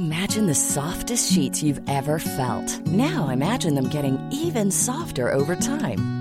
Imagine softest sheet felt now imagine them Kevin softer over time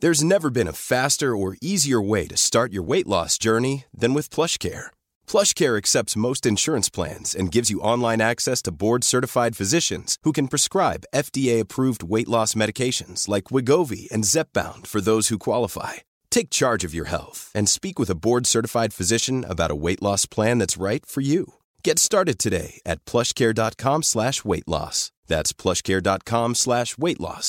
There's never been a faster or easier way to start your weight loss journey than with PlushCare. PlushCare accepts most insurance plans and gives you online access to board-certified physicians who can prescribe FDA-approved weight loss medications like Wegovy and Zepbound for those who qualify. Take charge of your health and speak with a board-certified physician about a weight loss plan that's right for you. Get started today at PlushCare.com/weight-loss. That's PlushCare.com/weight-loss.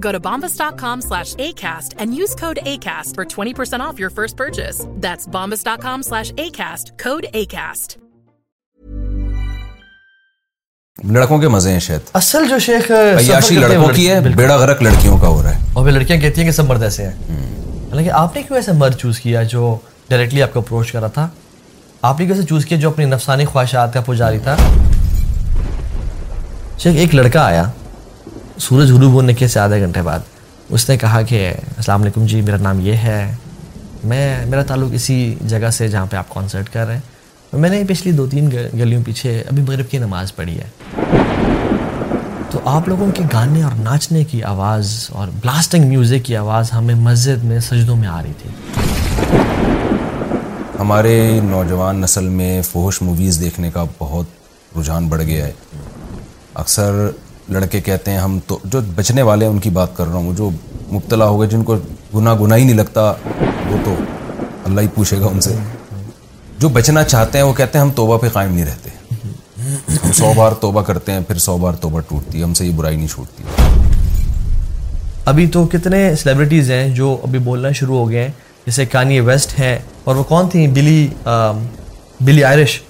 Go to bombas.com slash ACAST and use code ACAST for 20% off your first purchase. That's bombas.com slash ACAST, code ACAST. لڑکوں کے مزے ہیں شاید اصل جو شیخ عیاشی لڑکوں کی ہے بیڑا غرق لڑکیوں کا ہو رہا ہے اور پھر لڑکیاں کہتی ہیں کہ سب مرد ایسے ہیں حالانکہ آپ نے کیوں ایسے مرد چوز کیا جو ڈائریکٹلی آپ کو اپروچ کر رہا تھا آپ نے کیسے چوز کیا جو اپنی نفسانی خواہشات کا پجاری تھا شیخ ایک لڑکا آیا سورج غروب ہونے کے سے آدھے گھنٹے بعد اس نے کہا کہ السلام علیکم جی میرا نام یہ ہے میں میرا تعلق اسی جگہ سے جہاں پہ آپ کانسرٹ کر رہے ہیں میں نے پچھلی دو تین گلیوں پیچھے ابھی مغرب کی نماز پڑھی ہے تو آپ لوگوں کے گانے اور ناچنے کی آواز اور بلاسٹنگ میوزک کی آواز ہمیں مسجد میں سجدوں میں آ رہی تھی ہمارے نوجوان نسل میں فوہش موویز دیکھنے کا بہت رجحان بڑھ گیا ہے اکثر لڑکے کہتے ہیں ہم تو جو بچنے والے ہیں ان کی بات کر رہا ہوں جو مبتلا ہو گئے جن کو گناہ گناہ ہی نہیں لگتا وہ تو اللہ ہی پوچھے گا ان سے جو بچنا چاہتے ہیں وہ کہتے ہیں ہم توبہ پہ قائم نہیں رہتے ہم سو بار توبہ کرتے ہیں پھر سو بار توبہ ٹوٹتی ہے ہم سے یہ برائی نہیں چھوٹتی ابھی تو کتنے سلیبریٹیز ہیں جو ابھی بولنا شروع ہو گئے ہیں جیسے کانی ویسٹ ہے اور وہ کون تھیں بلی بلی آئرش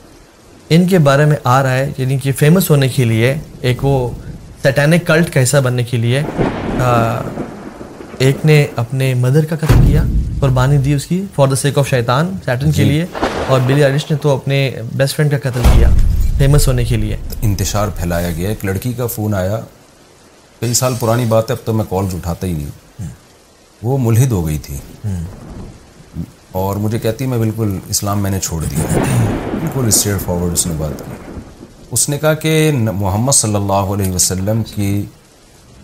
ان کے بارے میں آ رہا ہے یعنی کہ فیمس ہونے کے لیے ایک وہ کلٹ کا حصہ بننے کے لیے ایک نے اپنے مدر کا قتل کیا قربانی دی اس کی فار دا سیک آف شیطان سیٹن کے جی۔ لیے اور بلی آرش نے تو اپنے بیسٹ فرینڈ کا قتل کیا فیمس ہونے کے لیے انتشار پھیلایا گیا ایک لڑکی کا فون آیا کئی سال پرانی بات ہے اب تو میں کالز اٹھاتا ہی نہیں وہ ملحد ہو گئی تھی اور مجھے کہتی میں بالکل اسلام میں نے چھوڑ دیا بالکل اسٹریٹ فارورڈ اس نے کہا کہ محمد صلی اللہ علیہ وسلم کی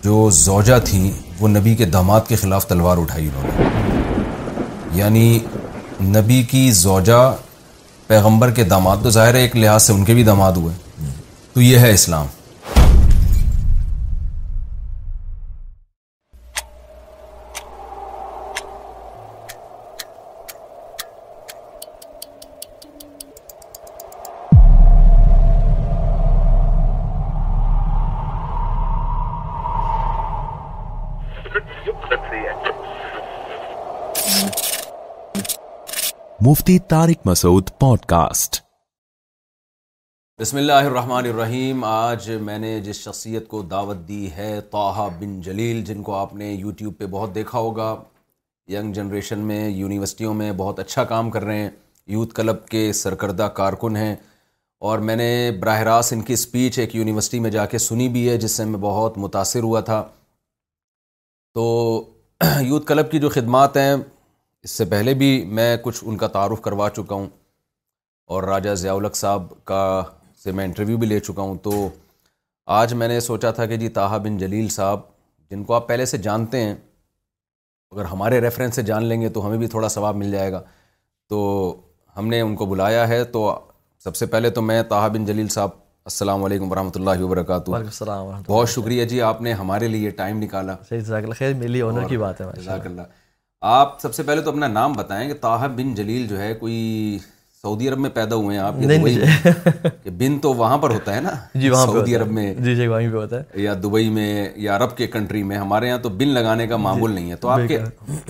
جو زوجہ تھیں وہ نبی کے داماد کے خلاف تلوار اٹھائی انہوں نے یعنی نبی کی زوجہ پیغمبر کے داماد تو ظاہر ہے ایک لحاظ سے ان کے بھی داماد ہوئے تو یہ ہے اسلام مفتی طارق مسعود پوڈ کاسٹ بسم اللہ الرحمن الرحیم آج میں نے جس شخصیت کو دعوت دی ہے توحہ بن جلیل جن کو آپ نے یوٹیوب پہ بہت دیکھا ہوگا ینگ جنریشن میں یونیورسٹیوں میں بہت اچھا کام کر رہے ہیں یوتھ کلب کے سرکردہ کارکن ہیں اور میں نے براہ راست ان کی اسپیچ ایک یونیورسٹی میں جا کے سنی بھی ہے جس سے میں بہت متاثر ہوا تھا تو یوتھ کلب کی جو خدمات ہیں اس سے پہلے بھی میں کچھ ان کا تعارف کروا چکا ہوں اور راجہ ضیاءلق صاحب کا سے میں انٹرویو بھی لے چکا ہوں تو آج میں نے سوچا تھا کہ جی تاہا بن جلیل صاحب جن کو آپ پہلے سے جانتے ہیں اگر ہمارے ریفرنس سے جان لیں گے تو ہمیں بھی تھوڑا ثواب مل جائے گا تو ہم نے ان کو بلایا ہے تو سب سے پہلے تو میں تاہا بن جلیل صاحب السلام علیکم ورحمۃ اللہ وبرکاتہ السلام بہت شکریہ جی آپ نے ہمارے لیے ٹائم نکالا کی بات ہے اللہ آپ سب سے پہلے تو اپنا نام بتائیں کہ طاہب بن جلیل جو ہے کوئی سعودی عرب میں پیدا ہوئے ہیں آپ نہیں جی۔ کہ بن تو وہاں پر ہوتا ہے نا جی وہاں سعودی عرب میں جی جی وہیں پہ ہوتا ہے یا دبئی میں یا عرب کے کنٹری میں ہمارے یہاں تو بن لگانے کا معمول جی، نہیں ہے تو آپ کے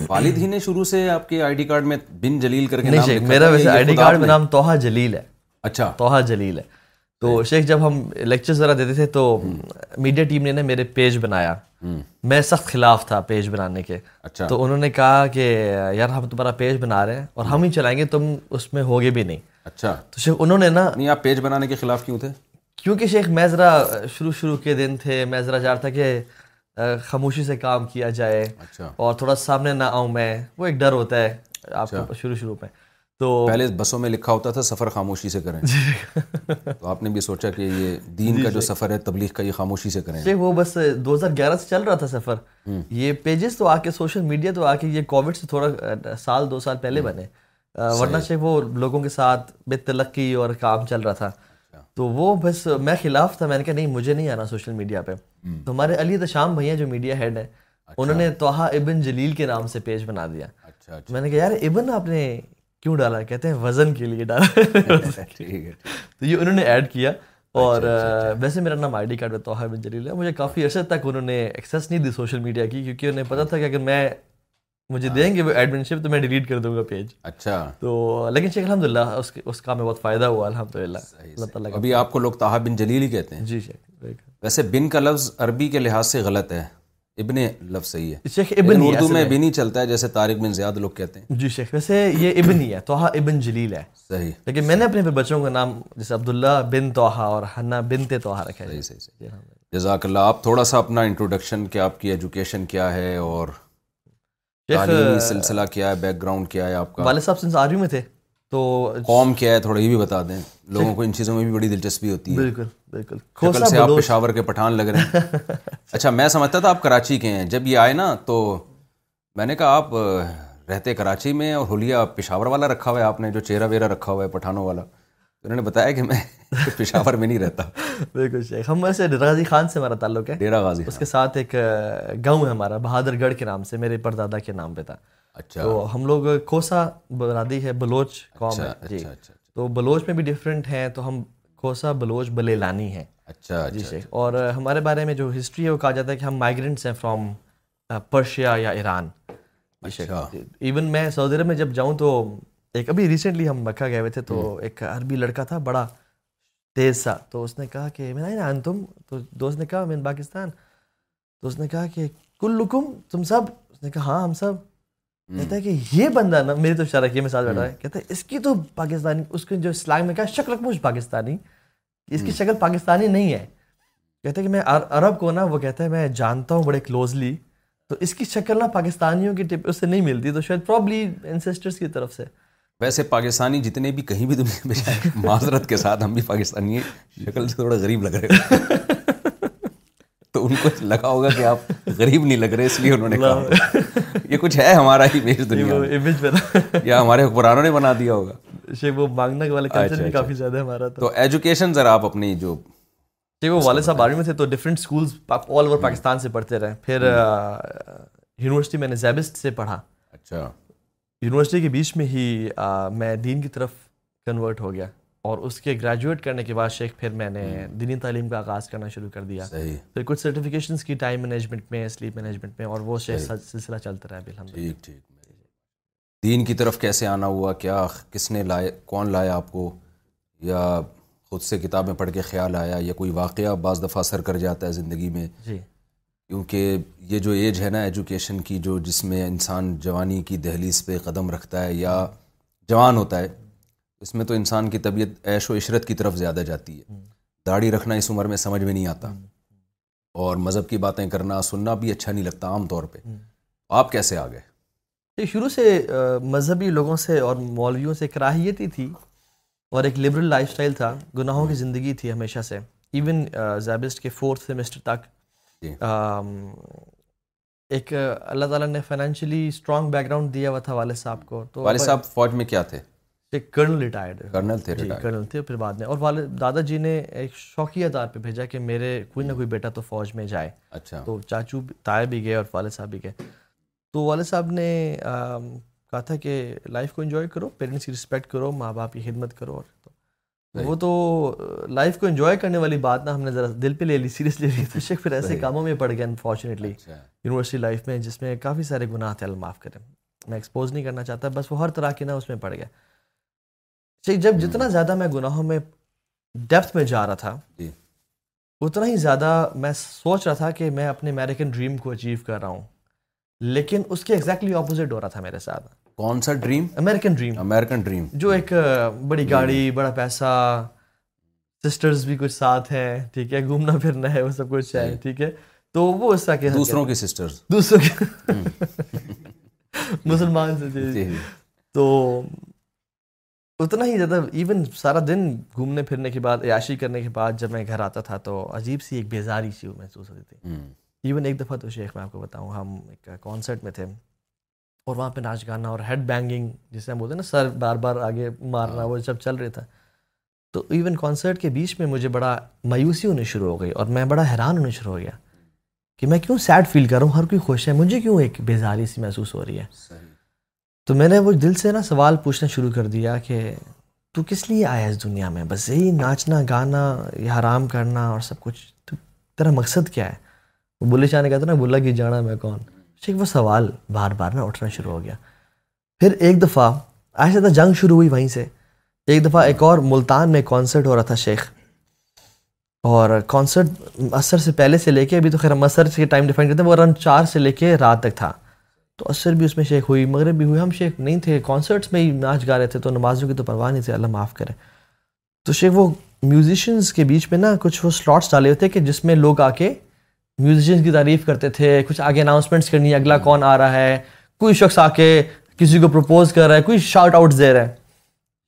والد ہی نے شروع سے آپ کے آئی ڈی کارڈ میں بن جلیل کر کے نام میرا ویسے آئی ڈی کارڈ میں نام توحہ جلیل ہے اچھا توحہ جلیل ہے تو جی۔ شیخ جب ہم لیکچر ذرا دیتے تھے تو میڈیا ٹیم نے نا میرے پیج بنایا میں سخت خلاف تھا پیج بنانے کے اچھا۔ تو انہوں نے کہا کہ یار ہم تمہارا پیج بنا رہے ہیں اور ہم ہی چلائیں گے تم اس میں ہوگے بھی نہیں اچھا تو شیخ انہوں نے نا نہیں آپ پیج بنانے کے خلاف کیوں تھے کیونکہ شیخ میں ذرا شروع شروع کے دن تھے میں ذرا تھا کہ خاموشی سے کام کیا جائے اچھا۔ اور تھوڑا سامنے نہ آؤں میں وہ ایک ڈر ہوتا ہے آپ اچھا۔ شروع شروع میں تو پہلے بسوں میں لکھا ہوتا تھا سفر خاموشی سے کریں جی۔ تو آپ نے بھی سوچا کہ یہ دین جی، کا جو جی۔ سفر ہے تبلیغ کا یہ خاموشی سے کریں وہ بس دو ہزار گیارہ سے چل رہا تھا سفر یہ پیجز تو آ آ کے کے سوشل میڈیا تو یہ کووڈ سے تھوڑا سال دو سال پہلے بنے ورنہ سے وہ لوگوں کے ساتھ بے تلقی اور کام چل رہا تھا اچھا۔ تو وہ بس میں خلاف تھا میں نے کہا نہیں مجھے نہیں آنا سوشل میڈیا پہ تو ہمارے علی دشام بھیا جو میڈیا ہیڈ ہیں اچھا۔ انہوں نے توحہ ابن جلیل کے نام سے پیج بنا دیا اچھا، میں نے کہا یار ابن آپ نے کیوں ڈالا کہتے ہیں وزن کے لیے ڈالا ٹھیک ہے تو یہ انہوں نے ایڈ کیا اور اچھا، اچھا، اچھا۔ ویسے میرا نام آئی ڈی کارڈ بن جلیل ہے مجھے کافی عرصے تک انہوں نے ایکسیس نہیں دی سوشل میڈیا کی کیونکہ انہیں پتا تھا کہ اگر میں مجھے ہاں۔ دیں گے وہ ایڈمنشپ تو میں ڈیلیٹ کر دوں گا پیج اچھا تو لیکن شیخ الحمد للہ اس کام میں بہت فائدہ ہوا الحمد للہ اللہ تعالیٰ ابھی آپ کو لوگ بن جلیل ہی کہتے ہیں جی شیخ ویسے بن کا لفظ عربی کے لحاظ سے غلط ہے ابن لفظ صحیح ہے شیخ ابن اردو میں بھی نہیں چلتا ہے جیسے طارق بن زیاد لوگ کہتے ہیں جی شیخ ویسے یہ ابن ہی ہے توحہ ابن جلیل ہے صحیح لیکن میں نے اپنے بچوں کا نام جیسے عبداللہ بن توحہ اور حنا بنت توحہ رکھا ہے صحیح صحیح جی ہاں۔ جزاک اللہ آپ تھوڑا سا اپنا انٹروڈکشن کہ آپ کی ایجوکیشن کیا ہے اور تعلیمی سلسلہ کیا ہے بیک گراؤنڈ کیا ہے آپ کا والد صاحب سنس آرمی میں تھے تو قوم کیا ہے تھوڑا یہ بھی بتا دیں لوگوں کو ان چیزوں میں بھی بڑی دلچسپی ہوتی ہے بالکل بالکل سے آپ پشاور کے پٹھان لگ رہے ہیں اچھا میں سمجھتا تھا آپ کراچی کے ہیں جب یہ آئے نا تو میں نے کہا آپ رہتے کراچی میں اور ہولیا پشاور والا رکھا ہوا ہے آپ نے جو چہرہ ویرا رکھا ہوا ہے پٹھانوں والا انہوں نے بتایا کہ میں پشاور میں نہیں رہتا بالکل شیخ ہم ویسے ڈیرا غازی خان سے ہمارا تعلق ہے ڈیرا غازی اس کے ساتھ ایک گاؤں ہے ہمارا بہادر گڑھ کے نام سے میرے پردادا کے نام پہ تھا اچھا تو ہم لوگ کوسا برادری ہے بلوچ قوم اچھا، جی اچھا، اچھا، تو بلوچ میں بھی ڈفرینٹ ہیں تو ہم کوسا بلوچ بلے لانی ہیں اچھا جی شیخ اور ہمارے بارے میں جو ہسٹری ہے وہ کہا جاتا ہے کہ ہم مائگرنٹس ہیں فرام پرشیا یا ایران جی ایون میں سعودی عرب میں جب جاؤں تو ایک ابھی ریسنٹلی ہم مکہ گئے ہوئے تھے تو ایک عربی لڑکا تھا بڑا تیز سا تو اس نے کہا کہ میں تم تو دوست نے کہا مین پاکستان تو اس نے کہا کہ لکم تم سب اس نے کہا ہاں ہم سب کہتا ہے کہ یہ بندہ نا میری تو اشارہ یہ مثال بیٹھا ہے کہتا ہے اس کی تو پاکستانی اس کے جو اسلام میں کہا شکل مجھ پاکستانی اس کی شکل پاکستانی نہیں ہے کہتا ہے کہ میں عرب کو نا وہ کہتا ہے میں جانتا ہوں بڑے کلوزلی تو اس کی شکل نا پاکستانیوں کی ٹپ اس سے نہیں ملتی تو شاید پرابلی انسسٹرس کی طرف سے ویسے پاکستانی جتنے بھی کہیں بھی میں جائیں معذرت کے ساتھ ہم بھی پاکستانی ہیں شکل سے تھوڑا غریب لگ رہے تو ان کو لگا ہوگا کہ آپ غریب نہیں لگ رہے اس لیے انہوں نے کہا یہ کچھ ہے ہمارا ہی میز دنیا امیج بنا یا ہمارے حکمرانوں نے بنا دیا ہوگا شیخ وہ مانگنا والے کلچر اچھا، بھی اچھا۔ کافی زیادہ ہمارا تو ایجوکیشن ذرا آپ اپنی جو شیخ وہ والد صاحب آرمی میں تھے تو different schools all over Pakistan سے پڑھتے رہے پھر یونیورسٹی میں نے زیبسٹ سے پڑھا اچھا یونیورسٹی کے بیچ میں ہی میں دین کی طرف کنورٹ ہو گیا اور اس کے گریجویٹ کرنے کے بعد شیخ پھر میں نے دینی تعلیم کا آغاز کرنا شروع کر دیا پھر کچھ سرٹیفکیشنس کی ٹائم مینجمنٹ میں سلیپ مینجمنٹ میں اور وہ شیخ سلسلہ چلتا رہے ٹھیک ٹھیک دین کی طرف کیسے آنا ہوا کیا کس نے لائے کون لایا آپ کو یا خود سے کتابیں پڑھ کے خیال آیا یا کوئی واقعہ بعض دفعہ سر کر جاتا ہے زندگی میں جی کیونکہ یہ جو ایج ہے نا ایجوکیشن کی جو جس میں انسان جوانی کی دہلیز پہ قدم رکھتا ہے یا جوان ہوتا ہے اس میں تو انسان کی طبیعت عیش و عشرت کی طرف زیادہ جاتی ہے داڑھی رکھنا اس عمر میں سمجھ میں نہیں آتا اور مذہب کی باتیں کرنا سننا بھی اچھا نہیں لگتا عام طور پہ آپ کیسے آ گئے شروع سے مذہبی لوگوں سے اور مولویوں سے کراہیت ہی تھی اور ایک لبرل لائف سٹائل تھا گناہوں کی زندگی تھی ہمیشہ سے ایون زیبسٹ کے فورتھ سیمسٹر تک جی۔ ایک اللہ تعالیٰ نے فائنینشلی اسٹرانگ بیک گراؤنڈ دیا ہوا تھا والد صاحب کو تو والد صاحب فوج میں کیا تھے کرنل ریٹائرڈ کرنل تھے جی، کرنل تھے پھر بعد میں اور والد دادا جی نے ایک شوقیہ طور پہ بھیجا کہ میرے کوئی نہ کوئی بیٹا تو فوج میں جائے اچھا تو چاچو تایا بھی گئے اور والد صاحب بھی گئے تو والد صاحب نے کہا تھا کہ لائف کو انجوائے کرو پیرنٹس کی رسپیکٹ کرو ماں باپ کی خدمت کرو وہ تو لائف کو انجوائے کرنے والی بات نہ ہم نے ذرا دل پہ لے لی سیریس لے لی تو شک پھر ایسے کاموں میں پڑ گئے انفارچونیٹلی یونیورسٹی لائف میں جس میں کافی سارے گناہ تھے اللہ معاف کریں میں ایکسپوز نہیں کرنا چاہتا بس وہ ہر طرح کے نہ اس میں پڑ گئے جب جتنا زیادہ میں گناہوں میں ڈیپتھ میں جا رہا تھا جی۔ اتنا ہی زیادہ میں سوچ رہا تھا کہ میں اپنے امیریکن ڈریم کو اچیو کر رہا ہوں لیکن اس کے ایگزیکٹلی اپوزٹ ہو رہا تھا میرے ساتھ کون سا dream American dream American dream جو ایک بڑی گاڑی بڑا پیسہ سسٹرز بھی کچھ ساتھ ہیں ٹھیک ہے گھومنا پھرنا ہے وہ سب کچھ ہے جی۔ ٹھیک ہے تو وہ اس طرح کے دوسروں کے سسٹرز دوسروں کے مسلمان سے جی۔ تو اتنا ہی زیادہ ایون سارا دن گھومنے پھرنے کے بعد عیاشی کرنے کے بعد جب میں گھر آتا تھا تو عجیب سی ایک بیزاری سی وہ محسوس ہوتی تھی ایون ایک دفعہ تو شیخ میں آپ کو بتاؤں ہم ایک کانسرٹ میں تھے اور وہاں پہ ناچ گانا اور ہیڈ بینگنگ جسے ہم بولتے ہیں نا سر بار بار آگے مارنا ہاں۔ وہ سب چل رہا تھا تو ایون کانسرٹ کے بیچ میں مجھے بڑا مایوسی ہونی شروع ہو گئی اور میں بڑا حیران ہونے شروع ہو گیا کہ میں کیوں سیڈ فیل کر رہا ہوں ہر کوئی خوش ہے مجھے کیوں ایک بیزاری سی محسوس ہو رہی ہے تو میں نے وہ دل سے نا سوال پوچھنا شروع کر دیا کہ تو کس لیے آیا اس دنیا میں بس یہی ناچنا گانا یہ حرام کرنا اور سب کچھ تو تیرا مقصد کیا ہے وہ بلے شاہ نے کہا تھا نا بلا کہ جانا میں کون ٹھیک وہ سوال بار بار نا اٹھنا شروع ہو گیا پھر ایک دفعہ ایسے تو جنگ شروع ہوئی وہیں سے ایک دفعہ ایک اور ملتان میں کانسرٹ ہو رہا تھا شیخ اور کانسرٹ اثر سے پہلے سے لے کے ابھی تو خیر ہم اثر سے ٹائم ڈیفینڈ کرتے ہیں وہ رن چار سے لے کے رات تک تھا تو عصر بھی اس میں شیخ ہوئی مغرب بھی ہوئی ہم شیخ نہیں تھے کانسرٹس میں ہی ناچ گا رہے تھے تو نمازوں کی تو پرواہ نہیں تھی اللہ معاف کرے تو شیخ وہ میوزیشنز کے بیچ میں نا کچھ وہ سلاٹس ڈالے ہوئے تھے کہ جس میں لوگ آ کے میوزیشینس کی تعریف کرتے تھے کچھ آگے اناؤنسمنٹس کرنی ہے اگلا کون آ رہا ہے کوئی شخص آ کے کسی کو پروپوز کر رہا ہے کوئی شارٹ آؤٹ دے رہا ہے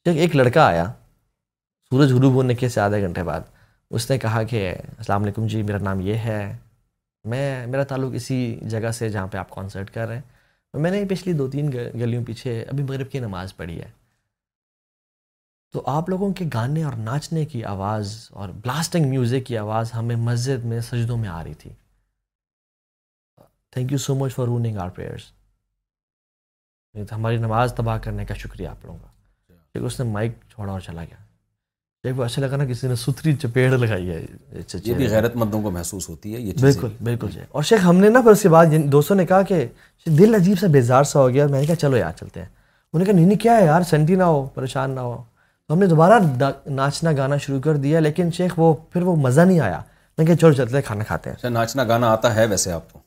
شیخ ایک لڑکا آیا سورج غروب ہونے سے آدھے گھنٹے بعد اس نے کہا کہ السلام علیکم جی میرا نام یہ ہے میں میرا تعلق اسی جگہ سے جہاں پہ آپ کانسرٹ کر رہے ہیں میں نے پچھلی دو تین گلیوں پیچھے ابھی مغرب کی نماز پڑھی ہے تو آپ لوگوں کے گانے اور ناچنے کی آواز اور بلاسٹنگ میوزک کی آواز ہمیں مسجد میں سجدوں میں آ رہی تھی thank you so much for ruining our prayers ہماری نماز تباہ کرنے کا شکریہ آپ لوگوں کا اچھا۔ اس نے مائک چھوڑا اور چلا گیا ایک بار اچھا لگا نا کسی نے ستری چپیڑ لگائی ہے یہ بھی غیرت مندوں کو محسوس ہوتی ہے بالکل بالکل جی۔ اور شیخ ہم نے نا پھر اس کے بعد دوستوں نے کہا کہ دل عجیب سا بیزار سا ہو گیا میں نے کہا چلو یار چلتے ہیں انہوں نے کہا نہیں نہیں کیا ہے یار سنٹی نہ ہو پریشان نہ ہو تو ہم نے دوبارہ ناچنا گانا شروع کر دیا لیکن شیخ وہ پھر وہ مزہ نہیں آیا میں نے کہا چلو چلتے ہیں کھانا کھاتے ہیں اچھا، ناچنا گانا آتا ہے ویسے آپ کو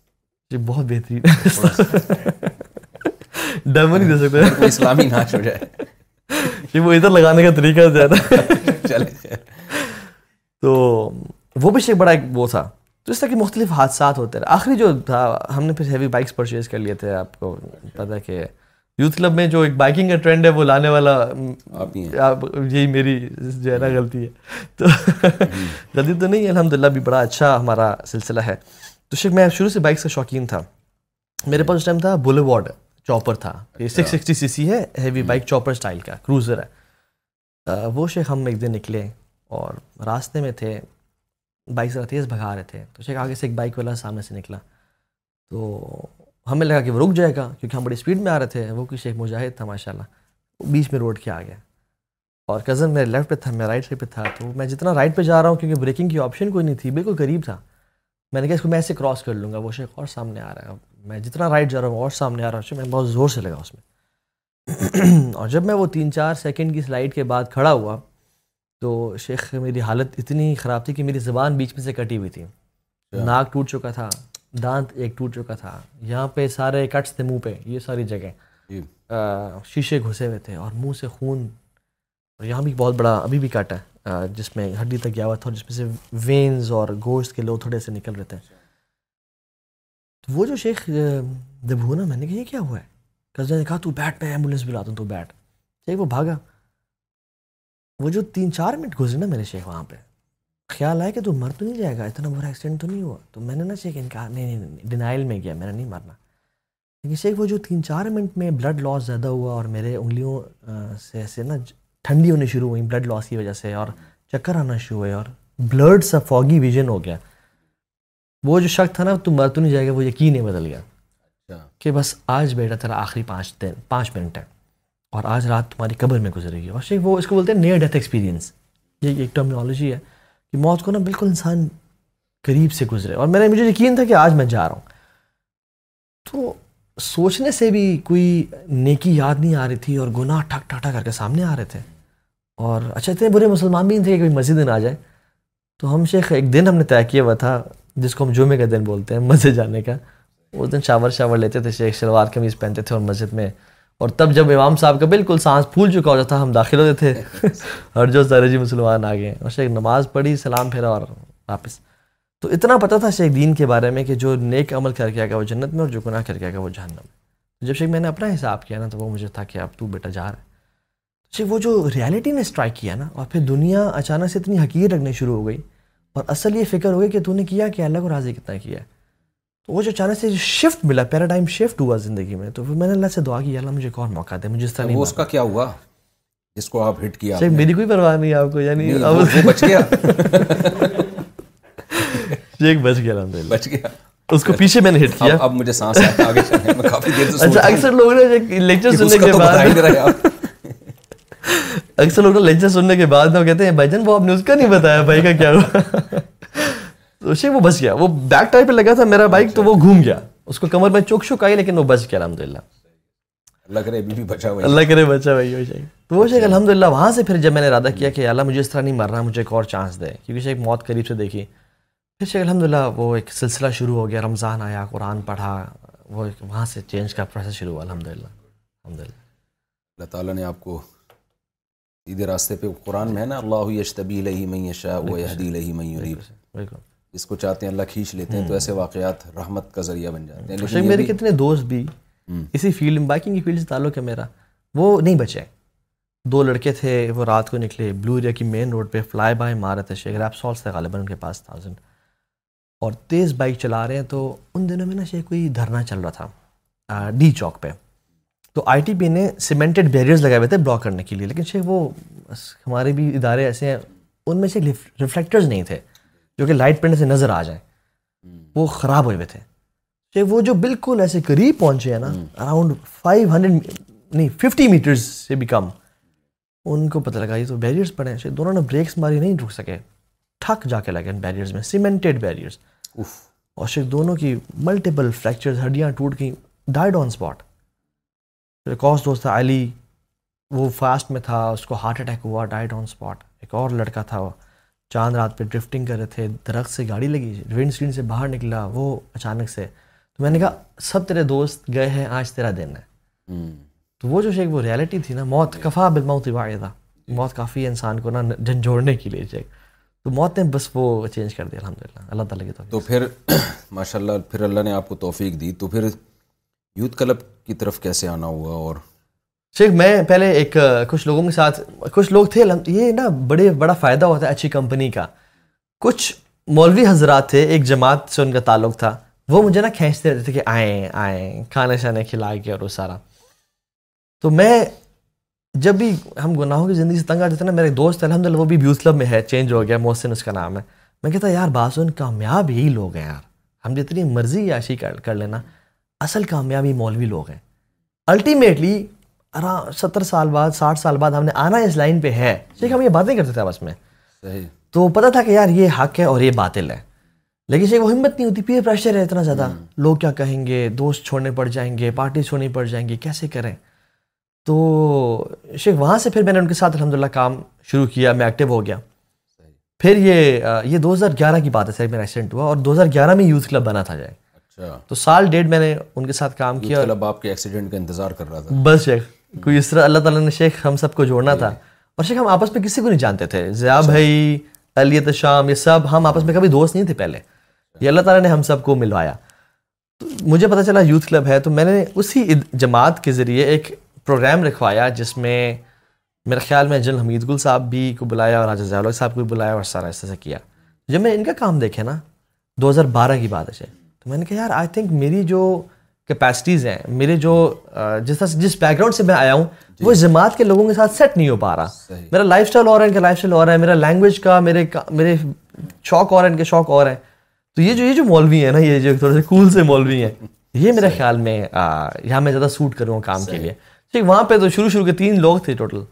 جی بہت بہترین ڈر نہیں دے سکتے اسلامی ناچ ہو جائے وہ ادھر لگانے کا طریقہ زیادہ چلے تو وہ بھی شیک بڑا ایک وہ تھا تو اس طرح کے مختلف حادثات ہوتے رہے آخری جو تھا ہم نے پھر ہیوی بائکس پرچیز کر لیے تھے آپ کو پتا کہ یوتھ کلب میں جو ایک بائکنگ کا ٹرینڈ ہے وہ لانے والا یہی میری جو ہے نا غلطی ہے تو غلطی تو نہیں الحمد للہ بھی بڑا اچھا ہمارا سلسلہ ہے تو شیخ میں شروع سے بائکس کا شوقین تھا میرے پاس اس ٹائم تھا بلو چاپر تھا یہ سکس سکسٹی سی سی ہے ہیوی بائک چاپر اسٹائل کا کروزر ہے وہ شیخ ہم ایک دن نکلے اور راستے میں تھے بائک سے تیز بھگا رہے تھے تو شیخ آگے سے ایک بائک والا سامنے سے نکلا تو ہمیں لگا کہ وہ رک جائے گا کیونکہ ہم بڑی اسپیڈ میں آ رہے تھے وہ کہ شیخ مجاہد تھا ماشاء اللہ وہ بیچ میں روڈ کے آ گیا اور کزن میرے لیفٹ پہ تھا میں رائٹ سائڈ پہ تھا تو میں جتنا رائٹ پہ جا رہا ہوں کیونکہ بریکنگ کی آپشن کوئی نہیں تھی بالکل قریب تھا میں نے کہا اس کو میں ایسے کراس کر لوں گا وہ شیخ اور سامنے آ رہا ہے میں جتنا رائٹ جا رہا ہوں اور سامنے آ رہا ہوں میں بہت زور سے لگا اس میں اور جب میں وہ تین چار سیکنڈ کی سلائڈ کے بعد کھڑا ہوا تو شیخ میری حالت اتنی خراب تھی کہ میری زبان بیچ میں سے کٹی ہوئی تھی اچھا۔ ناک ٹوٹ چکا تھا دانت ایک ٹوٹ چکا تھا یہاں پہ سارے کٹس تھے منہ پہ یہ ساری جگہ جی۔ شیشے گھسے ہوئے تھے اور منہ سے خون اور یہاں بھی بہت بڑا ابھی بھی کٹ ہے جس میں ہڈی تک گیا ہوا تھا اور جس میں سے وینز اور گوشت کے لو تھوڑے سے نکل رہے تھے وہ جو شیخ ہوا نا میں نے کہا یہ کیا ہوا ہے کزن نے کہا تو بیٹھ میں ایمبولینس بلا دوں تو بیٹھ شیخ وہ بھاگا وہ جو تین چار منٹ گزرے نا میرے شیخ وہاں پہ خیال آیا کہ تو مر تو نہیں جائے گا اتنا برا ایکسیڈنٹ تو نہیں ہوا تو میں نے نا شیخ انکار نہیں نہیں نہیں ڈینائل میں گیا میں نے نہیں مرنا لیکن شیخ وہ جو تین چار منٹ میں بلڈ لاس زیادہ ہوا اور میرے انگلیوں سے ایسے نا ٹھنڈی ہونی شروع ہوئی بلڈ لاس کی وجہ سے اور چکر آنا شروع ہوئے اور بلڈ سا فوگی ویژن ہو گیا وہ جو شک تھا نا تم مر تو نہیں جائے گا وہ یقین ہی بدل گیا اچھا۔ کہ بس آج بیٹا تیرا آخری پانچ دن پانچ منٹ ہے اور آج رات تمہاری قبر میں گزرے گی اور شیخ وہ اس کو بولتے ہیں نیئر ڈیتھ ایکسپیرینس یہ ایک ٹرمنالوجی ہے کہ موت کو نا بالکل انسان قریب سے گزرے اور میں نے مجھے یقین تھا کہ آج میں جا رہا ہوں تو سوچنے سے بھی کوئی نیکی یاد نہیں آ رہی تھی اور گناہ ٹھک ٹھک ٹھک کر کے سامنے آ رہے تھے اور اچھا اتنے برے مسلمان بھی نہیں تھے کہ کوئی مسجد نہ آ جائے تو ہم شیخ ایک دن ہم نے طے کیا ہوا تھا جس کو ہم جمعے کا دن بولتے ہیں مسجد جانے کا اس دن شاور شاور لیتے تھے شیخ شلوار قمیض پہنتے تھے اور مسجد میں اور تب جب امام صاحب کا بالکل سانس پھول چکا ہو جاتا تھا ہم داخل ہوتے تھے اور جو سر جی مسلمان آ گئے اور شیخ نماز پڑھی سلام پھیرا اور واپس تو اتنا پتہ تھا شیخ دین کے بارے میں کہ جو نیک عمل کر کے آئے گا وہ جنت میں اور جو گناہ کر کے گا وہ جہنم میں جب شیخ میں نے اپنا حساب کیا نا تو وہ مجھے تھا کہ اب تو بیٹا جا رہا ہے شیخ وہ جو ریالٹی نے اسٹرائک کیا نا اور پھر دنیا اچانک سے اتنی حقیر رکھنے شروع ہو گئی اور اصل یہ فکر ہوگی کہ تو نے کیا کہ اللہ کو راضی کتنا کیا ہے تو وہ جو اچانک سے شفٹ ملا پیراڈائم شفٹ ہوا زندگی میں تو میں نے اللہ سے دعا کی اللہ مجھے ایک اور موقع دے مجھے اس طرح وہ اس کا کیا ہوا جس کو آپ ہٹ کیا میری کوئی پرواہ نہیں آپ کو یعنی بچ گیا شیخ بچ گیا الحمد بچ گیا اس کو پیچھے میں نے ہٹ کیا اب مجھے سانس آگے اچھا اکثر لوگ نے لیکچر سننے کے بعد اکثر لوگ لیکچر سننے کے بعد وہ کہتے ہیں بھائی جان وہ آپ نے اس کا نہیں بتایا بھائی کا کیا ہوا تو شیخ وہ بچ گیا وہ بیک ٹائر پہ لگا تھا میرا بائک تو وہ گھوم گیا اس کو کمر میں چوک شوک آئی لیکن وہ بچ گیا الحمد للہ اللہ کرے بھی بچا ہوا اللہ کرے بچا بھائی وہ شیخ تو وہ شیخ الحمد للہ وہاں سے پھر جب میں نے ارادہ کیا کہ اللہ مجھے اس طرح نہیں مرنا مجھے ایک اور چانس دے کیونکہ شیخ موت قریب سے دیکھی پھر شیخ الحمد للہ وہ ایک سلسلہ شروع ہو گیا رمضان آیا قرآن پڑھا وہ وہاں سے چینج کا پروسیس شروع ہوا الحمد للہ الحمد للہ اللہ تعالیٰ نے آپ کو سیدھے راستے پہ قرآن میں ہے نا اللہ یشتبی لہی لہی میں میں یشا و یہدی جس کو چاہتے ہیں اللہ کھینچ لیتے ہیں تو ایسے واقعات رحمت کا ذریعہ بن جاتے ہیں میرے کتنے دوست بھی اسی فیلڈ میں بائکنگ کی فیلڈ سے تعلق ہے میرا وہ نہیں بچے دو لڑکے تھے وہ رات کو نکلے بلو ایریا کی مین روڈ پہ فلائی بائی مارے تھے شیخ ریپ سالس تھے غالباً ان کے پاس اور تیز بائک چلا رہے ہیں تو ان دنوں میں نا شیخ کوئی دھرنا چل رہا تھا ڈی چوک پہ تو آئی ٹی پی نے سیمنٹڈ بیریئرز لگائے ہوئے تھے بلاک کرنے کے لیے لیکن شیخ وہ ہمارے بھی ادارے ایسے ہیں ان میں سے ریفلیکٹرز نہیں تھے جو کہ لائٹ پڑنے سے نظر آ جائیں وہ خراب ہوئے ہوئے تھے وہ جو بالکل ایسے قریب پہنچے ہیں نا اراؤنڈ فائیو ہنڈریڈ نہیں ففٹی میٹرز سے بھی کم ان کو پتہ لگا یہ تو بیریئرس پڑے ہیں دونوں نے بریکس ماری نہیں رک سکے ٹھک جا کے لگے ان بیریئرز میں سیمنٹڈ بیریئرز اور شیخ دونوں کی ملٹیپل فریکچرز ہڈیاں ٹوٹ گئیں ڈائڈ آن اسپاٹ دوست تھا علی وہ فاسٹ میں تھا اس کو ہارٹ اٹیک ہوا ڈائٹ آن اسپاٹ ایک اور لڑکا تھا وہ چاند رات پہ ڈرفٹنگ کر رہے تھے درخت سے گاڑی لگی ونڈ اسکرین سے باہر نکلا وہ اچانک سے تو میں نے کہا سب تیرے دوست گئے ہیں آج تیرا دن ہے تو وہ جو شیخ وہ ریالٹی تھی نا موت کفا بدموت واقع تھا موت کافی ہے انسان کو نا جھنجھوڑنے کے لیے شیخ تو موت نے بس وہ چینج کر دیا الحمد للہ اللہ تعالیٰ کی تو پھر ماشاء اللہ پھر اللہ نے آپ کو توفیق دی تو پھر یوتھ کلب کی طرف کیسے آنا ہوا اور شیخ میں پہلے ایک کچھ لوگوں کے ساتھ کچھ لوگ تھے یہ نا بڑے بڑا فائدہ ہوتا ہے اچھی کمپنی کا کچھ مولوی حضرات تھے ایک جماعت سے ان کا تعلق تھا وہ مجھے نا کھینچتے رہتے تھے کہ آئیں آئیں کھانے شانے کھلا کے اور وہ سارا تو میں جب بھی ہم گناہوں کی زندگی سے تنگ آ جاتے نا میرے دوست الحمد للہ وہ بھی کلب میں ہے چینج ہو گیا محسن اس کا نام ہے میں کہتا یار باسن کامیاب ہی لوگ ہیں یار ہم جتنی مرضی یاشی کر لینا اصل کامیابی مولوی لوگ ہیں الٹیمیٹلی ستر سال بعد ساٹھ سال بعد ہم نے آنا اس لائن پہ ہے شیخ ہم یہ باتیں کرتے تھے بس میں تو پتا تھا کہ یار یہ حق ہے اور یہ باطل ہے لیکن شیخ وہ ہمت نہیں ہوتی پیئر پریشر ہے اتنا زیادہ لوگ کیا کہیں گے دوست چھوڑنے پڑ جائیں گے پارٹی چھوڑنی پڑ جائیں گے کیسے کریں تو شیخ وہاں سے پھر میں نے ان کے ساتھ الحمد کام شروع کیا میں ایکٹیو ہو گیا پھر یہ یہ دو ہزار گیارہ کی بات ہے سر میرا ایکسیڈنٹ ہوا اور دو ہزار گیارہ میں یوتھ کلب بنا تھا جائے اچھا۔ تو سال ڈیڑھ میں نے ان کے ساتھ کام کیا مطلب کے ایکسیڈنٹ کا انتظار کر رہا تھا بس شیخ کوئی اس طرح اللہ تعالیٰ نے شیخ ہم سب کو جوڑنا تھا اور شیخ ہم آپس میں کسی کو نہیں جانتے تھے ضیاء اچھا۔ بھائی علیت شام یہ سب ہم آپس میں کبھی دوست نہیں تھے پہلے یہ اللہ تعالیٰ نے ہم سب کو ملوایا تو مجھے پتہ چلا یوتھ کلب ہے تو میں نے اسی جماعت کے ذریعے ایک پروگرام رکھوایا جس میں میرے خیال میں جن گل صاحب بھی کو بلایا اور ضیاء صاحب کو بلایا اور سارا اس طرح سے کیا جب میں ان کا کام دیکھے نا دو ہزار بارہ کی بات ہے شیخ تو میں نے کہا یار آئی تھنک میری جو کیپیسٹیز ہیں میرے جو جس طرح جس بیک گراؤنڈ سے میں آیا ہوں جی۔ وہ جماعت کے لوگوں کے ساتھ سیٹ نہیں ہو پا رہا میرا لائف اسٹائل اور ہے ان کا لائف اسٹائل اور ہے میرا لینگویج کا میرے میرے شوق اور ہے ان کے شوق اور ہے تو یہ جو یہ جو مولوی ہیں نا یہ جو تھوڑے سے کول سے مولوی ہیں یہ میرے خیال میں یہاں میں زیادہ سوٹ کروں گا کام کے لیے ٹھیک وہاں پہ تو شروع شروع کے تین لوگ تھے ٹوٹل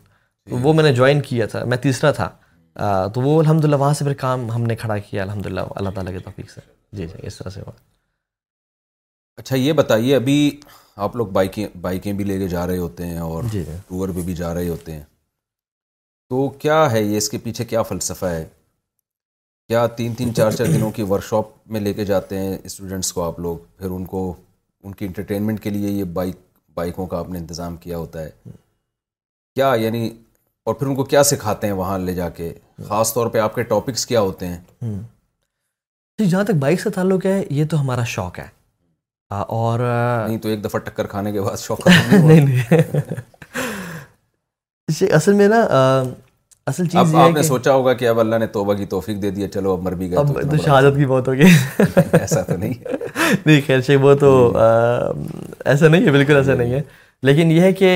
وہ میں نے جوائن کیا تھا میں تیسرا تھا تو وہ الحمد للہ وہاں سے پھر کام ہم نے کھڑا کیا الحمد للہ اللہ تعالیٰ کے توفیق سے جی جی اس طرح سے اچھا یہ بتائیے ابھی آپ لوگ بائکیں بائکیں بھی لے کے جا رہے ہوتے ہیں اور جی۔ ٹور پہ بھی جا رہے ہوتے ہیں تو کیا ہے یہ اس کے پیچھے کیا فلسفہ ہے کیا تین تین چار چار دنوں کی ورک شاپ میں لے کے جاتے ہیں اسٹوڈنٹس کو آپ لوگ پھر ان کو ان کی انٹرٹینمنٹ کے لیے یہ بائک بائکوں کا آپ نے انتظام کیا ہوتا ہے کیا یعنی اور پھر ان کو کیا سکھاتے ہیں وہاں لے جا کے خاص طور پہ آپ کے ٹاپکس کیا ہوتے ہیں جی، جہاں تک بائک سے تعلق ہے یہ تو ہمارا شوق ہے اور نہیں تو ایک دفعہ ٹکر کھانے کے بعد شوق نہیں نہیں اصل میں نا اصل چیز آپ نے سوچا ہوگا کہ اب اللہ نے توبہ کی توفیق دے دی ہے چلو اب مر گئے اب تو شہادت کی بہت ہو گئی ایسا تو نہیں نہیں خیر شیخ وہ تو ایسا نہیں ہے بالکل ایسا نہیں ہے لیکن یہ ہے کہ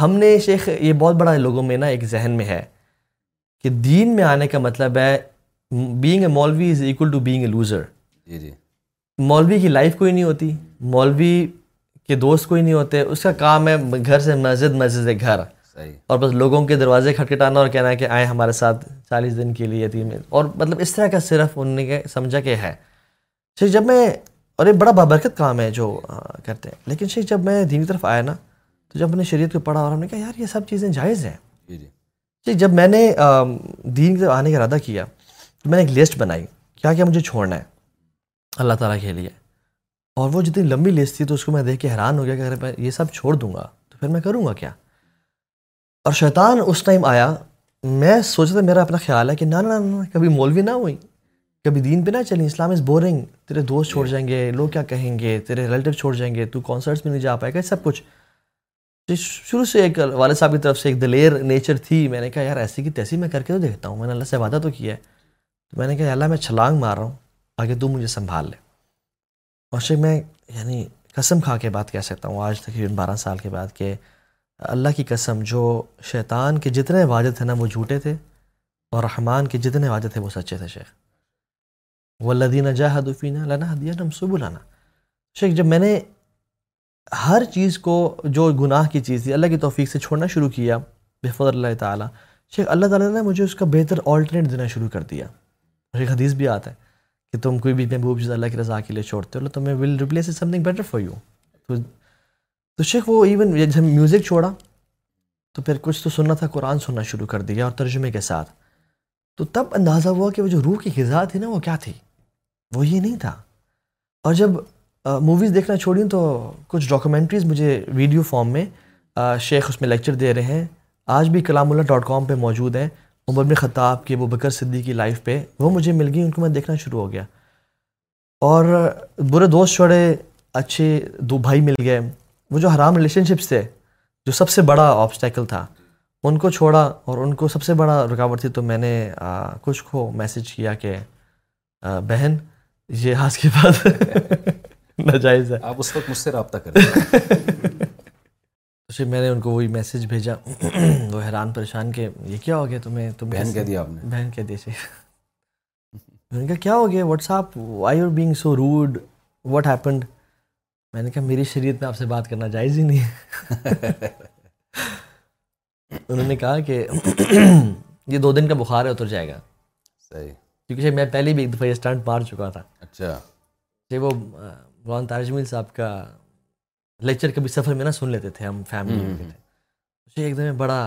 ہم نے شیخ یہ بہت بڑا لوگوں میں نا ایک ذہن میں ہے کہ دین میں آنے کا مطلب ہے being a maulvi is to being a loser جی جی مولوی کی لائف کوئی نہیں ہوتی مولوی کے دوست کوئی نہیں ہوتے اس کا کام ہے گھر سے مسجد مسجد ہے گھر صحیح اور بس لوگوں کے دروازے کھٹکھٹانا اور کہنا ہے کہ آئیں ہمارے ساتھ چالیس دن کے لیے تین اور مطلب اس طرح کا صرف ان نے سمجھا کہ ہے شیخ جب میں اور یہ بڑا بابرکت کام ہے جو کرتے ہیں لیکن شیخ جب میں دین کی طرف آیا نا تو جب نے شریعت کو پڑھا اور ہم نے کہا یار یہ سب چیزیں جائز ہیں جی, جی۔ جب میں نے دین کی طرف آنے کا ارادہ کیا تو میں نے ایک لسٹ بنائی کیا کیا مجھے چھوڑنا ہے اللہ تعالیٰ کے لیے اور وہ جتنی لمبی لسٹ تھی تو اس کو میں دیکھ کے حیران ہو گیا کہ اگر میں یہ سب چھوڑ دوں گا تو پھر میں کروں گا کیا اور شیطان اس ٹائم آیا میں سوچا تھا میرا اپنا خیال ہے کہ نہ کبھی مولوی نہ ہوئی کبھی دین پہ نہ چلیں اسلام از بورنگ تیرے دوست چھوڑ جائیں گے لوگ کیا کہیں گے تیرے ریلیٹو چھوڑ جائیں گے تو کانسرٹس میں نہیں جا پائے گا سب کچھ جی، شروع سے ایک والد صاحب کی طرف سے ایک دلیر نیچر تھی میں نے کہا یار ایسی کی تیسی میں کر کے تو دیکھتا ہوں میں نے اللہ سے وعدہ تو کیا ہے تو میں نے کہا اللہ میں چھلانگ مار رہا ہوں آگے تو مجھے سنبھال لے اور شیخ میں یعنی قسم کھا کے بات کہہ سکتا ہوں آج تقریباً بارہ سال کے بعد کہ اللہ کی قسم جو شیطان کے جتنے واجد تھے نا وہ جھوٹے تھے اور رحمان کے جتنے واجد تھے وہ سچے تھے شیخ وہ اللہ ددینہ جا حد لانا حدیہ شیخ جب میں نے ہر چیز کو جو گناہ کی چیز تھی اللہ کی توفیق سے چھوڑنا شروع کیا بحفظ اللہ تعالیٰ شیخ اللہ تعالیٰ نے مجھے اس کا بہتر آلٹرنیٹ دینا شروع کر دیا شیخ حدیث بھی آتا ہے کہ تم کوئی بھی محبوب چیز اللہ کی رضا کے لیے چھوڑتے ہو will replace is something better for you تو شیخ وہ ایون جب میوزک چھوڑا تو پھر کچھ تو سننا تھا قرآن سننا شروع کر دیا اور ترجمے کے ساتھ تو تب اندازہ ہوا کہ وہ جو روح کی غذا تھی نا وہ کیا تھی وہ یہ نہیں تھا اور جب موویز دیکھنا چھوڑی تو کچھ ڈاکومنٹریز مجھے ویڈیو فارم میں شیخ اس میں لیکچر دے رہے ہیں آج بھی کلام اللہ ڈاٹ کام پہ موجود ہیں عمر بن خطاب کی وہ بکر صدیق کی لائف پہ وہ مجھے مل گئی ان کو میں دیکھنا شروع ہو گیا اور برے دوست چھوڑے اچھے دو بھائی مل گئے وہ جو حرام ریلیشن شپس تھے جو سب سے بڑا آبسٹیکل تھا ان کو چھوڑا اور ان کو سب سے بڑا رکاوٹ تھی تو میں نے کچھ کو میسج کیا کہ بہن یہ آج کے بعد ناجائز ہے آپ اس وقت مجھ سے رابطہ کریں میں نے ان کو وہی میسج بھیجا وہ حیران پریشان کے یہ کیا ہو گیا تمہیں بہن بہن کہہ کہہ دیا آپ نے نے میں کہا کیا ہو گیا میں نے کہا میری شریعت میں آپ سے بات کرنا جائز ہی نہیں انہوں نے کہا کہ یہ دو دن کا بخار ہے اتر جائے گا صحیح کیونکہ میں پہلے بھی ایک دفعہ یہ اسٹنٹ مار چکا تھا اچھا جی وہ تاج میل صاحب کا لیکچر کبھی سفر میں نہ سن لیتے تھے ہم فیملی ایک دم بڑا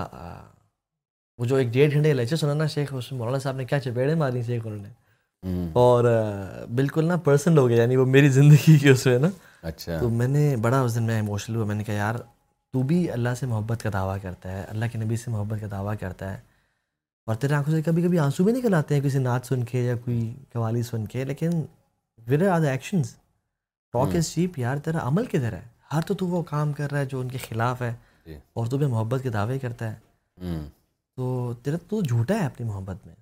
وہ جو ایک ڈیڑھ گھنٹے کا لیکچر سنا نا شیخ اس میں مولانا صاحب نے کیا چپیڑے ماری شیخ انہوں نے اور بالکل نا پرسنل ہو گیا یعنی وہ میری زندگی کی اس میں نا اچھا تو میں نے بڑا اس دن میں ایموشنل ہوا میں نے کہا یار تو بھی اللہ سے محبت کا دعویٰ کرتا ہے اللہ کے نبی سے محبت کا دعویٰ کرتا ہے اور تیرے آنکھوں سے کبھی کبھی آنسو بھی نکل آتے ہیں کسی نعت سن کے یا کوئی قوالی سن کے لیکن where are the actions talk is cheap یار تیرا عمل کدھر ہے ہر تو تو وہ کام کر رہا ہے جو ان کے خلاف ہے جی۔ اور تو بھی محبت کے دعوے کرتا ہے تو تیرا تو جھوٹا ہے اپنی محبت میں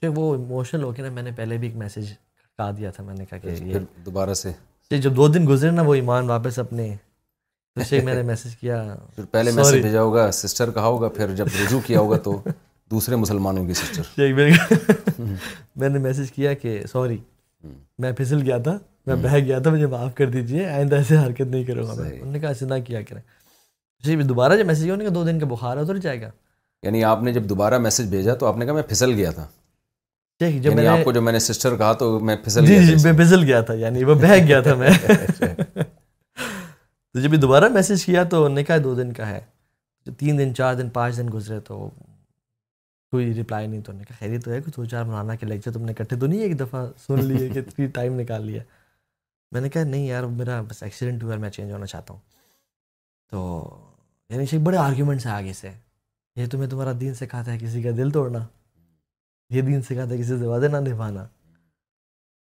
پھر وہ ایموشنل ہو کے نا میں نے پہلے بھی ایک میسج کھٹکا دیا تھا میں نے کہا کہ یہ دوبارہ سے جب دو دن گزرے نا وہ ایمان واپس اپنے پیچھے میں نے میسج کیا پھر پہلے میسج بھیجا ہوگا سسٹر کہا ہوگا پھر جب رجوع کیا ہوگا تو دوسرے مسلمانوں کی سسٹر جی، میں نے میسج کیا کہ سوری میں پھسل گیا تھا میں بہہ گیا تھا مجھے معاف کر دیجیے آئندہ ایسے حرکت نہیں کروں گا میں انہوں نے کہا ایسے نہ کیا کریں جی دوبارہ جب میسج کیا دو دن کا بخار اتر جائے گا یعنی آپ نے جب دوبارہ میسیج بھیجا تو آپ نے کہا میں پھسل گیا تھا جب یعنی میں آپ کو جب میں نے سسٹر کہا تو میں پھسل جی، گیا جی، میں پھسل گیا تھا یعنی وہ بہہ گیا تھا میں تو جب دوبارہ میسیج کیا تو انہوں نے کہا دو دن کا ہے تین دن چار دن پانچ دن گزرے تو کوئی رپلائی نہیں تو انہوں نے کہا خیریت تو ہے کچھ دو چار مولانا کے لیکچر تم نے اکٹھے تو نہیں ایک دفعہ سن لیے کہ اتنی ٹائم نکال لیا میں نے کہا نہیں یار میرا بس ایکسیڈنٹ ہوا میں چینج ہونا چاہتا ہوں تو یعنی بڑے آرگیومنٹس ہیں آگے سے یہ تمہیں تمہارا دین سکھاتا ہے کسی کا دل توڑنا یہ دین سکھاتا ہے کسی سے وعدے نہ نبھانا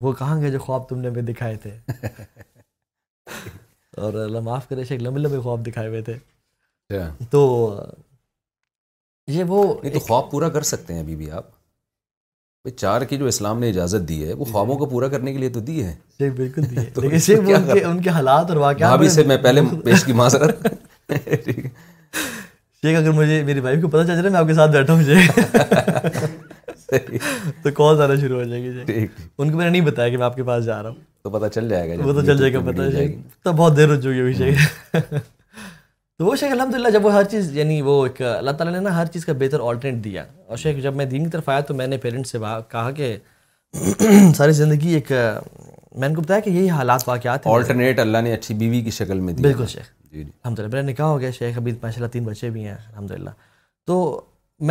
وہ کہاں گئے جو خواب تم نے دکھائے تھے اور اللہ معاف کرے شیخ لمبے لمبے خواب دکھائے ہوئے تھے اچھا۔ تو یہ وہ خواب پورا کر سکتے ہیں ابھی بھی آپ چار کی جو اسلام نے اجازت دی ہے وہ جی، خوابوں جی۔ کو پورا کرنے کے لیے تو دی ہے جی، ان کے حالات اور شیخ اگر مجھے میری وائف کو پتا چل چلا میں آپ کے ساتھ بیٹھا مجھے تو کال آنا شروع ہو جائے گی ان کو میں نے نہیں بتایا کہ میں آپ کے پاس جا رہا ہوں تو پتا چل جائے گا پتا تو بہت دیر ہو جائے شیخ تو وہ شیخ الحمد جب وہ ہر چیز یعنی وہ ایک اللہ تعالیٰ نے نا ہر چیز کا بہتر آلٹرنیٹ دیا اور شیخ جب میں دین کی طرف آیا تو میں نے پیرنٹس سے کہا کہ ساری زندگی ایک میں نے کو بتایا کہ یہی حالات واقعات ہیں آلٹرنیٹ اللہ نے اچھی بیوی کی شکل میں دی بالکل شیخ جی, جی۔ الحمد للہ میرا نکاح ہو گیا شیخ ابھی ماشاء اللہ تین بچے بھی ہیں الحمد للہ تو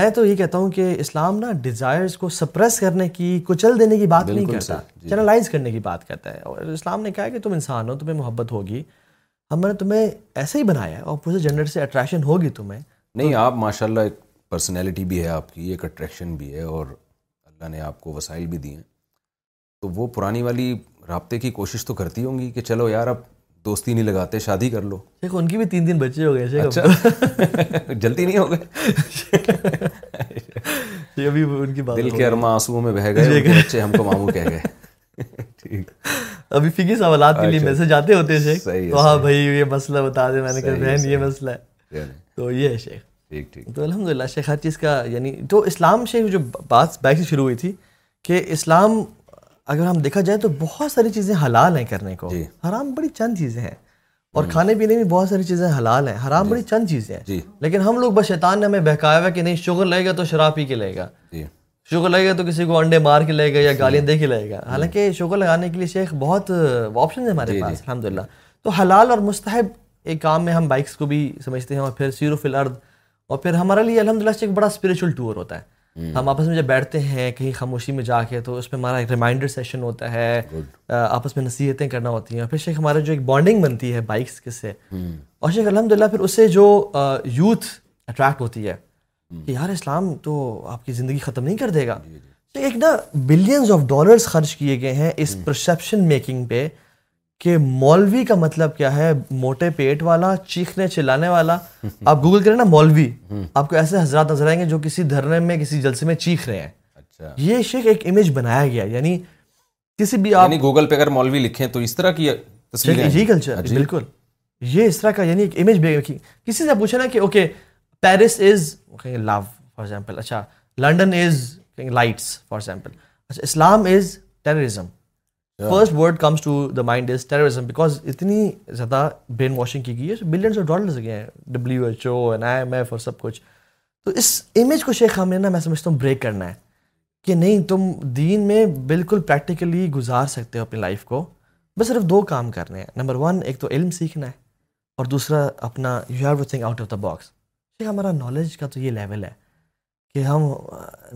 میں تو یہ کہتا ہوں کہ اسلام نا ڈیزائرس کو سپریس کرنے کی کچل دینے کی بات نہیں کرتا چینلائز جی، جی۔ کرنے کی بات کرتا ہے اور اسلام نے کہا کہ تم انسان ہو تمہیں محبت ہوگی ہم نے تمہیں ایسا ہی بنایا اور جنڈر سے اٹریکشن ہوگی تمہیں نہیں آپ ماشاء اللہ ایک پرسنالٹی بھی ہے آپ کی ایک اٹریکشن بھی ہے اور اللہ نے آپ کو وسائل بھی دیے ہیں تو وہ پرانی والی رابطے کی کوشش تو کرتی ہوں گی کہ چلو یار اب دوستی نہیں لگاتے شادی کر لو دیکھو ان کی بھی تین دن بچے ہو گئے اچھا۔ جلدی نہیں ہو گئے ان کی دل کے ارما آنسو میں بہہ گئے جی۔ ہم کو ماموں کہہ گئے ابھی فکی سوالات کے لیے اچھا۔ میسج آتے ہوتے شیخ تو ہاں بھائی یہ مسئلہ بتا دیں میں نے کہا بہن یہ مسئلہ ہے یعنی؟ تو یہ ہے شیخ تو الحمد للہ شیخ ہر چیز کا یعنی تو اسلام شیخ جو بات بیک سے شروع ہوئی تھی کہ اسلام اگر ہم دیکھا جائے تو بہت ساری چیزیں حلال ہیں کرنے کو جی۔ حرام بڑی چند چیزیں ہیں اور کھانے پینے میں بہت ساری چیزیں حلال ہیں حرام جی۔ بڑی چند چیزیں ہیں جی۔ لیکن ہم لوگ بس شیطان نے ہمیں بہکایا ہوا کہ نہیں شوگر لے گا تو شراب پی کے لے گا شوگر لگے گا تو کسی کو انڈے مار کے لے گا یا گالیاں دے کے لے گا حالانکہ شوگر لگانے کے لیے شیخ بہت آپشن ہے ہمارے جی، جی۔ پاس الحمد للہ تو حلال اور مستحب ایک کام میں ہم بائکس کو بھی سمجھتے ہیں اور پھر سیر و فل ارد اور پھر ہمارے لیے الحمد للہ شیخ بڑا اسپریچل ٹور ہوتا ہے ہم آپس میں جب بیٹھتے ہیں کہیں خاموشی میں جا کے تو اس میں ہمارا ایک ریمائنڈر سیشن ہوتا ہے آپس میں نصیحتیں کرنا ہوتی ہیں اور پھر شیخ ہمارا جو ایک بانڈنگ بنتی ہے بائکس کے سے اور شیخ الحمد للہ پھر اس سے جو یوتھ اٹریکٹ ہوتی ہے کہ یار اسلام تو آپ کی زندگی ختم نہیں کر دے گا جی، جی۔ تو ایک نا بلینز آف ڈالرز خرچ کیے گئے ہیں اس میکنگ پہ کہ مولوی کا مطلب کیا ہے موٹے پیٹ والا چیخنے چلانے والا آپ گوگل کریں نا مولوی آپ کو ایسے حضرات نظر آئیں گے جو کسی دھرنے میں کسی جلسے میں چیخ رہے ہیں اچھا۔ یہ شیخ ایک امیج بنایا گیا یعنی کسی بھی آپ گوگل یعنی پہ اگر مولوی لکھیں تو اس طرح کی یہی کلچر ہاں جی۔ بالکل یہ اس طرح کا یعنی ایک امیج کسی سے پوچھے نا کہ okay Paris is love for example اچھا London is lights for example اچھا Islam is terrorism first word comes to the mind is terrorism because اتنی زیادہ برین واشنگ کی گئی ہے بلینس آف ڈالرز گئے ہیں W H O and I M F اور سب کچھ تو اس امیج کو شیخ ہمیں نا میں سمجھتا ہوں بریک کرنا ہے کہ نہیں تم دین میں بالکل پریکٹیکلی گزار سکتے ہو اپنی لائف کو بس صرف دو کام کرنے ہیں نمبر ون ایک تو علم سیکھنا ہے اور دوسرا اپنا you have think out of the box ہمارا نالج کا تو یہ لیول ہے کہ ہم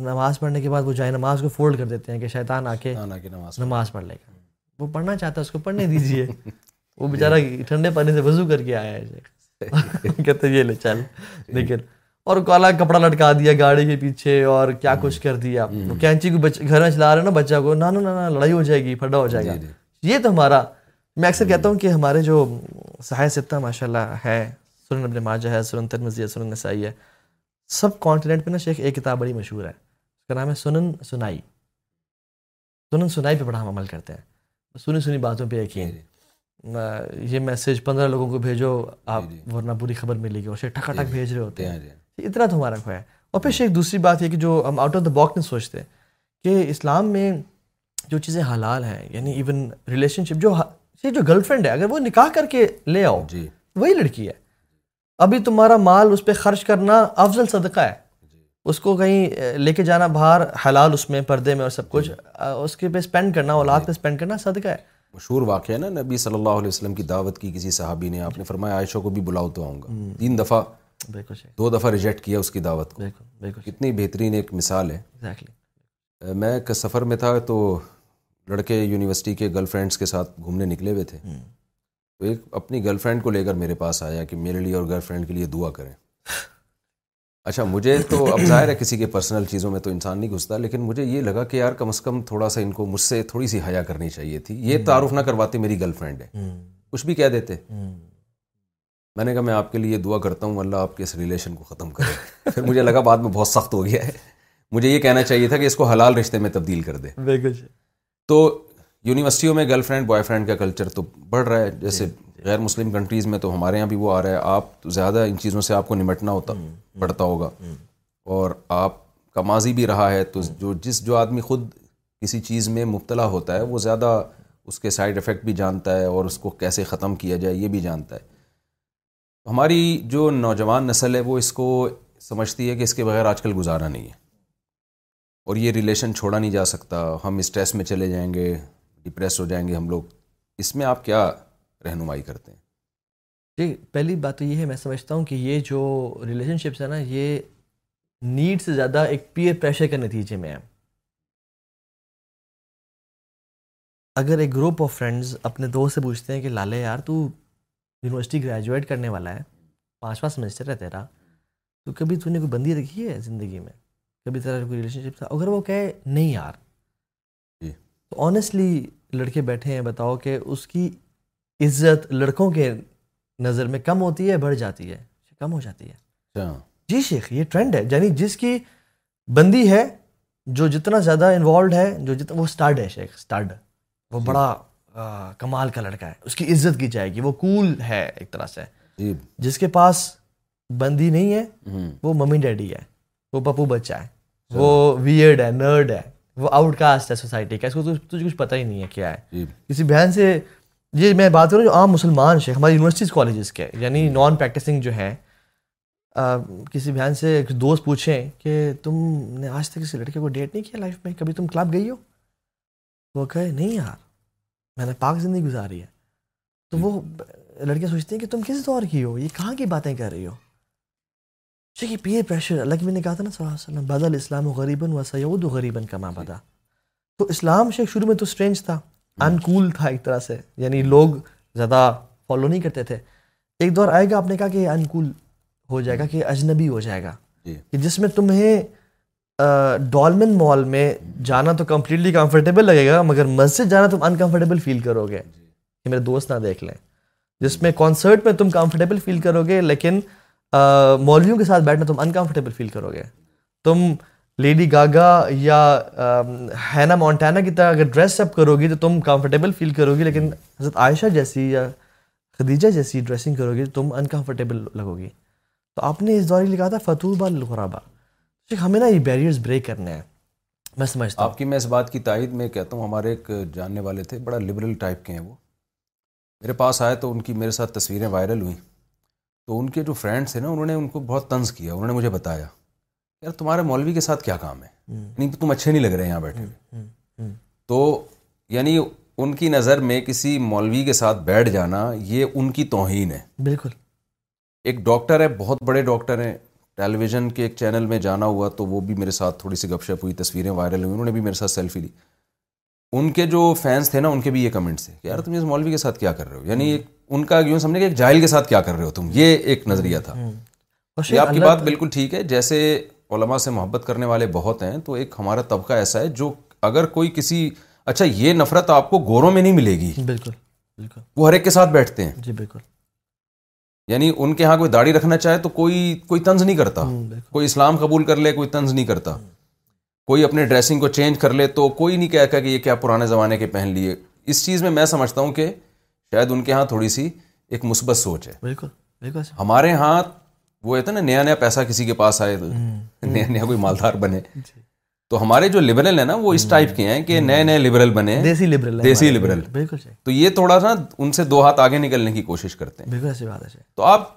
نماز پڑھنے کے بعد وہ جائے نماز کو فولڈ کر دیتے ہیں کہ شیطان آ کے نماز نماز پڑھ لے گا وہ پڑھنا چاہتا ہے اس کو پڑھنے دیجیے وہ بیچارہ ٹھنڈے پانی سے وضو کر کے آیا ہے کہتے یہ لے چل جی۔ لیکن اور کالا کپڑا لٹکا دیا گاڑی کے پیچھے اور کیا کچھ کر دیا کینچی کو گھر میں چلا رہے ہیں نا بچہ کو نہ نانا لڑائی ہو جائے گی پھڈا ہو جائے گا جی، جی۔ یہ تو ہمارا میں اکثر کہتا ہوں کہ ہمارے جو سہایہ ستہ ماشاء اللہ ہے سنن ابن ماجہ ہے سنن ترمزی ہے سنن نسائی ہے سب کانٹیننٹ پہ نا شیخ ایک کتاب بڑی مشہور ہے اس کا نام ہے سنن سنائی سنن سنائی پہ بڑا ہم عمل کرتے ہیں سنی سنی باتوں پہ یقین جی، جی۔ یہ میسیج پندرہ لوگوں کو بھیجو آپ جی، ورنہ بری خبر ملے گی اور شیخ ٹھکا ٹھک بھیج رہے ہوتے ہیں ہاں، اتنا تو ہمارا خواہ ہے اور پھر شیخ دوسری بات یہ کہ جو ہم آؤٹ آف دا باکس نہیں سوچتے کہ اسلام میں جو چیزیں حلال ہیں یعنی ایون ریلیشن شپ جو گرل فرینڈ ہے اگر وہ نکاح کر کے لے آؤ وہی لڑکی ہے ابھی تمہارا مال اس پہ خرچ کرنا افضل صدقہ ہے اس کو کہیں لے کے جانا باہر حلال اس میں پردے میں اور سب کچھ اس کے پہ سپینڈ کرنا اولاد پہ سپینڈ کرنا صدقہ ہے مشہور واقعہ ہے نا نبی صلی اللہ علیہ وسلم کی دعوت کی کسی صحابی نے آپ نے فرمایا عائشہ کو بھی بلاؤ تو آؤں گا تین دفعہ دو دفعہ ریجیکٹ کیا اس کی دعوت کو کتنی بہترین ایک مثال ہے میں سفر میں تھا تو لڑکے یونیورسٹی کے گرل فرینڈس کے ساتھ گھومنے نکلے ہوئے تھے تو ایک اپنی گرل فرینڈ کو لے کر میرے پاس آیا کہ میرے لیے اور گرل فرینڈ کے لیے دعا کریں اچھا مجھے تو اب ظاہر ہے کسی کے پرسنل چیزوں میں تو انسان نہیں گھستا لیکن مجھے یہ لگا کہ یار کم از کم تھوڑا سا ان کو مجھ سے تھوڑی سی حیا کرنی چاہیے تھی یہ تعارف نہ کرواتی میری گرل فرینڈ ہے کچھ بھی کہہ دیتے میں نے کہا میں آپ کے لیے دعا کرتا ہوں اللہ آپ کے اس ریلیشن کو ختم کرے پھر مجھے لگا بعد میں بہت سخت ہو گیا ہے مجھے یہ کہنا چاہیے تھا کہ اس کو حلال رشتے میں تبدیل کر دے تو یونیورسٹیوں میں گرل فرینڈ بوائے فرینڈ کا کلچر تو بڑھ رہا ہے جیسے جی، جی۔ غیر مسلم کنٹریز میں تو ہمارے یہاں بھی وہ آ رہا ہے آپ زیادہ ان چیزوں سے آپ کو نمٹنا ہوتا پڑتا ہوگا اور آپ کا ماضی بھی رہا ہے تو جو جس جو آدمی خود کسی چیز میں مبتلا ہوتا ہے وہ زیادہ اس کے سائڈ افیکٹ بھی جانتا ہے اور اس کو کیسے ختم کیا جائے یہ بھی جانتا ہے ہماری جو نوجوان نسل ہے وہ اس کو سمجھتی ہے کہ اس کے بغیر آج کل گزارا نہیں ہے اور یہ ریلیشن چھوڑا نہیں جا سکتا ہم اسٹریس میں چلے جائیں گے ڈپریس ہو جائیں گے ہم لوگ اس میں آپ کیا رہنمائی کرتے ہیں جی پہلی بات تو یہ ہے میں سمجھتا ہوں کہ یہ جو ریلیشن شپس ہیں نا یہ نیڈ سے زیادہ ایک پیئر پریشر کے نتیجے میں ہے اگر ایک گروپ آف فرینڈز اپنے دوست سے پوچھتے ہیں کہ لالے یار تو یونیورسٹی گریجویٹ کرنے والا ہے پانچواں سیمسٹر ہے تیرا تو کبھی تو نے کوئی بندی رکھی ہے زندگی میں کبھی تیرا کوئی ریلیشن شپ تھا اگر وہ کہے نہیں یار آنیسٹلی لڑکے بیٹھے ہیں بتاؤ کہ اس کی عزت لڑکوں کے نظر میں کم ہوتی ہے بڑھ جاتی ہے کم ہو جاتی ہے اچھا۔ جی شیخ یہ ٹرینڈ ہے یعنی جس کی بندی ہے جو جتنا زیادہ انوالوڈ ہے جو جتنا وہ وہ ہے شیخ جی۔ بڑا کمال کا لڑکا ہے اس کی عزت کی جائے گی وہ کول ہے ایک طرح سے جی۔ جس کے پاس بندی نہیں ہے وہ ممی ڈیڈی ہے وہ پپو بچہ ہے اچھا۔ وہ ویئرڈ ہے نرڈ ہے وہ آؤٹ کاسٹ ہے سوسائٹی کا اس کو تجھے کچھ پتہ ہی نہیں ہے کیا ہے جی۔ کسی بہن سے یہ میں بات کر رہا ہوں جو عام مسلمان شیخ ہماری یونیورسٹیز کالجز کے یعنی نان جی۔ پریکٹسنگ جو ہیں کسی بہن سے ایک دوست پوچھیں کہ تم نے آج تک کسی لڑکے کو ڈیٹ نہیں کیا لائف میں کبھی تم کلاب گئی ہو وہ کہے نہیں یار میں نے پاک زندگی گزاری ہے تو جی۔ وہ لڑکیاں سوچتے ہیں کہ تم کس دور کی ہو یہ کہاں کی باتیں کر رہی ہو چھ یہ پریشر اللہ پریشر میں نے کہا تھا نا صلی اللہ بدل اسلام و غریباً سعود و غریباً غریبا کما بدا تو اسلام شیخ شروع میں تو اسٹرینج تھا انکول تھا ایک طرح سے یعنی لوگ زیادہ فالو نہیں کرتے تھے ایک دور آئے گا آپ نے کہا کہ انکول ہو جائے گا کہ اجنبی ہو جائے گا جی۔ کہ جس میں تمہیں ڈالمن مال میں جانا تو کمپلیٹلی کمفرٹیبل لگے گا مگر مسجد جانا تم انکمفرٹیبل فیل کرو گے کہ میرے دوست نہ دیکھ لیں جس میں کانسرٹ میں تم کمفرٹیبل فیل کرو گے لیکن مولویوں کے ساتھ بیٹھنا تم انکمفرٹیبل فیل کرو گے تم لیڈی گاگا یا ہینا مونٹینا کی طرح اگر ڈریس اپ کرو گی تو تم کمفرٹیبل فیل کرو گی لیکن حضرت عائشہ جیسی یا خدیجہ جیسی ڈریسنگ کرو گی تو تم انکمفرٹیبل لگو گی تو آپ نے اس دور لکھا تھا فطوبہ الخرابہ ہمیں نا یہ بیریئرز بریک کرنے ہیں میں سمجھتا ہوں آپ کی میں اس بات کی تائید میں کہتا ہوں ہمارے ایک جاننے والے تھے بڑا لبرل ٹائپ کے ہیں وہ میرے پاس آئے تو ان کی میرے ساتھ تصویریں وائرل ہوئیں تو ان کے جو فرینڈس ہیں نا انہوں نے ان کو بہت طنز کیا انہوں نے مجھے بتایا یار تمہارے مولوی کے ساتھ کیا کام ہے یعنی تم اچھے نہیں لگ رہے یہاں بیٹھے تو یعنی ان کی نظر میں کسی مولوی کے ساتھ بیٹھ جانا یہ ان کی توہین ہے بالکل ایک ڈاکٹر ہے بہت بڑے ڈاکٹر ہیں ٹیلی ویژن کے ایک چینل میں جانا ہوا تو وہ بھی میرے ساتھ تھوڑی سی گپ شپ ہوئی تصویریں وائرل ہوئی انہوں نے بھی میرے ساتھ سیلفی لی ان کے جو فینس تھے نا ان کے بھی یہ کمنٹس تھے کہ یار تم اس مولوی کے ساتھ کیا کر رہے ہو یعنی ایک ان کا یوں سمجھے کہ ایک جائل کے ساتھ کیا کر رہے ہو تم یہ ایک نظریہ تھا یہ آپ کی بات بالکل ٹھیک ہے جیسے علماء سے محبت کرنے والے بہت ہیں تو ایک ہمارا طبقہ ایسا ہے جو اگر کوئی کسی اچھا یہ نفرت آپ کو گوروں میں نہیں ملے گی بالکل وہ ہر ایک کے ساتھ بیٹھتے ہیں جی بالکل یعنی ان کے ہاں کوئی داڑھی رکھنا چاہے تو کوئی کوئی طنز نہیں کرتا کوئی اسلام قبول کر لے کوئی طنز نہیں کرتا کوئی اپنے ڈریسنگ کو چینج کر لے تو کوئی نہیں کہہ کہ یہ کیا پرانے زمانے کے پہن لیے اس چیز میں میں سمجھتا ہوں کہ شاید ان کے ہاں تھوڑی سی ایک مثبت سوچ ہے بالکل بالکل ہمارے ہاں وہ ہے نا نیا نیا پیسہ کسی کے پاس آئے نیا نیا کوئی مالدار بنے جی۔ تو ہمارے جو لبرل ہیں نا وہ اس ٹائپ کے ہیں کہ نئے نئے لبرل بنے دیسی لبرل دیسی لبرل تو یہ تھوڑا سا ان سے دو ہاتھ آگے نکلنے کی کوشش کرتے ہیں تو آپ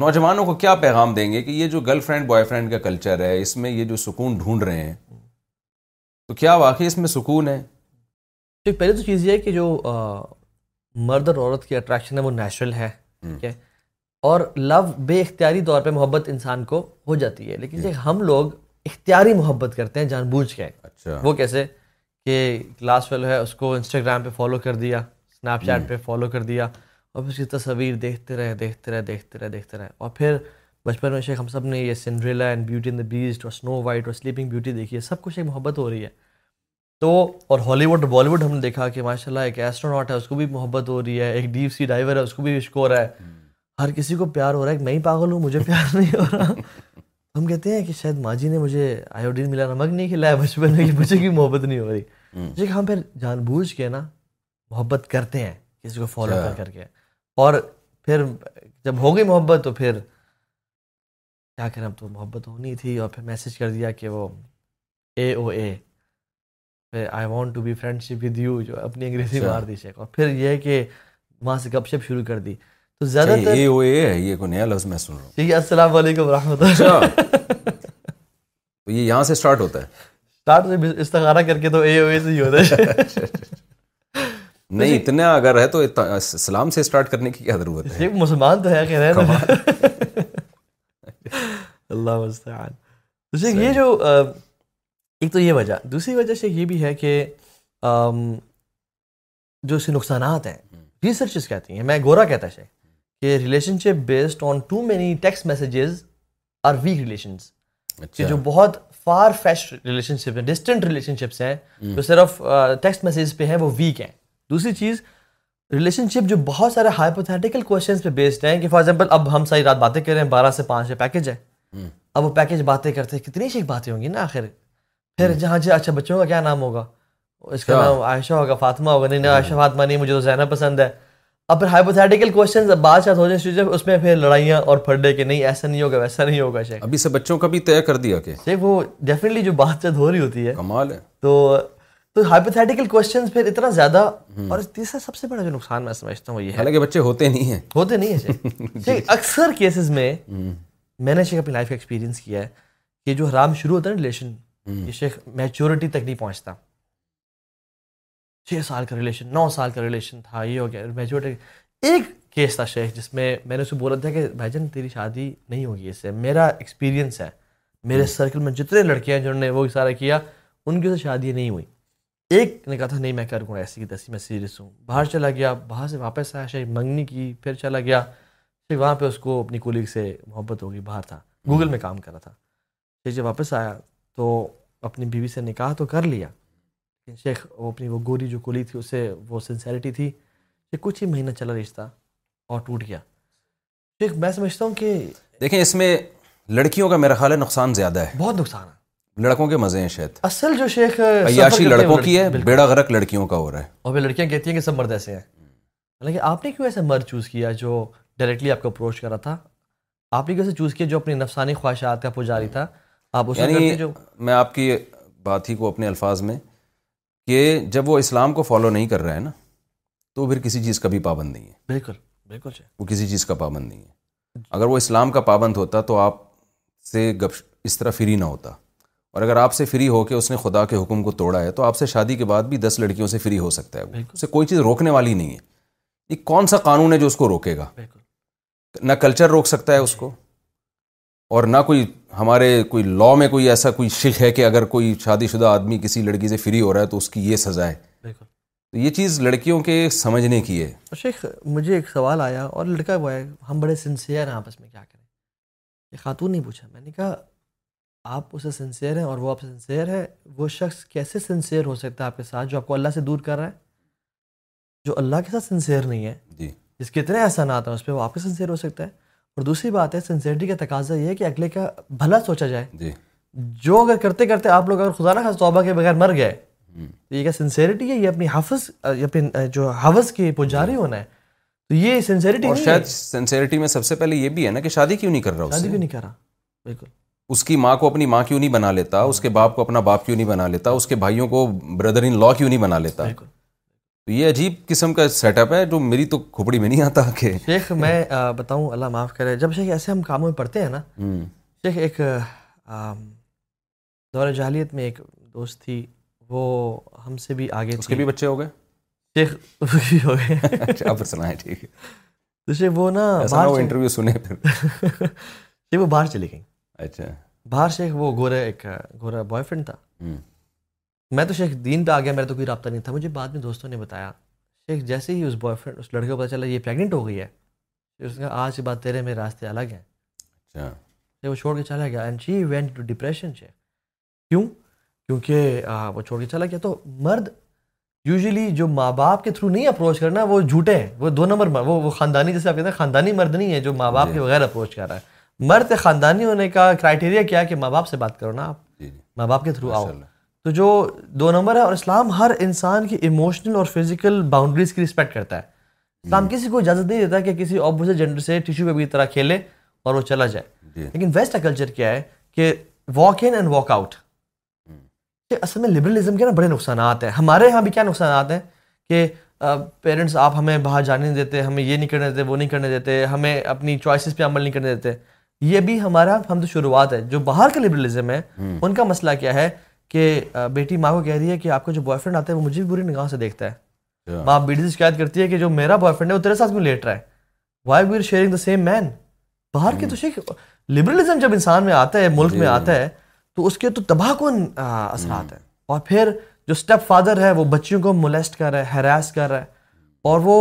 نوجوانوں کو کیا پیغام دیں گے کہ یہ جو گرل فرینڈ بوائے فرینڈ کا کلچر ہے اس میں یہ جو سکون ڈھونڈ رہے ہیں تو کیا واقعی اس میں سکون ہے پہلے تو چیز یہ ہے کہ جو مرد اور عورت کی اٹریکشن ہے وہ نیچرل ہے ٹھیک ہے اور لو بے اختیاری طور پہ محبت انسان کو ہو جاتی ہے لیکن جی۔ ہم لوگ اختیاری محبت کرتے ہیں جان بوجھ کے اچھا وہ کیسے کہ کلاس فیلو ہے اس کو انسٹاگرام پہ فالو کر دیا اسنیپ چیٹ پہ فالو کر دیا اور پھر اس کی تصویر دیکھتے رہے دیکھتے رہے دیکھتے رہے دیکھتے رہے اور پھر بچپن میں شیخ ہم سب نے یہ Cinderella and beauty and the beast اور سنو وائٹ اور سلیپنگ بیوٹی دیکھی ہے سب کچھ ایک محبت ہو رہی ہے تو اور ہالی ووڈ بالی ووڈ ہم نے دیکھا کہ ماشاء اللہ ایک ایسٹرونٹ ہے اس کو بھی محبت ہو رہی ہے ایک ڈیپ سی ڈائیور ہے اس کو بھی عشق ہو رہا ہے ہر کسی کو پیار ہو رہا ہے میں ہی پاگل ہوں مجھے پیار نہیں ہو رہا ہم کہتے ہیں کہ شاید ماں جی نے مجھے آیوڈین ملا نمک نہیں کھلایا بچپن میں مجھے کی محبت نہیں ہو رہی ہم پھر جان بوجھ کے نا محبت کرتے ہیں کسی کو فالو اچھا۔ کر کر کے اور پھر جب ہو گئی محبت تو پھر کیا کریں اب تو محبت ہونی تھی اور پھر میسج کر دیا کہ وہ اے او اے پھر I want to be friendship with you جو اپنی انگریزی اچھا۔ مار دی شیخ اور پھر یہ کہ وہاں سے گپ شپ شروع کر دی تو اچھا، زیادہ تر یہ وہ یہ ہے یہ کوئی نیا لفظ میں سن رہا ہوں ٹھیک جی، ہے السلام علیکم ورحمۃ اللہ اچھا۔ یہ یہاں سے سٹارٹ ہوتا ہے سٹارٹ سے استخارہ کر کے تو اے او اے سے ہی ہوتا ہے نہیں اتنا اگر ہے تو اسلام سے سٹارٹ کرنے کی کیا ضرورت ہے ایک مسلمان تو ہے کہہ رہے ہیں اللہ مستعان تو یہ جو ایک تو یہ وجہ دوسری وجہ سے یہ بھی ہے کہ جو اس کے نقصانات ہیں ریسرچز کہتی ہیں میں گورا کہتا ہے کہ relationship based on too many text messages are weak کہ اچھا۔ جو بہت فار فیش ریلیشن شپ ہیں ڈسٹنٹ ریلیشن شپس ہیں جو صرف ٹیکسٹ میسیج پہ ہیں وہ ویک ہیں دوسری چیز ریلیشن شپ جو بہت سارے ہائپوتھیٹیکل کوشچنس پہ بیسڈ ہیں کہ فار ایگزامپل اب ہم ساری رات باتیں کر رہے ہیں بارہ سے پانچ سے پیکیج ہے اب وہ پیکج باتیں کرتے ہیں کتنی سی باتیں ہوں گی نا آخر پھر جہاں جی اچھا بچوں کا کیا نام ہوگا اس کا نام عائشہ ہوگا فاطمہ ہوگا نہیں نہیں عائشہ فاطمہ نہیں مجھے تو زینب پسند ہے اب پھر ہائپوتھیٹیکل کوشچن بات چیت ہو جائے اس میں پھر لڑائیاں اور پھڈے کہ نہیں ایسا نہیں ہوگا ویسا نہیں ہوگا شیخ ابھی سے بچوں کا بھی طے کر دیا کہ شیخ وہ ڈیفینیٹلی جو بات چیت ہو رہی ہوتی ہے کمال ہے تو تو ہائپوتھیٹیکل کوشچن پھر اتنا زیادہ اور تیسرا سب سے بڑا جو نقصان میں سمجھتا ہوں یہ ہے حالانکہ بچے ہوتے نہیں ہیں ہوتے نہیں ہیں شیخ جی۔ اکثر کیسز میں میں نے شیخ اپنی لائف کا ایکسپیرینس کیا ہے کہ جو حرام شروع ہوتا ہے نا ریلیشن یہ شیخ میچورٹی تک نہیں پہنچتا چھ سال کا ریلیشن نو سال کا ریلیشن تھا یہ ہو گیا میچورٹی ایک کیس تھا شیخ جس میں میں نے اسے بولا تھا کہ بھائی جان تیری شادی نہیں ہوگی اس سے میرا ایکسپیرینس ہے میرے سرکل میں جتنے لڑکے ہیں جنہوں نے وہ اشارہ کیا ان کی اسے شادی نہیں ہوئی ایک نے کہا تھا نہیں میں کرکوں ایسی کی تیسی میں سیریس ہوں باہر چلا گیا باہر سے واپس آیا شیخ منگنی کی پھر چلا گیا پھر وہاں پہ اس کو اپنی کولیگ سے محبت ہوگی باہر تھا گوگل میں کام کر رہا تھا پھر جب واپس آیا تو اپنی بیوی سے نکاح تو کر لیا لیکن شیخ وہ اپنی وہ گوری جو کلی تھی اسے وہ سنسیریٹی تھی کہ کچھ ہی مہینہ چلا رشتہ اور ٹوٹ گیا شیخ میں سمجھتا ہوں کہ دیکھیں اس میں لڑکیوں کا میرا خیال ہے نقصان زیادہ ہے بہت نقصان ہے لڑکوں کے مزے ہیں شاید اصل جو شیخ عیاشی لڑکوں کی ہے بیڑا غرق لڑکیوں کا ہو رہا ہے اور پھر لڑکیاں کہتی ہیں کہ سب مرد ایسے ہیں حالانکہ آپ نے کیوں ایسا مرد چوز کیا جو ڈائریکٹلی آپ کو اپروچ کرا تھا آپ نے کیسے چوز کیا جو اپنی نفسانی خواہشات کا پجاری تھا آپ یعنی میں آپ کی بات ہی کو اپنے الفاظ میں کہ جب وہ اسلام کو فالو نہیں کر رہا ہے نا تو پھر کسی چیز کا بھی پابند نہیں ہے بالکل بالکل وہ کسی چیز کا پابند نہیں ہے اگر وہ اسلام کا پابند ہوتا تو آپ سے گپ اس طرح فری نہ ہوتا اور اگر آپ سے فری ہو کے اس نے خدا کے حکم کو توڑا ہے تو آپ سے شادی کے بعد بھی دس لڑکیوں سے فری ہو سکتا ہے اسے کوئی چیز روکنے والی نہیں ہے یہ کون سا قانون ہے جو اس کو روکے گا نہ کلچر روک سکتا ہے اس کو اور نہ کوئی ہمارے کوئی لاء میں کوئی ایسا کوئی شک ہے کہ اگر کوئی شادی شدہ آدمی کسی لڑکی سے فری ہو رہا ہے تو اس کی یہ سزا ہے بالکل تو یہ چیز لڑکیوں کے سمجھنے کی ہے شیخ مجھے ایک سوال آیا اور لڑکا وہ ہے ہم بڑے سنسیئر ہیں آپس میں کیا کریں یہ خاتون نہیں پوچھا میں نے کہا آپ اسے سنسیئر ہیں اور وہ آپ سنسیئر ہے وہ شخص کیسے سنسیئر ہو سکتا ہے آپ کے ساتھ جو آپ کو اللہ سے دور کر رہا ہے جو اللہ کے ساتھ سنسیئر نہیں ہے جی جس کے اتنے احسانات ہیں اس پہ وہ آپ کے سنسیئر ہو سکتا ہے اور دوسری بات ہے سنسیئرٹی کا تقاضا یہ ہے کہ اگلے کا بھلا سوچا جائے جی جو اگر کرتے کرتے آپ لوگ اگر خدا نہ خاص توبہ کے بغیر مر گئے تو یہ کیا سنسیئرٹی ہے یہ اپنی حفظ اپنی جو حوث کی پجاری جی۔ ہونا ہے تو یہ سنسیئرٹی اور شاید سنسیئرٹی میں سب سے پہلے یہ بھی ہے نا کہ شادی کیوں نہیں کر رہا شادی کیوں نہیں کر رہا بالکل اس کی ماں کو اپنی ماں کیوں نہیں بنا لیتا اس کے باپ کو اپنا باپ کیوں نہیں بنا لیتا اس کے بھائیوں کو بردر ان لا کیوں نہیں بنا لیتا بالکل تو یہ عجیب قسم کا سیٹ اپ ہے جو میری تو کھوپڑی میں نہیں آتا کہ شیخ میں بتاؤں اللہ معاف کرے جب شیخ ایسے ہم کاموں میں پڑھتے ہیں نا شیخ ایک دور جہلیت میں ایک دوست تھی وہ ہم سے بھی آگے اس کے بھی بچے ہو گئے شیخ بھی ہو گئے آپ سنائیں ٹھیک تو شیخ وہ نا وہ انٹرویو سنے پھر شیخ وہ باہر چلی گئیں اچھا باہر شیخ وہ گورا ایک گورا بوائے فرینڈ تھا میں تو شیخ دین پہ آ گیا میرا تو کوئی رابطہ نہیں تھا مجھے بعد میں دوستوں نے بتایا شیخ جیسے ہی اس بوائے فرینڈ اس لڑکے کو پتہ چلا یہ پیگننٹ ہو گئی ہے اس نے آج کے بعد تیرے میرے راستے الگ ہیں اچھا وہ چھوڑ کے چلا گیا and she went to depression کیوں کیونکہ وہ چھوڑ کے چلا گیا تو مرد یوزلی جو ماں باپ کے تھرو نہیں اپروچ کرنا وہ جھوٹے ہیں وہ دو نمبر وہ وہ خاندانی جیسے آپ کہتے ہیں خاندانی مرد نہیں ہے جو ماں باپ جی۔ کے بغیر اپروچ کر رہا ہے مرد خاندانی ہونے کا کرائٹیریا کیا کہ ماں باپ سے بات کرو نا آپ جی، جی۔ ماں باپ کے تھرو آؤ تو جو دو نمبر ہے اور اسلام ہر انسان کی ایموشنل اور فزیکل باؤنڈریز کی رسپیکٹ کرتا ہے اسلام جی۔ کسی کو اجازت نہیں دیتا کہ کسی اپوزٹ جینڈر سے ٹیشو پہ بھی طرح کھیلے اور وہ چلا جائے جی۔ لیکن ویسٹ کلچر کیا ہے کہ walk in and walk out اصل میں لبرلزم کے نا بڑے نقصانات ہیں ہمارے یہاں بھی کیا نقصانات ہیں کہ پیرنٹس آپ ہمیں باہر جانے نہیں دیتے ہمیں یہ نہیں کرنے دیتے وہ نہیں کرنے دیتے ہمیں اپنی چوائسیز پہ عمل نہیں کرنے دیتے یہ بھی ہمارا ہم تو شروعات ہے جو باہر کا لبرلزم ہے ان کا مسئلہ کیا ہے کہ بیٹی ماں کو کہہ رہی ہے کہ آپ کا جو بوائے فرینڈ آتا ہے وہ مجھے بھی بری نگاہ سے دیکھتا ہے ماں بیٹی سے شکایت کرتی ہے کہ جو میرا بوائے فرینڈ ہے وہ تیرے ساتھ میں لیٹ رہا ہے why sharing the same man باہر کے hmm. تو شیخ لبرلزم جب انسان میں آتا ہے ملک میں آتا ہے تو اس کے تو تباہ کن اثرات hmm. ہیں اور پھر جو اسٹیپ فادر ہے وہ بچیوں کو ملیسٹ کر رہا ہے ہیراس کر رہا ہے اور وہ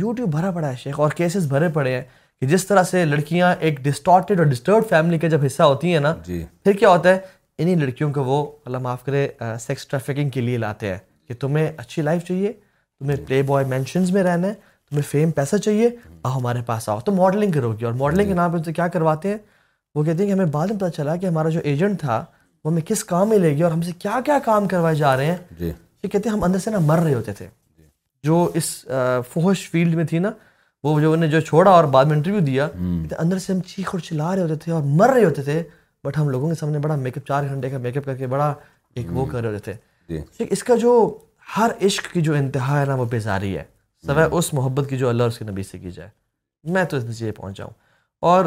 یوٹیوب بھرا پڑا ہے شیخ اور کیسز بھرے پڑے ہیں کہ جس طرح سے لڑکیاں ایک ڈسٹارٹیڈ اور ڈسٹرب فیملی کا جب حصہ ہوتی ہیں نا جی۔ پھر کیا ہوتا ہے انہی لڑکیوں کو وہ اللہ معاف کرے سیکس ٹریفکنگ کے لیے لاتے ہیں کہ تمہیں اچھی لائف چاہیے تمہیں پلے بوائے مینشنز میں رہنا ہے تمہیں فیم پیسہ چاہیے آؤ ہمارے پاس آؤ تو ماڈلنگ کرو گی اور ماڈلنگ کے جی۔ نام پہ تو کیا کرواتے ہیں وہ کہتے ہیں کہ ہمیں بعد میں پتہ چلا کہ ہمارا جو ایجنٹ تھا وہ ہمیں کس کام میں لے گیا اور ہم سے کیا کیا کام کروائے جا رہے ہیں جی۔ یہ کہتے ہیں ہم اندر سے نا مر رہے ہوتے تھے جی۔ جو اس فوہش فیلڈ میں تھی نا وہ جو انہیں جو چھوڑا اور بعد میں انٹرویو دیا اندر سے ہم چیخ اور چلا رہے ہوتے تھے اور مر رہے ہوتے تھے بٹ ہم لوگوں کے سامنے بڑا میک اپ چار گھنٹے کا میک اپ کر کے بڑا ایک وہ کر رہے تھے جی۔ اس کا جو ہر عشق کی جو انتہا ہے نا وہ بیزاری ہے سوائے اس محبت کی جو اللہ اس کے نبی سے کی جائے میں تو اس نتیجے یہ جاؤں اور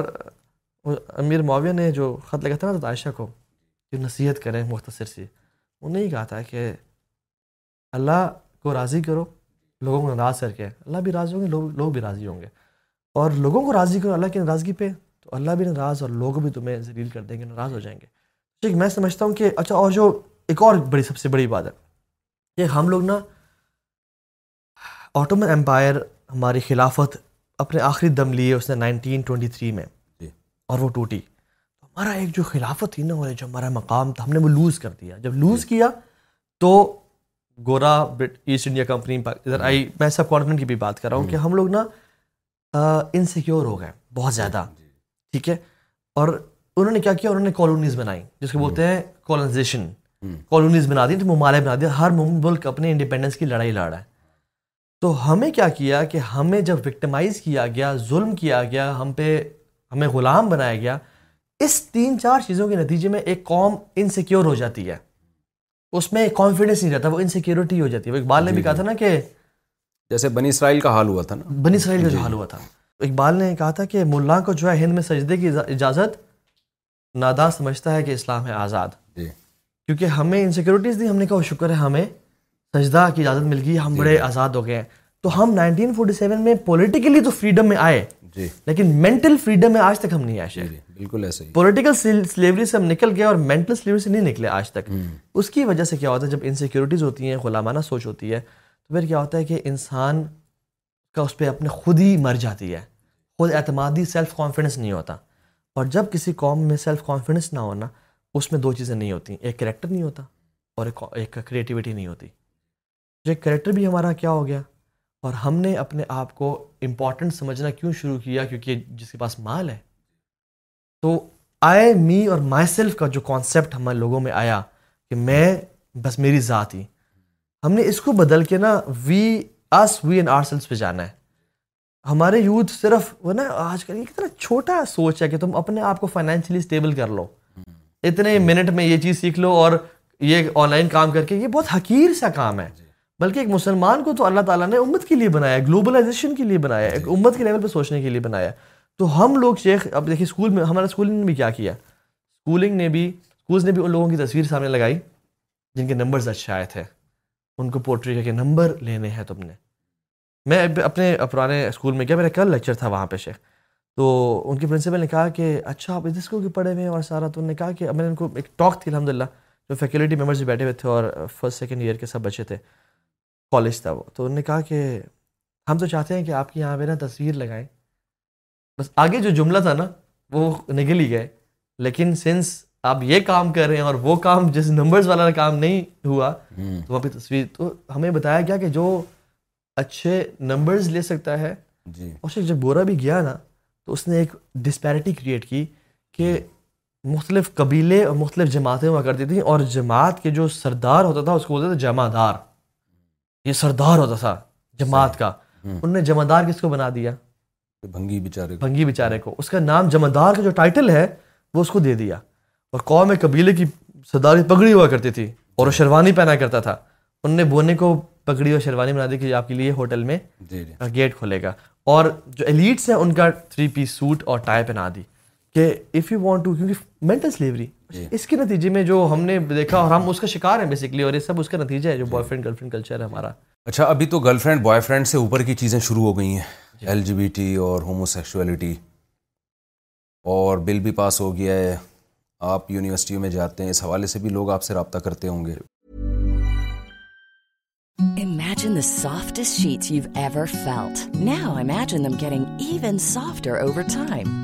امیر معاویہ نے جو خط لگا تھا نا عائشہ کو نصیحت کریں مختصر سی انہوں نے کہا تھا کہ اللہ کو راضی کرو لوگوں کو ناراض کر کے اللہ بھی راضی ہوں گے لوگ بھی راضی ہوں گے اور لوگوں کو راضی کرو اللہ کی ناراضگی پہ تو اللہ بھی ناراض اور لوگ بھی تمہیں ذلیل کر دیں گے ناراض ہو جائیں گے ٹھیک میں سمجھتا ہوں کہ اچھا اور جو ایک اور بڑی سب سے بڑی بات ہے کہ ہم لوگ نا آٹومن امپائر ہماری خلافت اپنے آخری دم لیے اس نے نائنٹین ٹوئنٹی تھری میں جی۔ اور وہ ٹوٹی ہمارا ایک جو خلافت تھی نا وہ جو ہمارا مقام تھا ہم نے وہ لوز کر دیا جب لوز جی۔ کیا تو گورا ایسٹ انڈیا کمپنی ادھر آئی میں سب کانفیڈنٹ کی بھی بات کر رہا ہوں جی۔ کہ ہم لوگ نا انسیکیور ہو گئے بہت زیادہ ٹھیک ہے اور انہوں نے کیا کیا انہوں نے کالونیز بنائی جس کو بولتے ہیں کالونائزیشن کالونیز بنا بنا دی تو ممالک دیا ہر ملک اپنے انڈیپینڈنس کی لڑائی لڑ رہا ہے تو ہمیں کیا کیا کہ ہمیں جب وکٹمائز کیا گیا ظلم کیا گیا ہم پہ ہمیں غلام بنایا گیا اس تین چار چیزوں کے نتیجے میں ایک قوم انسیکیور ہو جاتی ہے اس میں ایک کانفیڈینس نہیں رہتا وہ انسیکیورٹی ہو جاتی وہ اقبال نے بھی جی، کہا جی۔ تھا نا کہ جیسے بنی اسرائیل کا حال ہوا تھا نا بنی اسرائیل کا جو جی۔ حال ہوا تھا اقبال نے کہا تھا کہ ملا کو جو ہے ہند میں سجدے کی اجازت ناداں سمجھتا ہے کہ اسلام ہے آزاد جی۔ کیونکہ ہمیں انسیکیورٹیز دی ہم نے کہا شکر ہے ہمیں سجدہ کی اجازت مل گئی ہم جی، بڑے جی۔ آزاد ہو گئے ہیں تو ہم نائنٹین فورٹی سیون میں پولیٹیکلی تو فریڈم میں آئے لیکن مینٹل فریڈم میں آج تک ہم نہیں آئے بالکل ایسے پولیٹیکل سلیوری سے ہم نکل گئے اور مینٹل سے نہیں نکلے آج تک اس کی وجہ سے کیا ہوتا ہے جب انسیکیورٹیز ہوتی ہیں غلامانہ سوچ ہوتی ہے تو پھر کیا ہوتا ہے کہ انسان کا اس پہ اپنے خود ہی مر جاتی ہے خود اعتمادی سیلف کانفیڈنس نہیں ہوتا اور جب کسی قوم میں سیلف کانفیڈنس نہ ہونا اس میں دو چیزیں نہیں ہوتی ایک کریکٹر نہیں ہوتا اور ایک کریٹیوٹی نہیں ہوتی جو کریکٹر بھی ہمارا کیا ہو گیا اور ہم نے اپنے آپ کو امپورٹنٹ سمجھنا کیوں شروع کیا کیونکہ جس کے پاس مال ہے تو آئے می اور مائی سیلف کا جو کانسیپٹ ہمارے لوگوں میں آیا کہ میں بس میری ذات ہی ہم نے اس کو بدل کے نا we as we are ourselves پہ جانا ہے ہمارے یوتھ صرف وہ نا آج کل یہ کتنا چھوٹا سوچ ہے کہ تم اپنے آپ کو فائنینشلی اسٹیبل کر لو اتنے منٹ میں یہ چیز سیکھ لو اور یہ آن لائن کام کر کے یہ بہت حقیر سا کام ہے جی۔ بلکہ ایک مسلمان کو تو اللہ تعالیٰ نے امت کے لیے بنایا گلوبلائزیشن کے لیے بنایا ایک جی۔ امت کے لیول پہ سوچنے کے لیے بنایا تو ہم لوگ شیخ اب دیکھیے اسکول میں ہمارے اسکولنگ نے بھی کیا کیا اسکولنگ نے بھی اسکولس نے بھی ان لوگوں کی تصویر سامنے لگائی جن کے نمبرز اچھے آئے تھے ان کو پورٹری کے نمبر لینے ہیں تم نے میں اپنے پرانے اسکول میں کیا میرا کل لیکچر تھا وہاں پہ شیخ تو ان کی پرنسپل نے کہا کہ اچھا آپ اس اسکول کے پڑھے ہوئے ہیں اور سارا تو انہوں نے کہا کہ میں نے ان کو ایک ٹاک تھی الحمد للہ جو فیکلٹی ممبرز بھی بیٹھے ہوئے تھے اور فرسٹ سیکنڈ ایئر کے سب بچے تھے کالج تھا وہ تو انہوں نے کہا کہ ہم تو چاہتے ہیں کہ آپ کی یہاں میرا تصویر لگائیں بس آگے جو جملہ تھا نا وہ نگل ہی گئے لیکن سنس آپ یہ کام کر رہے ہیں اور وہ کام جس نمبرز والا کام نہیں ہوا تو وہاں پہ تصویر تو ہمیں بتایا گیا کہ جو اچھے نمبرز لے سکتا ہے جی۔ اور شخص جب بورا بھی گیا نا تو اس نے ایک ڈسپیرٹی کریٹ کی کہ جی۔ مختلف قبیلے اور مختلف جماعتیں ہوا کرتی تھیں اور جماعت کے جو سردار ہوتا تھا اس کو بولتے تھے جمع دار یہ سردار ہوتا تھا جماعت کا ان نے جمع دار کس کو بنا دیا بھنگی بیچارے بھنگی بیچارے کو اس کا نام جمع دار کا جو ٹائٹل ہے وہ اس کو دے دیا اور قوم قبیلے کی صداری پگڑی ہوا کرتی تھی اور وہ جی. شیروانی پہنا کرتا تھا ان نے بونے کو پگڑی اور شیروانی بنا دی کہ آپ کے لیے ہوٹل میں جی، جی۔ گیٹ کھولے گا اور جو ایلیٹس ہیں ان کا تھری پیس سوٹ اور ٹائی پہنا دی کہ اف یو وانٹ ٹو کیونکہ مینٹل سلیوری اس کے نتیجے میں جو ہم نے دیکھا اور ہم اس کا شکار ہیں بیسکلی اور یہ سب اس کا نتیجہ ہے جو boy friend girl friend culture ہے ہمارا اچھا ابھی تو گرل فرینڈ بوائے فرینڈ سے اوپر کی چیزیں شروع ہو گئی ہیں ایل جی بی ٹی اور ہومو سیکشولیٹی اور بل بھی پاس ہو گیا ہے آپ یونیورسٹیوں میں جاتے ہیں اس حوالے سے بھی لوگ آپ سے رابطہ کرتے ہوں گے imagine the softest sheet you ever felt now imagine them carry even softer over time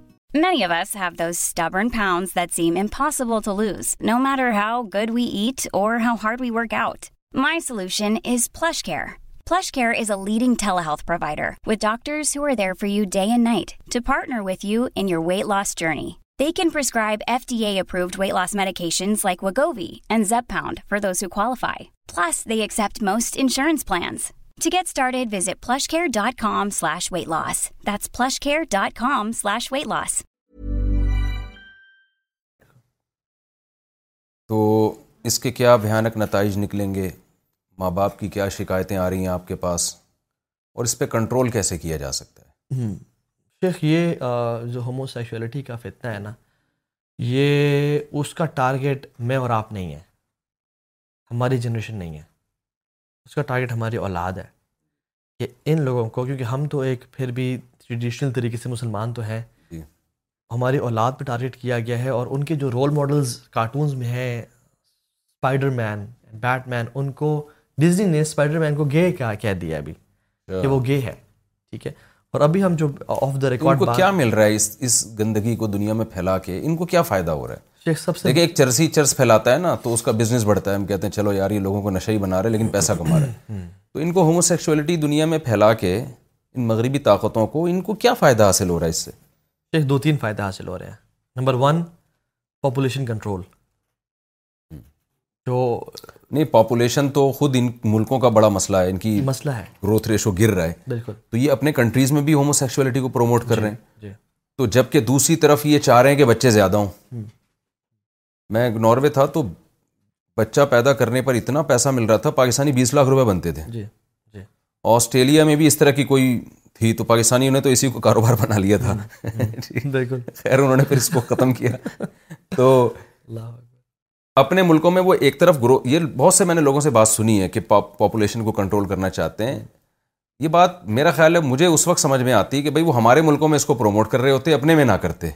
How good we ate our leading telehealth provider with doctors for you day and night to partner with you in your weight loss journey they can prescribe FDA approved weight loss medication like Wegovy and Zepbound for those کوئی plus they accept most insurance plans To get started, visit plushcare.com slash weight تو اس کے کیا نتائج نکلیں گے ماں باپ کی کیا شکایتیں آ رہی ہیں آپ کے پاس اور اس پہ کنٹرول کیسے کیا جا سکتا ہے جو ہوموسیٹی کا فتنہ ہے نا یہ اس کا ٹارگیٹ میں اور آپ نہیں ہیں ہماری جنریشن نہیں ہے اس کا ٹارگٹ ہماری اولاد ہے کہ ان لوگوں کو کیونکہ ہم تو ایک پھر بھی ٹریڈیشنل طریقے سے مسلمان تو ہیں جی۔ ہماری اولاد پہ ٹارگیٹ کیا گیا ہے اور ان کے جو رول ماڈلز کارٹونز میں ہیں اسپائڈر مین بیٹ مین ان کو ڈزنی نے اسپائڈر مین کو گے کہہ دیا ابھی اچھا۔ کہ وہ گے ہے ٹھیک ہے اور ابھی ہم جو آف دا ریکارڈ کو کیا مل رہا ہے اس گندگی کو دنیا میں پھیلا کے ان کو کیا فائدہ ہو رہا ہے ایک چرسی چرس پھیلاتا ہے نا تو اس کا بزنس بڑھتا ہے ہم کہتے ہیں چلو یار یہ لوگوں کو نشہ ہی بنا رہے لیکن پیسہ کما رہے ہیں تو ان کو ہومو سیکچولیٹی دنیا میں پھیلا کے ان مغربی طاقتوں کو ان کو کیا فائدہ حاصل ہو رہا ہے اس سے شیخ دو تین فائدہ حاصل ہو رہے ہیں نمبر ون پاپولیشن کنٹرول جو نہیں پاپولیشن تو خود ان ملکوں کا بڑا مسئلہ ہے ان کی مسئلہ ہے گروتھ ریشو گر رہا ہے بالکل تو یہ اپنے کنٹریز میں بھی ہومو سیکشولیٹی کو پروموٹ کر جی، رہے ہیں جی۔ تو جبکہ دوسری طرف یہ چاہ رہے ہیں کہ بچے زیادہ ہوں میں ناروے تھا تو بچہ پیدا کرنے پر اتنا پیسہ مل رہا تھا پاکستانی بیس لاکھ روپے بنتے تھے جی، آسٹریلیا میں بھی اس طرح کی کوئی تھی تو پاکستانی نے تو اسی کو کاروبار بنا لیا تھا بالکل ختم کیا تو اپنے ملکوں میں وہ ایک طرف گرو یہ بہت سے میں نے لوگوں سے بات سنی ہے کہ پاپولیشن کو کنٹرول کرنا چاہتے ہیں یہ بات میرا خیال ہے مجھے اس وقت سمجھ میں آتی ہے کہ بھائی وہ ہمارے ملکوں میں اس کو پروموٹ کر رہے ہوتے اپنے میں نہ کرتے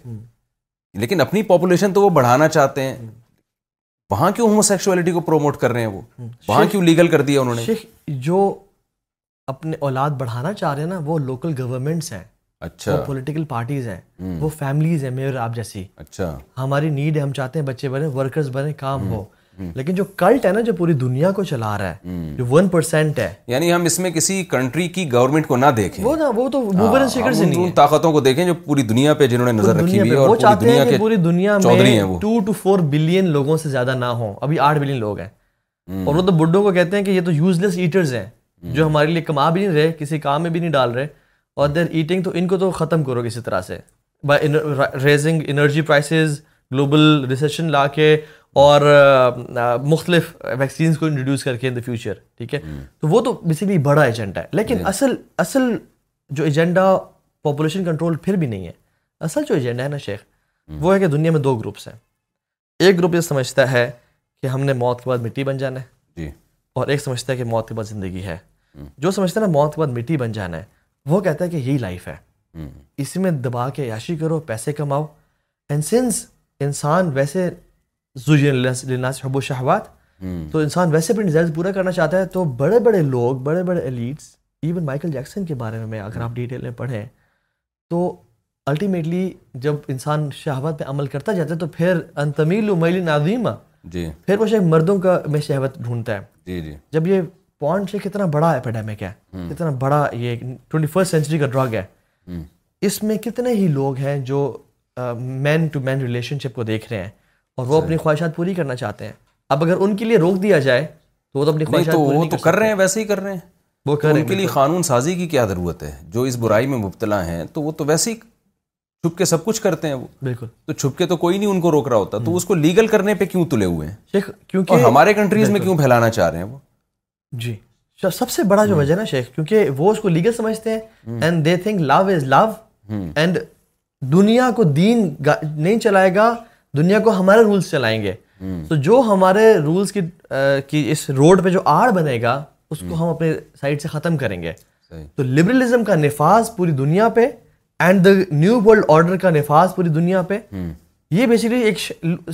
لیکن اپنی پاپولیشن تو وہ بڑھانا چاہتے ہیں وہاں کیوں ہومو سیکچولیٹی کو پروموٹ کر رہے ہیں وہ وہاں کیوں لیگل کر دیا انہوں نے جو اپنے اولاد بڑھانا چاہ رہے ہیں نا وہ لوکل گورنمنٹس ہیں اچھا پولیٹیکل پارٹیز ہیں وہ فیملیز ہیں میئر آپ جیسی اچھا ہماری نیڈ ہے ہم چاہتے ہیں بچے بنے ورکرز بنے کام ہو لیکن جو کلٹ ہے نا جو پوری دنیا کو چلا رہا ہے جو ون پرسینٹ ہے یعنی ہم اس میں کسی کنٹری کی گورنمنٹ کو نہ دیکھیں وہ تو ہاں، سے نہیں طاقتوں کو دیکھیں جو پوری دنیا پہ جنہوں نے نظر رکھی ہے کہ پوری دنیا میں ٹو بلین لوگوں سے زیادہ نہ ہوں ابھی آٹھ بلین لوگ ہیں اور وہ تو بڈوں کو کہتے ہیں کہ یہ تو یوز لیس ہیں جو ہمارے لیے کما بھی نہیں رہے کسی کام میں بھی نہیں ڈال رہے اور دیر ایٹنگ تو ان کو تو ختم کرو کسی طرح سے by raising energy prices global recession لا کے اور مختلف ویکسینس کو انٹروڈیوس کر کے ان دا فیوچر ٹھیک ہے تو وہ تو بیسکلی بڑا ایجنڈا ہے لیکن جی۔ اصل اصل جو ایجنڈا پاپولیشن کنٹرول پھر بھی نہیں ہے اصل جو ایجنڈا ہے نا شیخ وہ ہے کہ دنیا میں دو گروپس ہیں ایک گروپ یہ سمجھتا ہے کہ ہم نے موت کے بعد مٹی بن جانا ہے جی۔ اور ایک سمجھتا ہے کہ موت کے بعد زندگی ہے جو سمجھتا ہے نا موت کے بعد مٹی بن جانا ہے وہ کہتا ہے کہ یہی لائف ہے اس میں دبا کے عیاشی کرو پیسے کماؤ اینڈ سنس انسان ویسے حب و شہوات تو انسان ویسے اپنے ڈیزائر پورا کرنا چاہتا ہے تو بڑے بڑے لوگ بڑے بڑے ایلیٹس ایون مائیکل جیکسن کے بارے میں اگر آپ ڈیٹیل میں پڑھیں تو الٹیمیٹلی جب انسان شہوت پہ عمل کرتا جاتا ہے تو پھر انتمیل و میل جی پھر وہ شاید مردوں کا میں شہوت ڈھونڈتا ہے جی جی جب یہ پوائنٹ کتنا بڑا اپیڈیمک ہے کتنا بڑا یہ فرسٹ سینچری کا ڈرگ ہے اس میں کتنے ہی لوگ ہیں جو man to man relationship کو دیکھ رہے ہیں اور وہ اپنی خواہشات پوری کرنا چاہتے ہیں اب اگر ان کے لیے روک دیا جائے تو وہ تو اپنی خواہشات وہ تو کر رہے ہیں ویسے ہی کر رہے ہیں وہ کر رہے ان کے لیے قانون سازی کی کیا ضرورت ہے جو اس برائی میں مبتلا ہیں تو وہ تو ویسے ہی چھپ کے سب کچھ کرتے ہیں وہ بالکل تو چھپ کے تو کوئی نہیں ان کو روک رہا ہوتا تو اس کو لیگل کرنے پہ کیوں تلے ہوئے ہیں کیونکہ ہمارے کنٹریز میں کیوں پھیلانا چاہ رہے ہیں وہ جی سب سے بڑا جو وجہ ہے نا شیخ کیونکہ وہ اس کو لیگل سمجھتے ہیں and they think love is love and دنیا کو دین نہیں چلائے گا دنیا کو ہمارے رولس چلائیں گے تو جو ہمارے رولس کی اس روڈ پہ جو آڑ بنے گا اس کو ہم اپنے سائڈ سے ختم کریں گے تو لبرلزم کا نفاذ پوری دنیا پہ and the new world order کا نفاذ پوری دنیا پہ یہ بیسکلی ایک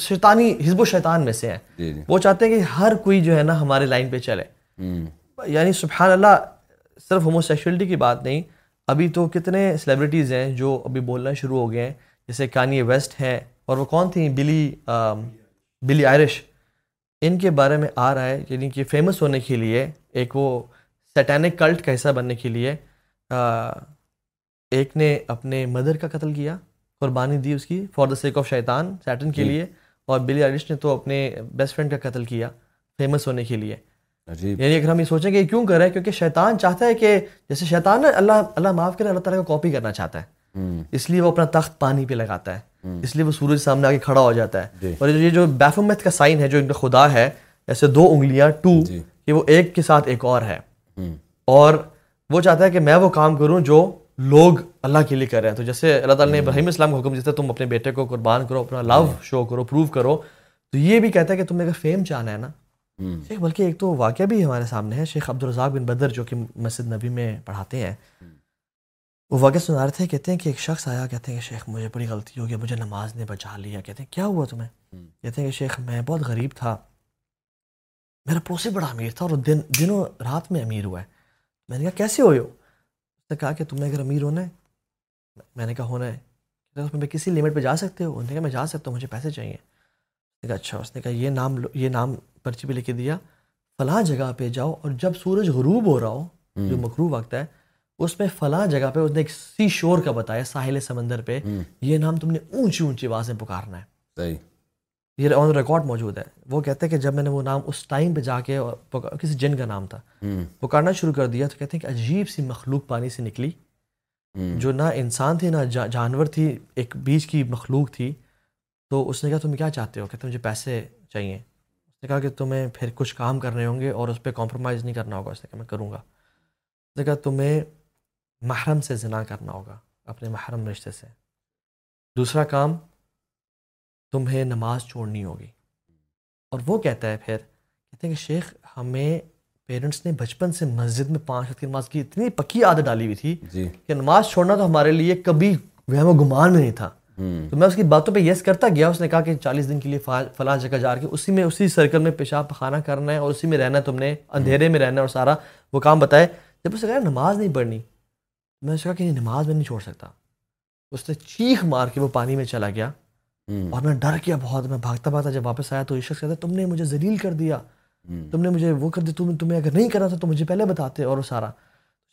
شیطانی حزب و شیطان میں سے ہے جی، جی۔ وہ چاہتے ہیں کہ ہر کوئی جو ہے نا ہمارے لائن پہ چلے یعنی سبحان اللہ صرف ہومو سیکشولیٹی کی بات نہیں ابھی تو کتنے سیلیبریٹیز ہیں جو ابھی بولنا شروع ہو گئے ہیں جیسے کانی ویسٹ ہیں اور وہ کون تھیں بلی بلی آئرش ان کے بارے میں آ رہا ہے یعنی کہ فیمس ہونے کے لیے ایک وہ سیٹینک کلٹ کا حصہ بننے کے لیے ایک نے اپنے مدر کا قتل کیا قربانی دی اس کی فار دا سیک آف شیطان سیٹن کے جی۔ لیے اور بلی آئرش نے تو اپنے بیسٹ فرینڈ کا قتل کیا فیمس ہونے کے لیے یعنی اگر ہم یہ سوچیں کہ یہ کیوں کر رہا ہے کیونکہ شیطان چاہتا ہے کہ جیسے نا اللہ اللہ معاف کرے اللہ تعالیٰ کو کاپی کرنا چاہتا ہے اس لیے وہ اپنا تخت پانی پہ لگاتا ہے اس لیے وہ سورج سامنے آ کے کھڑا ہو جاتا ہے جی۔ اور یہ جو بیفمت کا سائن ہے جو ان کا خدا ہے جیسے دو انگلیاں ٹو جی۔ کہ وہ ایک کے ساتھ ایک اور ہے اور وہ چاہتا ہے کہ میں وہ کام کروں جو لوگ اللہ کے لیے کر رہے ہیں تو جیسے اللہ تعالیٰ نے ابراہیم اسلام کا حکم جیسے تم اپنے بیٹے کو قربان کرو اپنا لو شو کرو پروو کرو تو یہ بھی کہتا ہے کہ تم اگر فیم چاہنا ہے نا شیخ بلکہ ایک تو واقعہ بھی ہمارے سامنے ہے شیخ عبدالرزاق بن بدر جو کہ مسجد نبی میں پڑھاتے ہیں وہ واقعہ سنا رہے تھے کہتے ہیں کہ ایک شخص آیا کہتے ہیں کہ شیخ مجھے بڑی غلطی ہو گئی مجھے نماز نے بچا لیا کہتے ہیں کیا ہوا تمہیں کہتے ہیں کہ شیخ میں بہت غریب تھا میرا پوسے بڑا امیر تھا اور دنوں رات میں امیر ہوا ہے میں نے کہا کیسے ہوئے ہو اس نے کہا کہ تم نے اگر امیر ہونا ہے میں نے کہا ہونا ہے اس میں کسی لمٹ پہ جا سکتے ہو انہوں نے کہا میں جا سکتا ہوں مجھے پیسے چاہیے اچھا اس نے کہا یہ نام یہ نام پرچی پہ لے کے دیا فلاں جگہ پہ جاؤ اور جب سورج غروب ہو رہا ہو جو مکرو وقت ہے اس میں فلاں جگہ پہ اس نے ایک سی شور کا بتایا ساحل سمندر پہ یہ نام تم نے اونچی اونچی آواز میں پکارنا ہے صحیح یہ آن ریکارڈ موجود ہے وہ کہتے ہیں کہ جب میں نے وہ نام اس ٹائم پہ جا کے کسی جن کا نام تھا پکارنا شروع کر دیا تو کہتے ہیں کہ عجیب سی مخلوق پانی سے نکلی جو نہ انسان تھی نہ جانور تھی ایک بیچ کی مخلوق تھی تو اس نے کہا تم کیا چاہتے ہو کہتے مجھے پیسے چاہیے نے کہا کہ تمہیں پھر کچھ کام کرنے ہوں گے اور اس پہ کمپرومائز نہیں کرنا ہوگا اس نے کہا میں کروں گا اس نے کہا تمہیں محرم سے زنا کرنا ہوگا اپنے محرم رشتے سے دوسرا کام تمہیں نماز چھوڑنی ہوگی اور وہ کہتا ہے پھر کہتے ہیں کہ شیخ ہمیں پیرنٹس نے بچپن سے مسجد میں پانچ وقت کی نماز کی اتنی پکی عادت ڈالی ہوئی تھی جی. کہ نماز چھوڑنا تو ہمارے لیے کبھی وہم و گمان نہیں تھا تو میں اس کی باتوں پہ یس کرتا گیا اس نے کہا کہ چالیس دن کے لیے فلاں جگہ جا کے اسی اسی میں سرکل میں پیشاب پخانا کرنا ہے اور اسی میں رہنا ہے تم نے اندھیرے میں رہنا ہے اور سارا وہ کام بتائے جب اس نے کہا نماز نہیں پڑھنی میں نے کہا کہ نماز میں نہیں چھوڑ سکتا اس نے چیخ مار کے وہ پانی میں چلا گیا اور میں ڈر کیا بہت میں بھاگتا بھاگتا جب واپس آیا تو یہ شخص کہتا تم نے مجھے ذلیل کر دیا تم نے مجھے وہ کر دیا تمہیں اگر نہیں کرنا تھا تو مجھے پہلے بتاتے اور سارا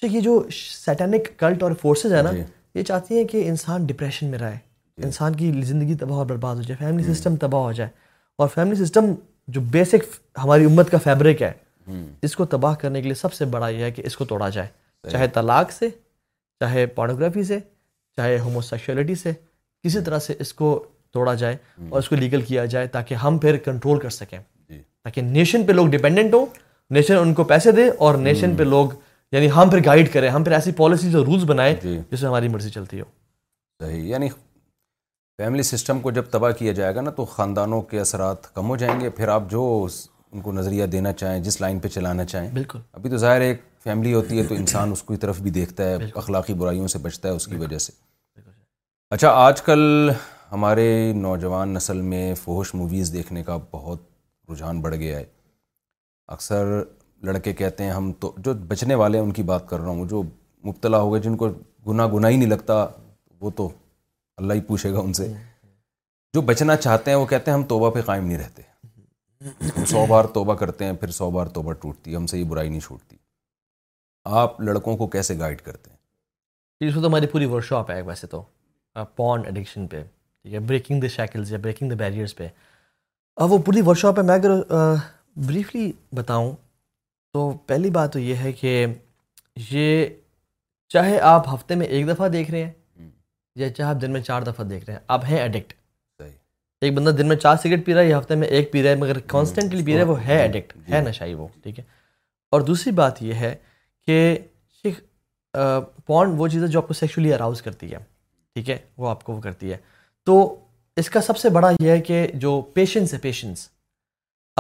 یہ جو سیٹینک کلٹ اور فورسز ہے نا جی۔ یہ چاہتی ہیں کہ انسان ڈپریشن میں رہے انسان کی زندگی تباہ اور برباد ہو جائے فیملی سسٹم تباہ ہو جائے اور فیملی سسٹم جو بیسک ہماری امت کا فیبرک ہے اس کو تباہ کرنے کے لیے سب سے بڑا یہ ہے کہ اس کو توڑا جائے چاہے طلاق سے چاہے پارنوگرافی سے چاہے ہومو سیکشولیٹی سے کسی طرح سے اس کو توڑا جائے اور اس کو لیگل کیا جائے تاکہ ہم پھر کنٹرول کر سکیں جی۔ تاکہ نیشن پہ لوگ ڈیپینڈنٹ ہوں نیشن ان کو پیسے دے اور نیشن پہ لوگ یعنی ہم پھر گائیڈ کریں ہم پھر ایسی پالیسیز اور رولز بنائیں جی۔ جس میں ہماری مرضی چلتی ہو صحیح یعنی فیملی سسٹم کو جب تباہ کیا جائے گا نا تو خاندانوں کے اثرات کم ہو جائیں گے پھر آپ جو ان کو نظریہ دینا چاہیں جس لائن پہ چلانا چاہیں بالکل ابھی تو ظاہر ایک فیملی ہوتی ہے تو انسان اس کی طرف بھی دیکھتا ہے اخلاقی برائیوں سے بچتا ہے اس کی وجہ سے اچھا آج کل ہمارے نوجوان نسل میں فوہش موویز دیکھنے کا بہت رجحان بڑھ گیا ہے اکثر لڑکے کہتے ہیں ہم تو جو بچنے والے ہیں ان کی بات کر رہا ہوں جو مبتلا ہو گئے جن کو گناہ گناہ ہی نہیں لگتا وہ تو اللہ ہی پوچھے گا ان سے جو بچنا چاہتے ہیں وہ کہتے ہیں ہم توبہ پہ قائم نہیں رہتے سو بار توبہ کرتے ہیں پھر سو بار توبہ ٹوٹتی ہم سے یہ برائی نہیں چھوٹتی آپ لڑکوں کو کیسے گائیڈ کرتے ہیں جی، اس کو تو ہماری پوری ورک شاپ ہے ویسے تو پون ایڈکشن پہ ٹھیک ہے بریکنگ دا شیکلز یا بریکنگ دا بیریئرس پہ اب وہ پوری ورک شاپ ہے میں اگر بریفلی بتاؤں تو پہلی بات تو یہ ہے کہ یہ چاہے آپ ہفتے میں ایک دفعہ دیکھ رہے ہیں چاہے آپ دن میں چار دفعہ دیکھ رہے ہیں آپ ہیں ایڈکٹ ایک بندہ دن میں چار سگریٹ پی رہا ہے یا ہفتے میں ایک پی رہا ہے مگر کانسٹنٹلی پی رہا ہے وہ ہے ایڈکٹ ہے جی۔ نشائی وہ ٹھیک ہے اور دوسری بات یہ ہے کہ پونڈ وہ چیز ہے جو آپ کو سیکچولی اراؤز کرتی ہے ٹھیک ہے وہ آپ کو وہ کرتی ہے تو اس کا سب سے بڑا یہ ہے کہ جو پیشنس ہے پیشنس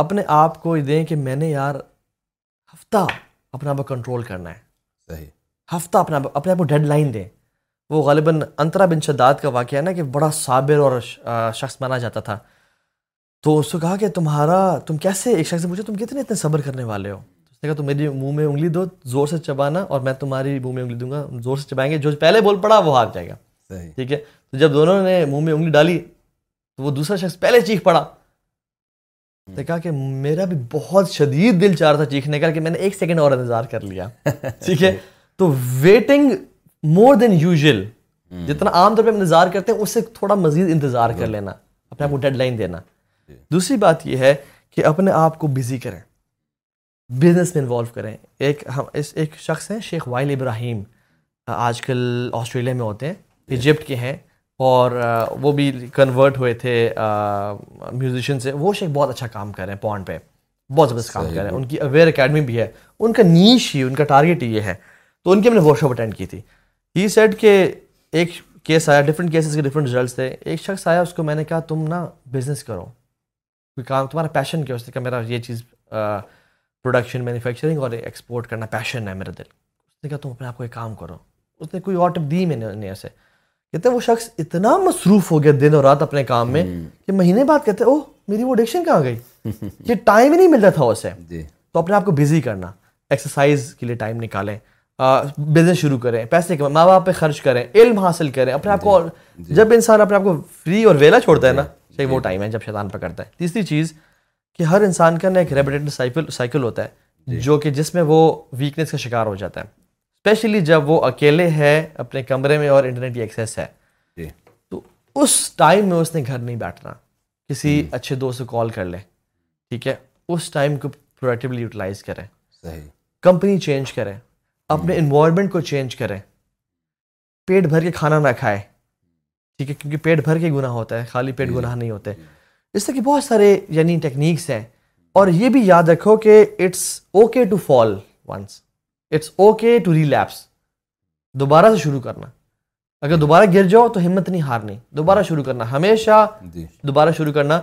اپنے آپ کو یہ دیں کہ میں نے یار ہفتہ اپنے آپ کو کنٹرول کرنا ہے صحیح ہفتہ اپنے آپ کو ڈیڈ لائن دیں وہ غالباً انترا بن شداد کا واقعہ ہے نا کہ بڑا صابر اور شخص مانا جاتا تھا تو اس کو کہا کہ تمہارا تم کیسے ایک شخص سے پوچھا تم کتنے اتنے صبر کرنے والے ہو تو نے کہا تم میری منہ میں انگلی دو زور سے چبانا اور میں تمہاری منہ میں انگلی دوں گا زور سے چبائیں گے جو پہلے بول پڑا وہ ہار جائے گا ٹھیک ہے تو جب دونوں نے منہ میں انگلی ڈالی تو وہ دوسرا شخص پہلے چیخ پڑا کہا کہ میرا بھی بہت شدید دل چار تھا چیخنے کا کہ میں نے ایک سیکنڈ اور انتظار کر لیا ٹھیک ہے تو ویٹنگ مور دین یوزل جتنا عام طور پہ ہم انتظار کرتے ہیں اس سے تھوڑا مزید انتظار کر لینا اپنے آپ کو ڈیڈ لائن دینا دوسری بات یہ ہے کہ اپنے آپ کو بزی کریں بزنس میں انوالو کریں ایک ہم اس ایک شخص ہیں شیخ وائل ابراہیم آج کل آسٹریلیا میں ہوتے ہیں ایجپٹ کے ہیں اور وہ بھی کنورٹ ہوئے تھے میوزیشین سے وہ شیخ بہت اچھا کام کر رہے ہیں پونڈ پہ بہت زبردست کام کر رہے ہیں ان کی اویئر اکیڈمی بھی ہے ان کا نیش ہی ان کا ٹارگیٹ یہ ہے تو ان کی ہم نے ورک شاپ اٹینڈ کی تھی ہی سیٹ کہ ایک کیس آیا ڈفرینٹ کیسز کے ڈفرینٹ ریزلٹس تھے ایک شخص آیا اس کو میں نے کہا تم نا بزنس کرو کوئی کام تمہارا پیشن کیا اس نے کہا میرا یہ چیز پروڈکشن مینوفیکچرنگ اور ایکسپورٹ کرنا پیشن ہے میرا دل اس نے کہا تم اپنے آپ کو ایک کام کرو اس نے کوئی اور ٹپ دی میں نے اسے کہتے ہیں وہ شخص اتنا مصروف ہو گیا دن اور رات اپنے کام میں کہ مہینے بعد کہتے او میری وہ اڈکشن کہاں گئی یہ ٹائم ہی نہیں ملتا تھا اسے جی۔ تو اپنے آپ کو بزی کرنا ایکسرسائز کے لیے ٹائم نکالیں بزنس شروع کریں پیسے ماں باپ پہ خرچ کریں علم حاصل کریں اپنے آپ کو جی، جی۔ جب انسان اپنے آپ کو فری اور ویلا چھوڑتا ہے نا صحیح جی، وہ ٹائم ہے جب شیطان پکڑتا ہے تیسری چیز کہ ہر انسان کا نا ایک ریبٹنٹ سائیکل سائیکل ہوتا ہے جو کہ جس میں وہ ویکنیس کا شکار ہو جاتا ہے اسپیشلی جب وہ اکیلے ہے اپنے کمرے میں اور انٹرنیٹ کی ایکسیس ہے تو اس ٹائم میں اس نے گھر نہیں بیٹھنا کسی اچھے دوست سے کال کر لیں ٹھیک ہے اس ٹائم کو پروڈکٹیولی یوٹیلائز کریں کمپنی چینج کریں اپنے انوائرمنٹ کو چینج کریں پیٹ بھر کے کھانا نہ کھائے ٹھیک ہے کیونکہ پیٹ بھر کے گناہ ہوتا ہے خالی پیٹ جی، جی۔ گناہ نہیں ہوتے اس طرح کے بہت سارے یعنی ٹیکنیکس ہیں اور یہ بھی یاد رکھو کہ it's okay to fall once it's okay to relapse دوبارہ سے شروع کرنا اگر دوبارہ گر جاؤ تو ہمت نہیں ہارنی دوبارہ شروع کرنا ہمیشہ جی۔ دوبارہ شروع کرنا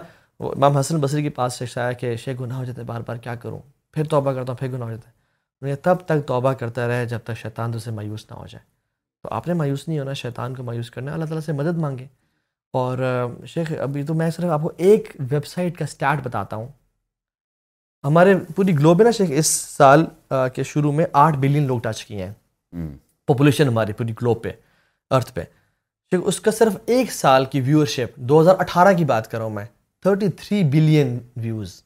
امام حسن بصری کے پاس سے شاید کہ شیخ گناہ ہو جاتا ہے بار بار کیا کروں پھر توبہ کرتا ہوں پھر گناہ ہو جاتا ہے تب تک توبہ کرتا رہے جب تک شیطان تو اسے مایوس نہ ہو جائے تو آپ نے مایوس نہیں ہونا شیطان کو مایوس کرنا اللہ تعالیٰ سے مدد مانگے اور شیخ ابھی تو میں صرف آپ کو ایک ویب سائٹ کا سٹارٹ بتاتا ہوں ہمارے پوری گلوب میں نا شیخ اس سال کے شروع میں آٹھ بلین لوگ ٹچ کیے ہیں پاپولیشن ہماری پوری گلوب پہ ارتھ پہ شیخ اس کا صرف ایک سال کی ویور شپ دو ہزار اٹھارہ کی بات کر رہا ہوں میں تھرٹی تھری بلین ویوز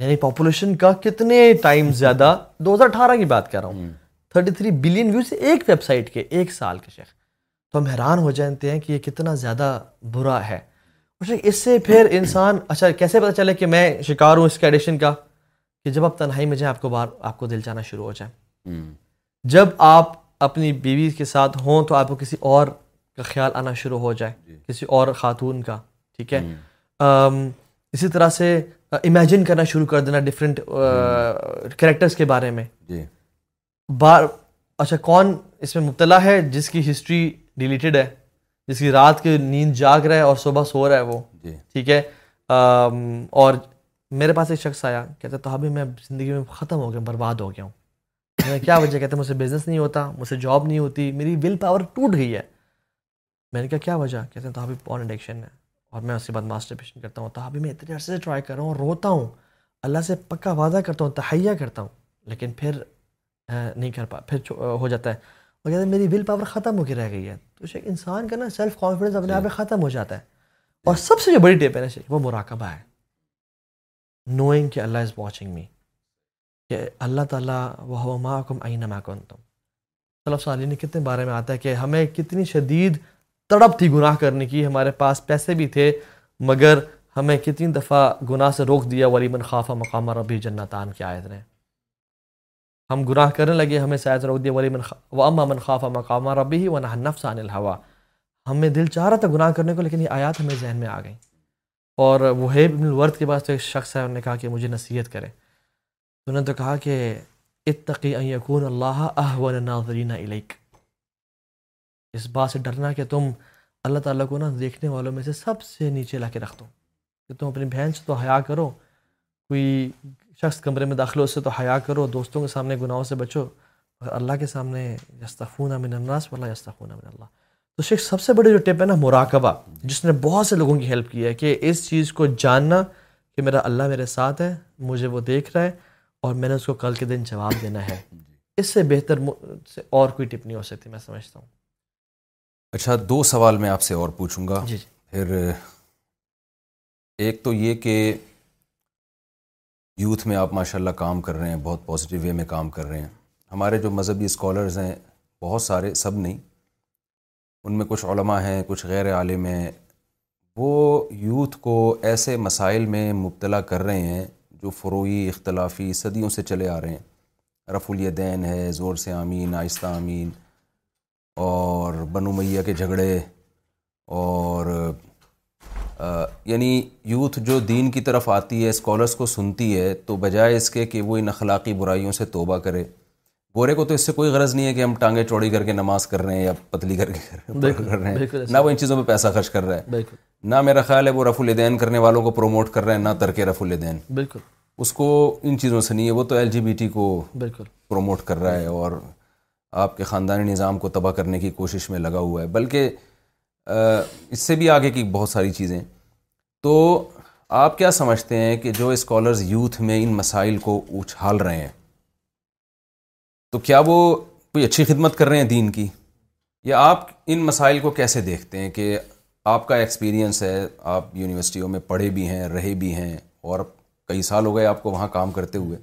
یعنی پاپولیشن کا کتنے ٹائم زیادہ دو ہزار اٹھارہ کی بات کر رہا ہوں تھرٹی تھری بلین ویوز ایک ویب سائٹ کے ایک سال کے شیخ تو ہم حیران ہو جانتے ہیں کہ یہ کتنا زیادہ برا ہے اس سے پھر انسان اچھا کیسے پتا چلے کہ میں شکار ہوں اس کے ایڈیشن کا کہ جب آپ تنہائی میں جائیں آپ کو بار آپ کو دل جانا شروع ہو جائے جب آپ اپنی بیوی کے ساتھ ہوں تو آپ کو کسی اور کا خیال آنا شروع ہو جائے جی۔ کسی اور خاتون کا ٹھیک ہے اسی طرح سے امیجن کرنا شروع کر دینا ڈفرینٹ کریکٹرس کے بارے میں جی بار اچھا کون اس میں مبتلا ہے جس کی ہسٹری ڈیلیٹیڈ ہے جس کی رات کی نیند جاگ رہا ہے اور صبح سو رہا ہے وہ جی۔ ٹھیک ہے اور میرے پاس ایک شخص آیا کہتا تو ابھی میں زندگی میں ختم ہو گیا برباد ہو گیا ہوں میں کیا وجہ کہتے ہیں مجھ سے بزنس نہیں ہوتا مجھ سے جاب نہیں ہوتی میری ول پاور ٹوٹ گئی ہے میں نے کہا کیا وجہ کہتے ہیں تو ابھی پون ایڈکشن اڈکشن ہے اور میں اس کے بعد ماسٹر پیشن کرتا ہوں تو ابھی میں اتنے عرصے سے ٹرائی کر رہا ہوں روتا ہوں اللہ سے پکا وعدہ کرتا ہوں تہیا کرتا ہوں لیکن پھر نہیں کر پا پھر ہو جاتا ہے کہتے ہیں میری ول پاور ختم ہو کے رہ گئی ہے تو شیخ انسان کا نا سیلف کانفیڈنس اپنے آپ میں ختم ہو جاتا ہے اور سب سے جو بڑی ٹیپ ہے نا شیخ وہ مراقبہ ہے نوئنگ کہ اللہ از واچنگ می کہ اللہ تعالیٰ وہ ماکم آئینہ ماں تم تم اللہ علیہ نے کتنے بارے میں آتا ہے کہ ہمیں کتنی شدید تڑپ تھی گناہ کرنے کی ہمارے پاس پیسے بھی تھے مگر ہمیں کتنی دفعہ گناہ سے روک دیا ولی من خوافہ مقام ربی جنتان کی آیت نے ہم گناہ کرنے لگے ہمیں روک دیا ولی من و اما من خوافہ مقام ربی ہی نفس عن الحوا ہمیں دل چاہ رہا تھا گناہ کرنے کو لیکن یہ آیات ہمیں ذہن میں آ گئیں اور وہ ہے الورد کے پاس تو ایک شخص ہے انہوں نے کہا کہ مجھے نصیحت کرے انہوں نے تو کہا کہ اتقی ان یکون اللہ ون ناظرین علیک اس بات سے ڈرنا کہ تم اللہ تعالیٰ کو نا دیکھنے والوں میں سے سب سے نیچے لا کے رکھ دو کہ تم اپنی بہن سے تو حیا کرو کوئی شخص کمرے میں داخل اس سے تو حیا کرو دوستوں کے سامنے گناہوں سے بچو اور اللہ کے سامنے یستخون من الناس واللہ یستخون من اللہ تو شیخ سب سے بڑی جو ٹپ ہے نا مراقبہ جس نے بہت سے لوگوں کی ہیلپ کی ہے کہ اس چیز کو جاننا کہ میرا اللہ میرے ساتھ ہے مجھے وہ دیکھ رہا ہے اور میں نے اس کو کل کے دن جواب دینا ہے جی۔ اس سے بہتر سے اور کوئی ٹپ نہیں ہو سکتی میں سمجھتا ہوں اچھا دو سوال میں آپ سے اور پوچھوں گا جی, جی۔ پھر ایک تو یہ کہ یوتھ میں آپ ماشاء اللہ کام کر رہے ہیں بہت پازیٹیو وے میں کام کر رہے ہیں ہمارے جو مذہبی اسکالرز ہیں بہت سارے سب نہیں ان میں کچھ علماء ہیں کچھ غیر عالم ہیں وہ یوتھ کو ایسے مسائل میں مبتلا کر رہے ہیں جو فروئی اختلافی صدیوں سے چلے آ رہے ہیں رف الیدین دین ہے زور سے آمین آہستہ آمین اور بنو میاں کے جھگڑے اور یعنی یوتھ جو دین کی طرف آتی ہے اسکالرس کو سنتی ہے تو بجائے اس کے کہ وہ ان اخلاقی برائیوں سے توبہ کرے گورے کو تو اس سے کوئی غرض نہیں ہے کہ ہم ٹانگیں چوڑی کر کے نماز کر رہے ہیں یا پتلی کر کے کر رہے ہیں نہ وہ ان چیزوں پہ پیسہ خرچ کر رہا ہے نہ میرا خیال ہے وہ رف الدین کرنے والوں کو پروموٹ کر رہے ہیں نہ ترک رف الدین بالکل اس کو ان چیزوں سے نہیں ہے وہ تو ایل جی بی ٹی کو بالکل پروموٹ کر رہا ہے اور آپ کے خاندانی نظام کو تباہ کرنے کی کوشش میں لگا ہوا ہے بلکہ اس سے بھی آگے کی بہت ساری چیزیں تو آپ کیا سمجھتے ہیں کہ جو اسکالرز یوتھ میں ان مسائل کو اچھال رہے ہیں تو کیا وہ کوئی اچھی خدمت کر رہے ہیں دین کی یا آپ ان مسائل کو کیسے دیکھتے ہیں کہ آپ کا ایکسپیرینس ہے آپ یونیورسٹیوں میں پڑھے بھی ہیں رہے بھی ہیں اور کئی سال ہو گئے آپ کو وہاں کام کرتے ہوئے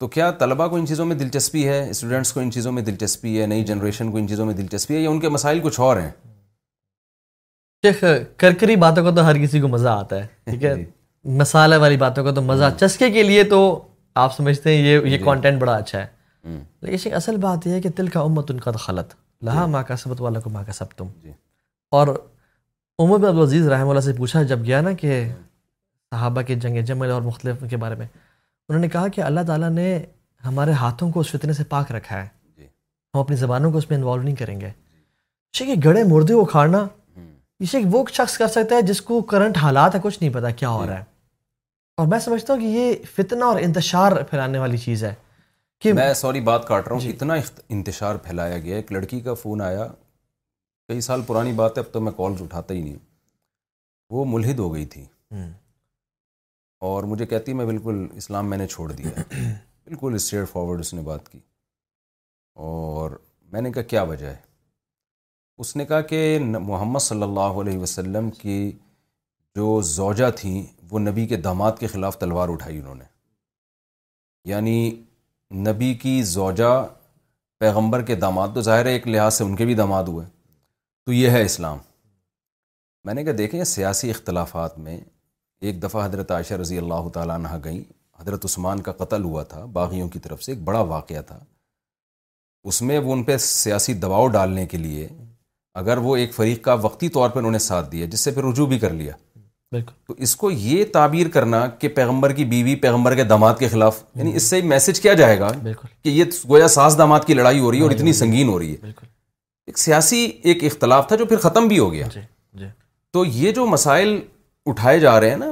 تو کیا طلبہ کو ان چیزوں میں دلچسپی ہے اسٹوڈنٹس کو ان چیزوں میں دلچسپی ہے نئی جنریشن کو ان چیزوں میں دلچسپی ہے یا ان کے مسائل کچھ اور ہیں شیخ کرکری باتوں کا تو ہر کسی کو مزہ آتا ہے ٹھیک ہے جی۔ مسالہ والی باتوں کا تو مزہ چسکے کے لیے تو آپ سمجھتے ہیں یہ یہ کانٹینٹ جی۔ بڑا اچھا ہے لیکن شیخ اصل بات یہ ہے کہ تل کا امت ان کا خلط لہٰ جی۔ ماں کا سبت والا کو ماں کا سب تم جی اور عبدالعزیز رحمہ اللہ سے پوچھا جب گیا نا کہ صحابہ کے جنگ جمل اور مختلف کے بارے میں انہوں نے کہا کہ اللہ تعالیٰ نے ہمارے ہاتھوں کو اس فتنے سے پاک رکھا ہے جی۔ ہم اپنی زبانوں کو اس میں انوالو نہیں کریں گے گڑے مردے کو اخاڑنا یہ وہ شخص کر سکتا ہے جس کو کرنٹ حالات ہے کچھ نہیں پتا کیا ہو رہا ہے جی۔ اور میں سمجھتا ہوں کہ یہ فتنہ اور انتشار پھیلانے والی چیز ہے کہ میں سوری بات کاٹ رہا ہوں اتنا انتشار پھیلایا گیا ایک لڑکی کا فون آیا کئی سال پرانی بات ہے اب تو میں کالز اٹھاتا ہی نہیں وہ ملحد ہو گئی تھی اور مجھے کہتی میں بالکل اسلام میں نے چھوڑ دیا بالکل اسٹریٹ فارورڈ اس نے بات کی اور میں نے کہا کیا وجہ ہے اس نے کہا کہ محمد صلی اللہ علیہ وسلم کی جو زوجہ تھیں وہ نبی کے داماد کے خلاف تلوار اٹھائی انہوں نے یعنی نبی کی زوجہ پیغمبر کے داماد تو ظاہر ہے ایک لحاظ سے ان کے بھی داماد ہوئے تو یہ ہے اسلام میں نے کہا دیکھیں سیاسی اختلافات میں ایک دفعہ حضرت عائشہ رضی اللہ تعالیٰ عنہ گئیں حضرت عثمان کا قتل ہوا تھا باغیوں کی طرف سے ایک بڑا واقعہ تھا اس میں وہ ان پہ سیاسی دباؤ ڈالنے کے لیے اگر وہ ایک فریق کا وقتی طور پر انہوں نے ساتھ دیا جس سے پھر رجوع بھی کر لیا تو اس کو یہ تعبیر کرنا کہ پیغمبر کی بیوی پیغمبر کے دامات کے خلاف یعنی اس سے میسج کیا جائے گا کہ یہ گویا ساز دامات کی لڑائی ہو رہی ہے اور اتنی سنگین ہو رہی ہے ایک سیاسی ایک اختلاف تھا جو پھر ختم بھی ہو گیا جی، جی۔ تو یہ جو مسائل اٹھائے جا رہے ہیں نا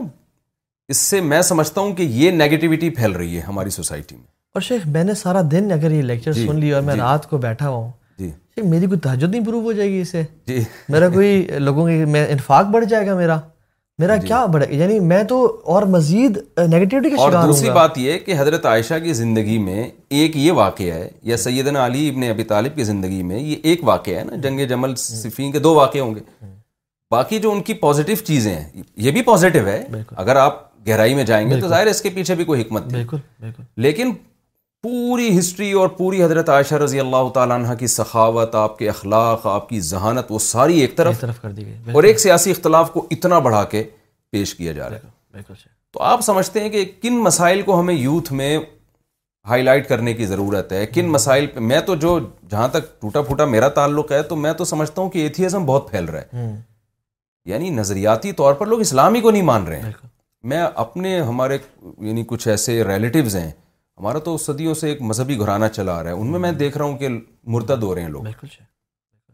اس سے میں سمجھتا ہوں کہ یہ نیگیٹیوٹی پھیل رہی ہے ہماری سوسائٹی میں اور شیخ میں نے سارا دن اگر یہ لیکچر جی, سن لی اور میں جی, رات کو بیٹھا ہوں جی شیخ میری کوئی تحجد نہیں پروو ہو جائے گی اسے جی میرا کوئی لوگوں کی میں انفاق بڑھ جائے گا میرا میرا جی, کیا بڑھے یعنی میں تو اور مزید نیگیٹیوٹی کا اور شکار دوسری ہوں گا. بات یہ کہ حضرت عائشہ کی زندگی میں ایک یہ واقعہ ہے یا سیدنا علی ابن ابی طالب کی زندگی میں یہ ایک واقعہ ہے نا جنگ جمل صفین کے دو واقعے ہوں گے باقی جو ان کی پازیٹیو چیزیں ہیں یہ بھی پازیٹیو ہے اگر آپ گہرائی میں جائیں گے تو ظاہر اس کے پیچھے بھی کوئی حکمت نہیں لیکن پوری ہسٹری اور پوری حضرت عائشہ رضی اللہ تعالیٰ عنہ کی سخاوت آپ کے اخلاق آپ کی ذہانت وہ ساری ایک طرف کر دی گئی اور ایک سیاسی اختلاف کو اتنا بڑھا کے پیش کیا جا رہا ہے تو آپ سمجھتے ہیں کہ کن مسائل کو ہمیں یوتھ میں ہائی لائٹ کرنے کی ضرورت ہے کن مسائل پہ میں تو جو جہاں تک ٹوٹا پھوٹا میرا تعلق ہے تو میں تو سمجھتا ہوں کہ ایتھیزم بہت پھیل رہا ہے یعنی نظریاتی طور پر لوگ اسلام ہی کو نہیں مان رہے ہیں میں اپنے ہمارے یعنی کچھ ایسے ریلیٹیوز ہیں ہمارا تو صدیوں سے ایک مذہبی گھرانہ چلا آ رہا ہے ان میں میں دیکھ رہا ہوں کہ مرتب ہو رہے ہیں لوگ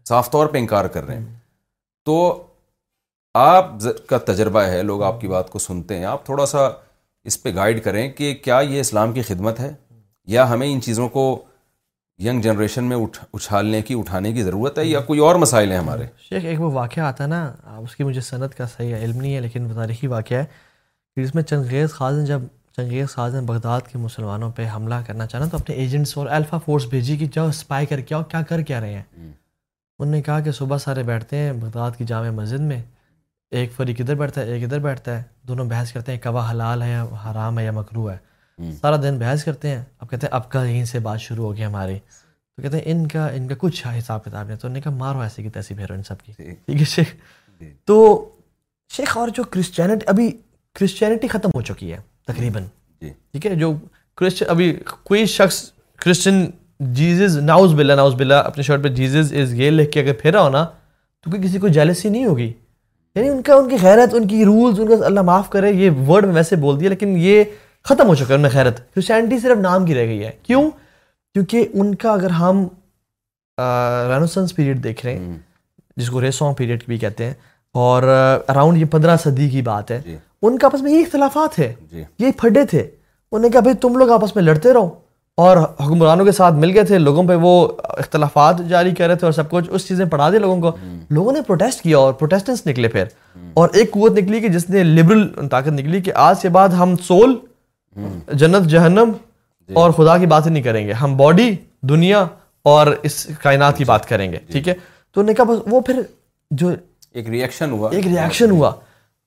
صاف طور پہ انکار کر رہے ہیں تو آپ کا تجربہ ہے لوگ آپ کی بات کو سنتے ہیں آپ تھوڑا سا اس پہ گائیڈ کریں کہ کیا یہ اسلام کی خدمت ہے یا ہمیں ان چیزوں کو ینگ جنریشن میں اٹھ اچھالنے کی اٹھانے کی ضرورت ہے یا کوئی اور مسائل ہیں ہمارے شیخ ایک وہ واقعہ آتا ہے نا اس کی مجھے صنعت کا صحیح علم نہیں ہے لیکن تاریخی واقعہ ہے کہ اس میں چنگیز خاص نے جب چنگیز خاص نے بغداد کے مسلمانوں پہ حملہ کرنا چاہنا تو اپنے ایجنٹس اور الفا فورس بھیجی کہ جاؤ اسپائی کر کے آؤ کیا کر کے رہے ہیں ان نے کہا کہ صبح سارے بیٹھتے ہیں بغداد کی جامع مسجد میں ایک فریق ادھر بیٹھتا ہے ایک ادھر بیٹھتا ہے دونوں بحث کرتے ہیں کوا حلال ہے یا حرام ہے یا مکرو ہے سارا دن بحث کرتے ہیں اب کہتے ہیں اب کا یہیں سے بات شروع ہو گئی ہماری تو کہتے ہیں ان کا ان کا کچھ حساب کتاب نہیں تو نے کہا مارو ایسے کی تیسی بھیرو ان سب کی ٹھیک ہے شیخ جی۔ تو شیخ اور جو کرسچینٹی ابھی کرسچینٹی ختم ہو چکی ہے تقریباً جی۔ ٹھیک ہے جو کرسچن ابھی کوئی شخص کرسچن جیزز ناؤز بلا ناؤز بلا اپنے شرٹ پہ جیزز از یہ لکھ کے اگر پھیرا ہونا تو کسی کو جیلسی نہیں ہوگی یعنی ان کا ان کی غیرت ان کی رولز ان کا اللہ معاف کرے یہ ورڈ میں ویسے بول دیا لیکن یہ ختم ہو چکا ہے ان میں خیرت کرسچینٹی صرف نام کی رہ گئی ہے کیوں کیونکہ ان کا اگر ہم رینوسنس پیریڈ دیکھ رہے ہیں جس کو ریسو پیریڈ بھی کہتے ہیں اور اراؤنڈ یہ پندرہ صدی کی بات ہے جی۔ ان کا آپس میں یہ اختلافات ہے جی۔ یہ پھڈے تھے انہوں نے کہا بھائی تم لوگ آپس میں لڑتے رہو اور حکمرانوں کے ساتھ مل گئے تھے لوگوں پہ وہ اختلافات جاری کر رہے تھے اور سب کچھ اس چیزیں پڑھا دے لوگوں کو لوگوں نے پروٹیسٹ کیا اور پروٹیسٹنس نکلے پھر اور ایک قوت نکلی کہ جس نے لبرل طاقت نکلی کہ آج کے بعد ہم سول جنت جہنم جی۔ اور خدا کی بات ہی نہیں کریں گے ہم باڈی دنیا اور اس کائنات کی جی۔ بات کریں گے جی۔ ٹھیک ہے تو نے کہا بس وہ پھر جو ایک ریئیکشن ہوا ایک ریئیکشن ہوا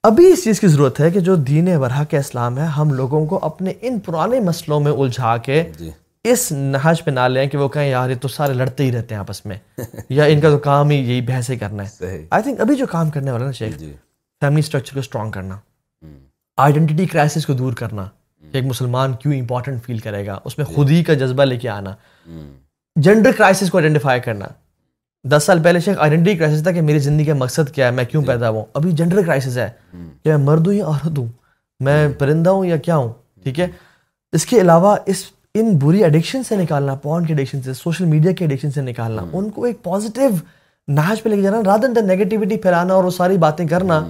ابھی اس چیز کی ضرورت ہے کہ جو دین برہ کے اسلام ہے ہم لوگوں کو اپنے ان پرانے مسئلوں میں الجھا کے اس نہج پہ نہ لیں کہ وہ کہیں یار یہ تو سارے لڑتے ہی رہتے ہیں آپس میں یا ان کا تو کام ہی یہی بحث کرنا ہے آئی تھنک ابھی جو کام کرنے والا نا شیخ فیملی اسٹرکچر کو اسٹرانگ کرنا آئیڈینٹی کرائسس کو دور کرنا ایک مسلمان کیوں امپورٹنٹ فیل کرے گا اس میں خود ہی کا جذبہ لے کے آنا جینڈر کرائسس کو آئیڈینٹیفائی کرنا دس سال پہلے شیخ آئیڈینٹی کرائسس تھا کہ میری زندگی کا مقصد کیا ہے میں کیوں پیدا ہوں ابھی جینڈر کرائسس ہے hmm. کہ میں مرد ہوں یا عورت ہوں میں hmm. پرندہ ہوں یا کیا ہوں ٹھیک ہے اس کے علاوہ اس ان بری اڈکشن سے نکالنا پون کے سے سوشل میڈیا کے سے نکالنا hmm. ان کو ایک پازیٹیو پہ لے کے جانا رادن دا نیگیٹیوٹی پھیلانا اور وہ ساری باتیں کرنا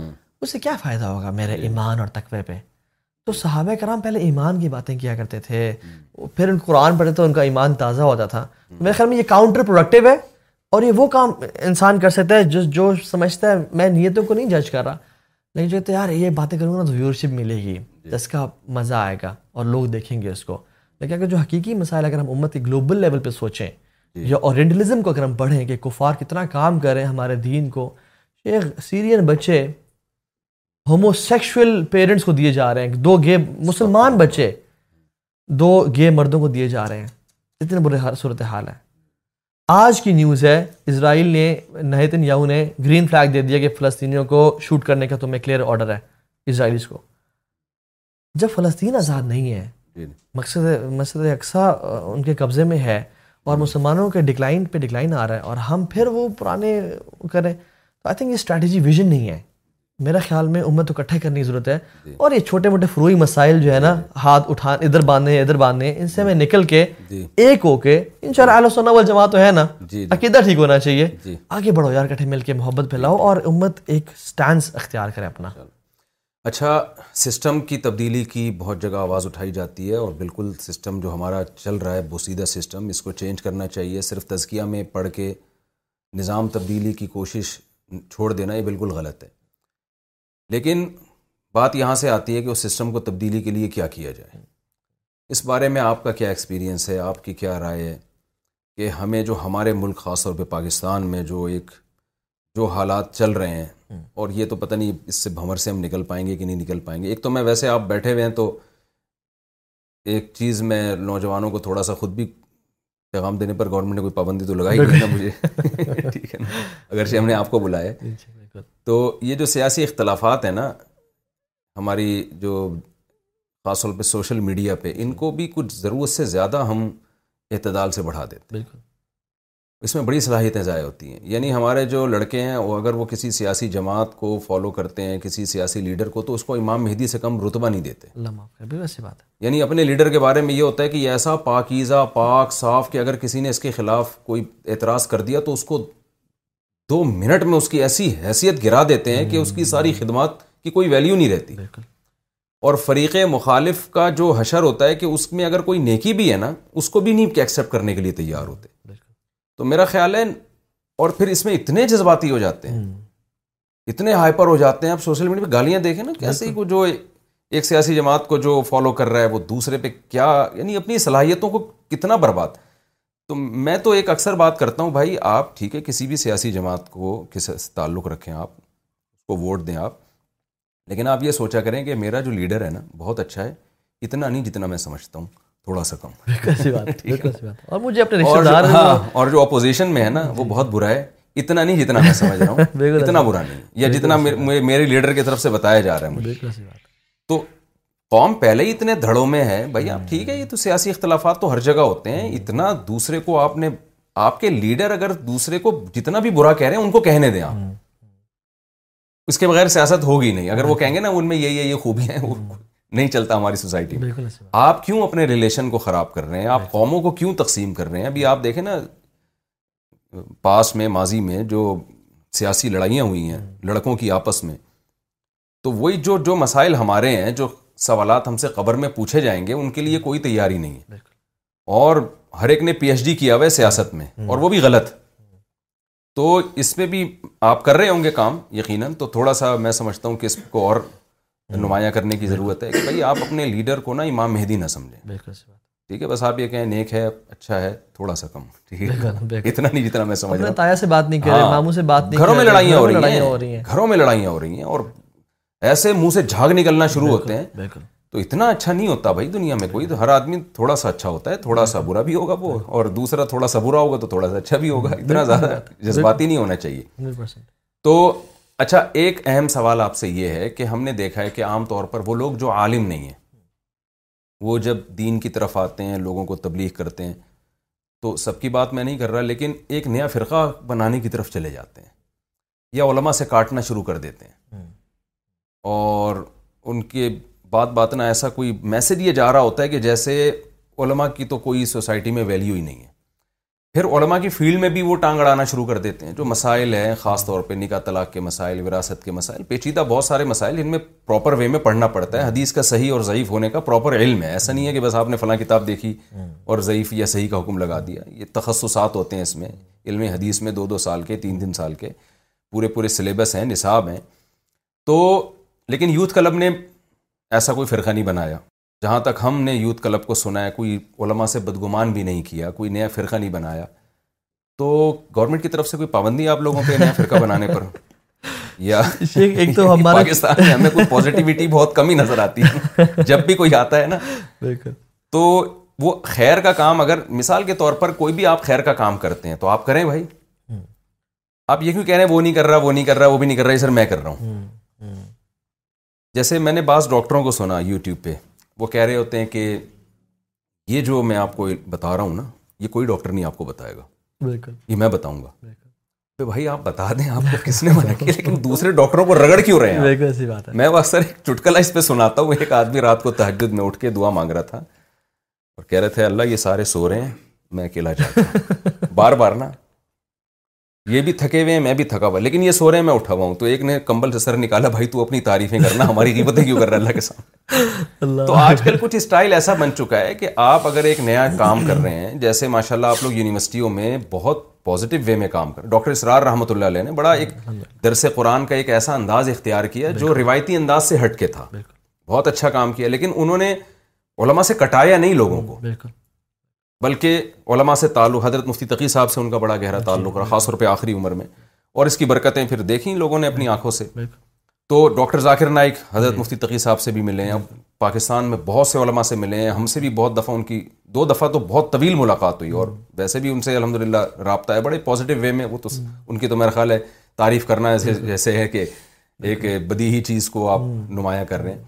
اس سے کیا فائدہ ہوگا میرے ایمان اور تقوی پہ تو صحابہ کرام پہلے ایمان کی باتیں کیا کرتے تھے پھر ان قرآن پڑھتے تو ان کا ایمان تازہ ہوتا تھا میرے خیال میں یہ کاؤنٹر پروڈکٹیو ہے اور یہ وہ کام انسان کر سکتا ہے جو جو سمجھتا ہے میں نیتوں کو نہیں جج کر رہا لیکن جو کہتے یار یہ باتیں کروں گا نا تو ویورشپ ملے گی جس جی۔ کا مزہ آئے گا اور لوگ دیکھیں گے اس کو لیکن اگر جو حقیقی مسائل اگر ہم امت کے گلوبل لیول پہ سوچیں جی۔ یا اورینٹلزم کو اگر ہم پڑھیں کہ کفار کتنا کام کریں ہمارے دین کو ایک سیرین بچے ہومو سیکشل پیرنٹس کو دیے جا رہے ہیں دو گے مسلمان بچے دو گے مردوں کو دیے جا رہے ہیں اتنے برے صورت حال ہے آج کی نیوز ہے اسرائیل نے نہیتن یاہو نے گرین فلیگ دے دیا کہ فلسطینیوں کو شوٹ کرنے کا تمہیں کلیئر آرڈر ہے اسرائیلیز کو جب فلسطین آزاد نہیں ہے جی۔ مقصد مقصد اقسا ان کے قبضے میں ہے اور مسلمانوں کے ڈکلائن پہ ڈکلائن آ رہا ہے اور ہم پھر وہ پرانے کریں تو آئی تھنک یہ اسٹریٹجی ویژن نہیں ہے میرا خیال میں امت کو اکٹھے کرنے کی ضرورت ہے جی۔ اور یہ چھوٹے موٹے فروئی مسائل جو ہے نا جی۔ ہاتھ اٹھا ادھر باندھے ادھر باندھے ان سے میں نکل کے جی۔ ایک ہو کے ان شاء اللہ جماعت تو ہے نا عقیدہ ٹھیک ہونا چاہیے آگے بڑھو یار کٹھے مل کے محبت پھیلاؤ اور امت ایک سٹانس اختیار کرے اپنا اچھا سسٹم کی تبدیلی کی بہت جگہ آواز اٹھائی جاتی ہے اور بالکل سسٹم جو ہمارا چل رہا ہے بوسیدہ سسٹم اس کو چینج کرنا چاہیے صرف تزکیہ میں پڑھ کے نظام تبدیلی کی کوشش چھوڑ دینا یہ بالکل غلط ہے لیکن بات یہاں سے آتی ہے کہ اس سسٹم کو تبدیلی کے لیے کیا کیا جائے اس بارے میں آپ کا کیا ایکسپیرینس ہے آپ کی کیا رائے ہے کہ ہمیں جو ہمارے ملک خاص طور پہ پاکستان میں جو ایک جو حالات چل رہے ہیں اور یہ تو پتہ نہیں اس سے بھمر سے ہم نکل پائیں گے کہ نہیں نکل پائیں گے ایک تو میں ویسے آپ بیٹھے ہوئے ہیں تو ایک چیز میں نوجوانوں کو تھوڑا سا خود بھی پیغام دینے پر گورنمنٹ نے کوئی پابندی تو لگائی مجھے ٹھیک ہے نا اگرچہ ہم نے آپ کو بلایا جی، جی۔ تو یہ جو سیاسی اختلافات ہیں نا ہماری جو خاص طور پہ سوشل میڈیا پہ ان کو بھی کچھ ضرورت سے زیادہ ہم اعتدال سے بڑھا دیتے بالکل اس میں بڑی صلاحیتیں ضائع ہوتی ہیں یعنی ہمارے جو لڑکے ہیں وہ اگر وہ کسی سیاسی جماعت کو فالو کرتے ہیں کسی سیاسی لیڈر کو تو اس کو امام مہدی سے کم رتبہ نہیں دیتے بات ہے یعنی اپنے لیڈر کے بارے میں یہ ہوتا ہے کہ ایسا پاکیزہ پاک صاف کہ اگر کسی نے اس کے خلاف کوئی اعتراض کر دیا تو اس کو دو منٹ میں اس کی ایسی حیثیت گرا دیتے ہیں کہ اس کی ساری خدمات کی کوئی ویلیو نہیں رہتی اور فریق مخالف کا جو حشر ہوتا ہے کہ اس میں اگر کوئی نیکی بھی ہے نا اس کو بھی نہیں ایکسیپٹ کرنے کے لیے تیار ہوتے تو میرا خیال ہے اور پھر اس میں اتنے جذباتی ہو جاتے ہیں اتنے ہائپر ہو جاتے ہیں آپ سوشل میڈیا پہ گالیاں دیکھیں نا کیسے کو جو ایک سیاسی جماعت کو جو فالو کر رہا ہے وہ دوسرے پہ کیا یعنی اپنی صلاحیتوں کو کتنا برباد تو میں تو ایک اکثر بات کرتا ہوں بھائی آپ ٹھیک ہے کسی بھی سیاسی جماعت کو کس سے تعلق رکھیں آپ اس کو ووٹ دیں آپ لیکن آپ یہ سوچا کریں کہ میرا جو لیڈر ہے نا بہت اچھا ہے اتنا نہیں جتنا میں سمجھتا ہوں تھوڑا سا کم ہاں اور جو اپوزیشن میں ہے نا وہ بہت برا ہے اتنا نہیں جتنا میں سمجھ رہا ہوں اتنا برا نہیں یا جتنا میرے لیڈر کی طرف سے بتایا جا رہا ہے مجھے تو قوم پہلے ہی اتنے دھڑوں میں ہے بھائی آپ ٹھیک ہے یہ تو سیاسی اختلافات تو ہر جگہ ہوتے ہیں اتنا دوسرے کو آپ نے آپ کے لیڈر اگر دوسرے کو جتنا بھی برا کہہ رہے ہیں ان کو کہنے دیں آپ اس کے بغیر سیاست ہوگی نہیں اگر وہ کہیں گے نا ان میں یہ یہ یہ خوبیاں ہیں وہ نہیں چلتا ہماری سوسائٹی میں آپ کیوں اپنے ریلیشن کو خراب کر رہے ہیں آپ قوموں کو کیوں تقسیم کر رہے ہیں ابھی آپ دیکھیں نا پاس میں ماضی میں جو سیاسی لڑائیاں ہوئی ہیں لڑکوں کی آپس میں تو وہی جو جو مسائل ہمارے ہیں جو سوالات ہم سے قبر میں پوچھے جائیں گے ان کے لیے کوئی تیاری نہیں اور ہر ایک نے پی ایچ ڈی کیا ہوا ہے سیاست میں اور وہ بھی غلط تو اس میں بھی آپ کر رہے ہوں گے کام یقیناً تو تھوڑا سا میں سمجھتا ہوں کہ اس کو اور نمایاں کرنے کی ضرورت ہے کہ بھائی آپ اپنے لیڈر کو نا امام مہدی نہ سمجھیں ٹھیک ہے بس آپ یہ کہیں نیک ہے اچھا ہے تھوڑا سا کم ٹھیک ہے اتنا نہیں جتنا میں سمجھ رہا تایا سے سے بات بات نہیں نہیں کر رہے ہاں، ماموں گھروں میں لڑائیاں ہو رہی ہیں گھروں میں لڑائیاں ہو رہی ہیں اور ایسے منہ سے جھاگ نکلنا شروع ہوتے ہیں تو اتنا اچھا نہیں ہوتا بھائی دنیا میں کوئی تو ہر آدمی تھوڑا سا اچھا ہوتا ہے تھوڑا سا برا بھی ہوگا وہ اور دوسرا تھوڑا سا برا ہوگا تو تھوڑا سا اچھا بھی ہوگا اتنا زیادہ جذباتی نہیں ہونا چاہیے تو اچھا ایک اہم سوال آپ سے یہ ہے کہ ہم نے دیکھا ہے کہ عام طور پر وہ لوگ جو عالم نہیں ہیں وہ جب دین کی طرف آتے ہیں لوگوں کو تبلیغ کرتے ہیں تو سب کی بات میں نہیں کر رہا لیکن ایک نیا فرقہ بنانے کی طرف چلے جاتے ہیں یا علما سے کاٹنا شروع کر دیتے ہیں اور ان کے بات بات نہ ایسا کوئی میسج یہ جا رہا ہوتا ہے کہ جیسے علماء کی تو کوئی سوسائٹی میں ویلیو ہی نہیں ہے پھر علماء کی فیلڈ میں بھی وہ ٹانگ اڑانا شروع کر دیتے ہیں جو مسائل ہیں خاص طور پہ نکاح طلاق کے مسائل وراثت کے مسائل پیچیدہ بہت سارے مسائل ان میں پراپر وے میں پڑھنا پڑتا ہے حدیث کا صحیح اور ضعیف ہونے کا پراپر علم ہے ایسا نہیں ہے کہ بس آپ نے فلاں کتاب دیکھی اور ضعیف یا صحیح کا حکم لگا دیا یہ تخصصات ہوتے ہیں اس میں علم حدیث میں دو دو سال کے تین تین سال کے پورے پورے سلیبس ہیں نصاب ہیں تو لیکن یوتھ کلب نے ایسا کوئی فرقہ نہیں بنایا جہاں تک ہم نے یوتھ کلب کو سنا ہے کوئی علماء سے بدگمان بھی نہیں کیا کوئی نیا فرقہ نہیں بنایا تو گورنمنٹ کی طرف سے کوئی پابندی آپ لوگوں پہ نیا فرقہ بنانے پر یا ایک تو ہمیں کوئی پازیٹیوٹی بہت کم ہی نظر آتی ہے جب بھی کوئی آتا ہے نا تو وہ خیر کا کام اگر مثال کے طور پر کوئی بھی آپ خیر کا کام کرتے ہیں تو آپ کریں بھائی آپ یہ کیوں کہہ رہے ہیں وہ نہیں کر رہا وہ نہیں کر رہا وہ بھی نہیں کر رہا سر میں کر رہا ہوں جیسے میں نے بعض ڈاکٹروں کو سنا یوٹیوب پہ وہ کہہ رہے ہوتے ہیں کہ یہ جو میں آپ کو بتا رہا ہوں نا یہ کوئی ڈاکٹر نہیں آپ کو بتائے گا بالکل یہ میں بتاؤں گا تو بھائی آپ بتا دیں آپ کو کس نے منع کیا لیکن دوسرے ڈاکٹروں کو رگڑ کیوں رہے ہیں میں وہ اکثر ایک چٹکلا اس پہ سناتا ہوں ایک آدمی رات کو تحجد میں اٹھ کے دعا مانگ رہا تھا اور کہہ رہے تھے اللہ یہ سارے سو رہے ہیں میں اکیلا جا بار بار نا یہ بھی تھکے ہوئے ہیں میں بھی تھکا ہوا لیکن یہ سو رہے ہیں میں اٹھا ہوا ہوں تو ایک نے کمبل سے سر نکالا بھائی تو اپنی تعریفیں کرنا ہماری قیمتیں کیوں کر رہا ہے اللہ کے ساتھ تو آج کل کچھ اسٹائل ایسا بن چکا ہے کہ آپ اگر ایک نیا کام کر رہے ہیں جیسے ماشاء اللہ آپ لوگ یونیورسٹیوں میں بہت پازیٹیو وے میں کام کر ڈاکٹر اسرار رحمۃ اللہ علیہ نے بڑا ایک درس قرآن کا ایک ایسا انداز اختیار کیا جو روایتی انداز سے ہٹ کے تھا بہت اچھا کام کیا لیکن انہوں نے علما سے کٹایا نہیں لوگوں کو بلکہ علماء سے تعلق حضرت مفتی تقی صاحب سے ان کا بڑا گہرا تعلق رہا خاص طور پہ آخری عمر میں اور اس کی برکتیں پھر دیکھیں لوگوں نے اپنی آنکھوں سے تو ڈاکٹر ذاکر نائک حضرت مفتی تقی صاحب سے بھی ملے ہیں اب پاکستان میں بہت سے علماء سے ملے ہیں ہم سے بھی بہت دفعہ ان کی دو دفعہ تو بہت طویل ملاقات ہوئی اور ویسے بھی ان سے الحمد للہ رابطہ ہے بڑے پازیٹیو وے میں وہ تو ان کی تو میرا خیال ہے تعریف کرنا ایسے جیسے ہے کہ ایک بدی ہی چیز کو آپ نمایاں کر رہے ہیں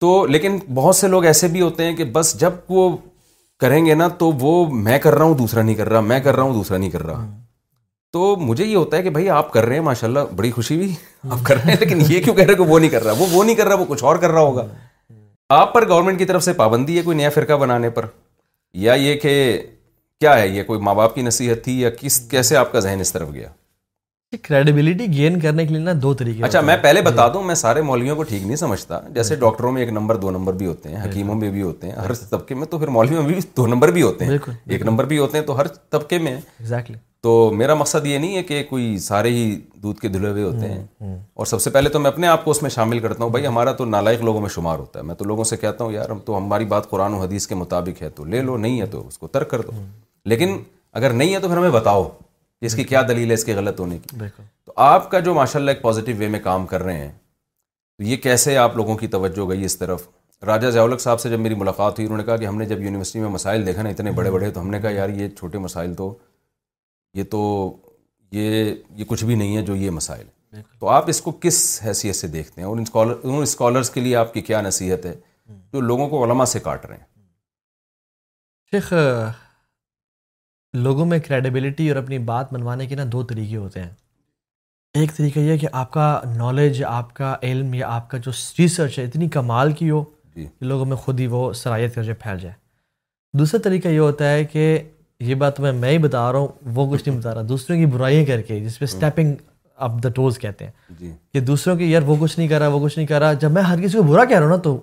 تو لیکن بہت سے لوگ ایسے بھی ہوتے ہیں کہ بس جب وہ کریں گے نا تو وہ میں کر رہا ہوں دوسرا نہیں کر رہا میں کر رہا ہوں دوسرا نہیں کر رہا تو مجھے یہ ہوتا ہے کہ بھائی آپ کر رہے ہیں ماشاء اللہ بڑی خوشی بھی آپ کر رہے ہیں لیکن یہ کیوں کہہ رہے کہ وہ نہیں کر رہا وہ وہ نہیں کر رہا وہ کچھ اور کر رہا ہوگا آپ پر گورنمنٹ کی طرف سے پابندی ہے کوئی نیا فرقہ بنانے پر یا یہ کہ کیا ہے یہ کوئی ماں باپ کی نصیحت تھی یا کس کیسے آپ کا ذہن اس طرف گیا کریڈیبلٹی گین کرنے کے لیے نا دو طریقے اچھا میں پہلے جی۔ بتا دوں میں سارے مولویوں کو ٹھیک نہیں سمجھتا جیسے ڈاکٹروں میں ایک نمبر دو نمبر بھی ہوتے ہیں جی۔ حکیموں میں بھی ہوتے ہیں ہر طبقے میں تو پھر مولویوں میں بھی دو نمبر بھی ہوتے ہیں ایک نمبر بھی ہوتے ہیں تو ہر طبقے میں ایگزیکٹلی تو میرا مقصد یہ نہیں ہے کہ کوئی سارے ہی دودھ کے دھلے ہوئے ہوتے ہیں اور سب سے پہلے تو میں اپنے آپ کو اس میں شامل کرتا ہوں بھائی ہمارا تو نالائق لوگوں میں شمار ہوتا ہے میں تو لوگوں سے کہتا ہوں یار ہم تو ہماری بات قرآن و حدیث کے مطابق ہے تو لے لو نہیں ہے تو اس کو ترک کر دو لیکن اگر نہیں ہے تو پھر ہمیں بتاؤ اس کی کیا دلیل ہے اس کے غلط ہونے کی تو آپ کا جو ماشاء اللہ ایک پازیٹیو وے میں کام کر رہے ہیں تو یہ کیسے آپ لوگوں کی توجہ گئی اس طرف راجہ ضیاولک صاحب سے جب میری ملاقات ہوئی انہوں نے کہا کہ ہم نے جب یونیورسٹی میں مسائل دیکھا نا اتنے بڑے بڑے تو ہم نے کہا یار یہ چھوٹے مسائل تو یہ تو یہ یہ کچھ بھی نہیں ہے جو یہ مسائل تو آپ اس کو کس حیثیت سے دیکھتے ہیں ان اسکالر ان اسکالرس کے لیے آپ کی کیا نصیحت ہے جو لوگوں کو علما سے کاٹ رہے ہیں شیخ لوگوں میں کریڈیبلٹی اور اپنی بات منوانے کے نا دو طریقے ہوتے ہیں ایک طریقہ یہ کہ آپ کا نالج آپ کا علم یا آپ کا جو ریسرچ ہے اتنی کمال کی ہو جی۔ کہ لوگوں میں خود ہی وہ صلاحیت کر کے پھیل جائے دوسرا طریقہ یہ ہوتا ہے کہ یہ بات میں میں ہی بتا رہا ہوں وہ کچھ نہیں بتا رہا دوسروں کی برائیاں کر کے جس پہ اسٹیپنگ اپ دا ٹوز کہتے ہیں جی۔ کہ دوسروں کے یار وہ کچھ نہیں کر رہا وہ کچھ نہیں کر رہا جب میں ہر کسی کو برا کہہ رہا ہوں نا تو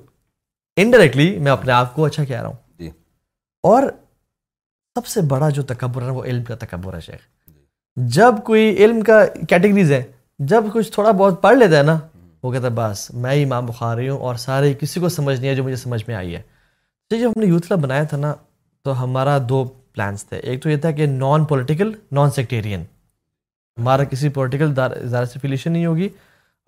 انڈائریکٹلی میں اپنے آپ کو اچھا کہہ رہا ہوں جی۔ اور سب سے بڑا جو تکبر ہے وہ علم کا تکبر ہے شیخ جب کوئی علم کا کیٹیگریز ہے جب کچھ تھوڑا بہت پڑھ لیتا ہے نا وہ کہتا ہے بس میں ہی امام بخاری ہوں اور سارے کسی کو سمجھ نہیں ہے جو مجھے سمجھ میں آئی ہے جب ہم نے یوتھ کلب بنایا تھا نا تو ہمارا دو پلانس تھے ایک تو یہ تھا کہ نان پولیٹیکل نان سیکٹیرین ہمارا کسی پولیٹیکل سے نہیں ہوگی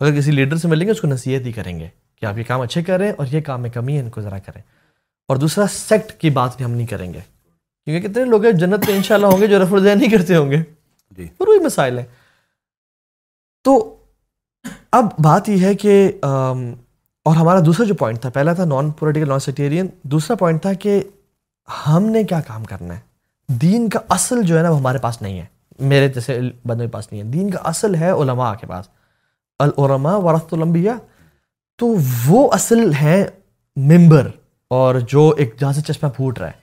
اگر کسی لیڈر سے ملیں گے اس کو نصیحت ہی کریں گے کہ آپ یہ کام اچھے کریں اور یہ کام میں کمی ہے ان کو ذرا کریں اور دوسرا سیکٹ کی بات بھی ہم نہیں کریں گے کیونکہ کتنے لوگ ہیں جنت میں انشاءاللہ ہوں گے جو رف دیا نہیں کرتے ہوں گے جی اور وہی مسائل ہیں تو اب بات یہ ہے کہ اور ہمارا دوسرا جو پوائنٹ تھا پہلا تھا نان پولیٹیکل نان سیٹیرین دوسرا پوائنٹ تھا کہ ہم نے کیا کام کرنا ہے دین کا اصل جو ہے نا وہ ہمارے پاس نہیں ہے میرے جیسے بندوں کے پاس نہیں ہے دین کا اصل ہے علماء کے پاس العلما ورثت الانبیاء تو وہ اصل ہیں ممبر اور جو ایک جہاں سے چشمہ پھوٹ رہا ہے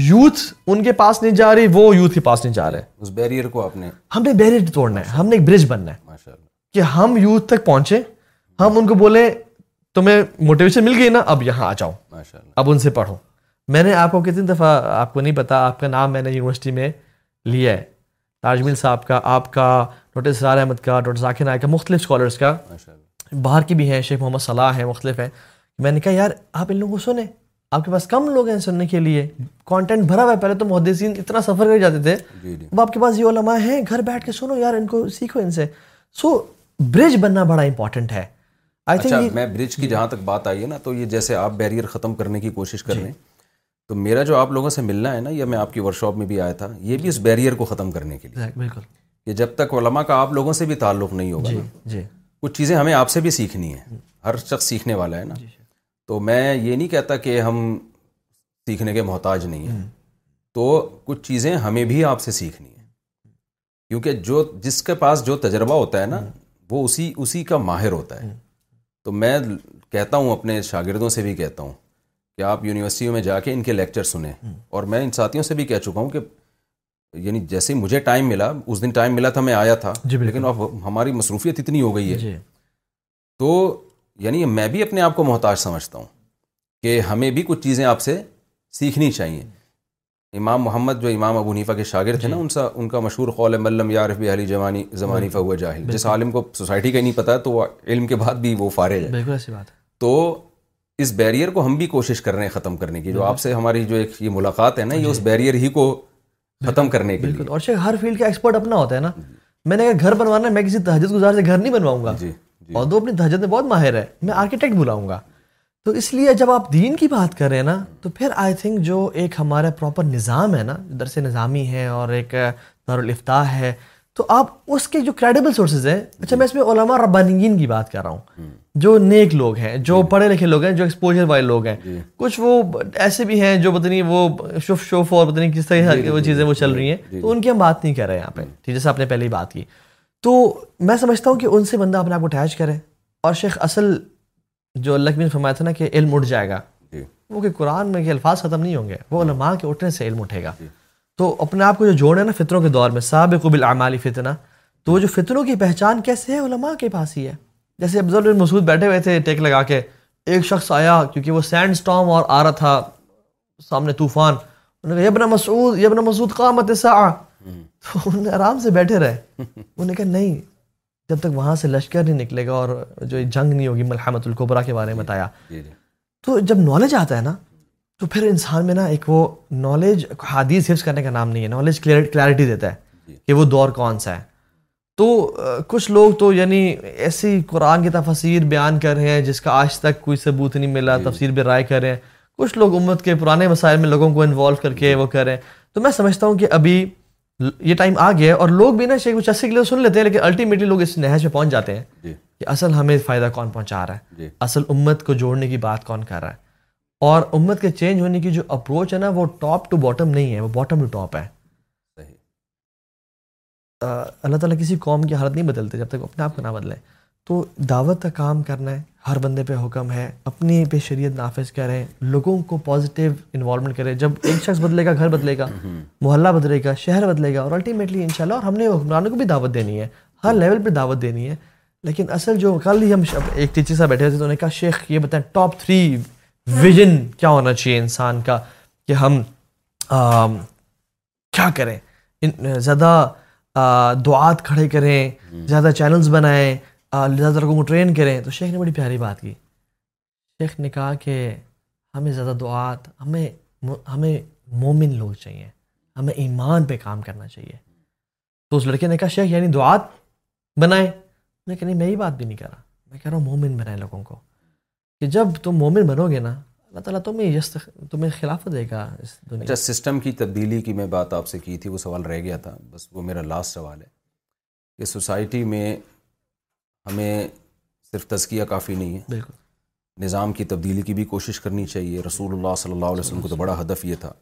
یوتھ ان کے پاس نہیں جا رہی وہ یوتھ کے پاس نہیں جا رہے اس بیریئر کو ہم نے بیریئر توڑنا ہے ہم نے ایک برج بننا ہے کہ ہم یوتھ تک پہنچے ہم ان کو بولیں تمہیں موٹیویشن مل گئی نا اب یہاں آ جاؤ ماشاء اللہ اب ان سے پڑھو میں نے آپ کو کتنی دفعہ آپ کو نہیں پتا آپ کا نام میں نے یونیورسٹی میں لیا ہے تاج مل صاحب کا آپ کا ڈاکٹر سرار احمد کا ڈاکٹر ذاکر نائک کا مختلف اسکالرس کا باہر کی بھی ہیں شیخ محمد صلاح ہیں مختلف ہیں میں نے کہا یار آپ ان لوگوں کو سنیں آپ کے پاس کم لوگ ہیں سننے کے لیے کانٹینٹ بھرا ہوا ہے پہلے تو محدثین اتنا سفر کر جاتے تھے جی، جی۔ اب آپ کے پاس یہ علماء ہیں گھر بیٹھ کے سنو یار ان کو سیکھو ان سے سو برج بننا بڑا امپورٹنٹ ہے اچھا، میں برج کی جہاں تک بات آئی ہے نا تو یہ جیسے آپ بیریئر ختم کرنے کی کوشش کر جی۔ رہے ہیں تو میرا جو آپ لوگوں سے ملنا ہے نا یا میں آپ کی ورک شاپ میں بھی آیا تھا یہ بھی اس بیریئر کو ختم کرنے کے لیے بالکل کہ جب تک علماء کا آپ لوگوں سے بھی تعلق نہیں ہوگا کچھ چیزیں ہمیں آپ سے بھی سیکھنی ہیں ہر شخص سیکھنے والا ہے نا تو میں یہ نہیں کہتا کہ ہم سیکھنے کے محتاج نہیں ہیں تو کچھ چیزیں ہمیں بھی آپ سے سیکھنی ہیں کیونکہ جو جس کے پاس جو تجربہ ہوتا ہے نا وہ اسی اسی کا ماہر ہوتا ہے تو میں کہتا ہوں اپنے شاگردوں سے بھی کہتا ہوں کہ آپ یونیورسٹیوں میں جا کے ان کے لیکچر سنیں اور میں ان ساتھیوں سے بھی کہہ چکا ہوں کہ یعنی جیسے مجھے ٹائم ملا اس دن ٹائم ملا تھا میں آیا تھا جی، لیکن اب ہماری مصروفیت اتنی ہو گئی ہے جی۔ تو یعنی میں بھی اپنے آپ کو محتاج سمجھتا ہوں کہ ہمیں بھی کچھ چیزیں آپ سے سیکھنی چاہیے امام محمد جو امام ابو حنیفہ کے شاگرد تھے نا جی۔ ان سا ان کا مشہور قول ملم یارف بھی علی جوانی زمانی جی۔ فا جاہل جس عالم کو سوسائٹی کا ہی نہیں پتہ تو وہ علم کے بعد بھی وہ فارغ ہے بالکل ایسی بات ہے تو اس بیریئر کو ہم بھی کوشش کر رہے ہیں ختم کرنے کی جو آپ سے ہماری جو ایک یہ ملاقات ہے نا یہ جی۔ اس بیریئر ہی کو ختم کرنے کے لیے اور ہر فیلڈ کا ایکسپرٹ اپنا ہوتا ہے نا میں نے گھر بنوانا ہے میں کسی تحجد گزار سے گھر نہیں بنواؤں گا جی جی۔ دو اپنی دھجت میں بہت ماہر ہے میں آرکیٹیکٹ بلاؤں گا تو اس لیے جب آپ دین کی بات کر رہے ہیں نا تو پھر آئی تھنک جو ایک ہمارا پراپر نظام ہے نا درس نظامی ہے اور ایک دور ہے تو آپ اس کے جو کریڈیبل سورسز ہیں اچھا میں اس میں علماء ربانگین کی بات کر رہا ہوں جو نیک لوگ ہیں جو جی۔ پڑھے لکھے لوگ ہیں جو ایکسپوجر والے لوگ ہیں جی۔ کچھ وہ ایسے بھی ہیں جو پتنی وہ شف شوف اور کس طرح وہ وہ چیزیں چل رہی ہیں تو ان کی ہم بات نہیں کر رہے ہیں یہاں پہ جیسے آپ نے پہلے ہی بات کی تو میں سمجھتا ہوں کہ ان سے بندہ اپنے آپ کو اٹیچ کرے اور شیخ اصل جو اللہ فرمایا تھا نا کہ علم اٹھ جائے گا جی۔ وہ کہ قرآن میں کہ الفاظ ختم نہیں ہوں گے وہ ہاں۔ علماء کے اٹھنے سے علم اٹھے گا جی۔ تو اپنے آپ کو جو جوڑے نا فطروں کے دور میں سابق اب فتنہ تو وہ جو فطروں کی پہچان کیسے ہے علماء کے پاس ہی ہے جیسے افضل مسعود بیٹھے ہوئے تھے ٹیک لگا کے ایک شخص آیا کیونکہ وہ سینڈ اسٹام اور آ رہا تھا سامنے طوفان یبن مسعود یبن مسعود ساعہ تو انہوں نے آرام سے بیٹھے رہے انہوں نے کہا نہیں جب تک وہاں سے لشکر نہیں نکلے گا اور جو جنگ نہیں ہوگی ملحمت القبرا کے بارے میں جی، بتایا جی، جی۔ تو جب نالج آتا ہے نا تو پھر انسان میں نا ایک وہ نالج حادیث حفظ کرنے کا نام نہیں ہے نالج کلیئرٹی دیتا ہے کہ وہ دور کون سا ہے تو کچھ لوگ تو یعنی ایسی قرآن کی تفسیر بیان کر رہے ہیں جس کا آج تک کوئی ثبوت نہیں ملا تفسیر بھی رائے کر رہے ہیں کچھ لوگ امت کے پرانے مسائل میں لوگوں کو انوالو کر کے وہ کر رہے ہیں تو میں سمجھتا ہوں کہ ابھی یہ ٹائم آ گیا ہے اور لوگ بھی نا شیخ مچسی کے لیے سن لیتے ہیں لیکن الٹیمیٹلی لوگ اس نہج میں پہنچ جاتے ہیں جی۔ کہ اصل ہمیں فائدہ کون پہنچا رہا ہے جی۔ اصل امت کو جوڑنے کی بات کون کر رہا ہے اور امت کے چینج ہونے کی جو اپروچ ہے نا وہ ٹاپ ٹو باٹم نہیں ہے وہ باٹم ٹو ٹاپ ہے اللہ تعالیٰ کسی قوم کی حالت نہیں بدلتے جب تک وہ اپنے آپ کو نہ بدلے تو دعوت کا کام کرنا ہے ہر بندے پہ حکم ہے اپنی پہ شریعت نافذ کریں لوگوں کو پازیٹیو انوالومنٹ کریں جب ایک شخص بدلے گا گھر بدلے گا محلہ بدلے گا شہر بدلے گا اور الٹیمیٹلی ان اور ہم نے حکمرانوں کو بھی دعوت دینی ہے ہر لیول پہ دعوت دینی ہے لیکن اصل جو کل ہی ہم ایک ٹیچر سے بیٹھے ہوئے تھے تو انہوں نے کہا شیخ یہ بتائیں ٹاپ تھری ویژن کیا ہونا چاہیے انسان کا کہ ہم کیا کریں زیادہ دعات کھڑے کریں زیادہ چینلز بنائیں زیادہ لوگوں کو ٹرین کریں تو شیخ نے بڑی پیاری بات کی شیخ نے کہا کہ ہمیں زیادہ دعات ہمیں ہمیں مومن لوگ چاہیے ہمیں ایمان پہ کام کرنا چاہیے تو اس لڑکے نے کہا شیخ یعنی دعات بنائیں میں نے کہا نہیں یہ بات بھی نہیں کرا میں کہہ رہا ہوں مومن بنائیں لوگوں کو کہ جب تم مومن بنو گے نا اللہ تعالیٰ تمہیں تمہیں خلاف دے گا اس دنیا اچھا سسٹم کی تبدیلی کی میں بات آپ سے کی تھی وہ سوال رہ گیا تھا بس وہ میرا لاسٹ سوال ہے کہ سوسائٹی میں ہمیں صرف تزکیہ کافی نہیں ہے نظام کی تبدیلی کی بھی کوشش کرنی چاہیے رسول اللہ صلی اللہ علیہ وسلم کو تو بڑا ہدف یہ تھا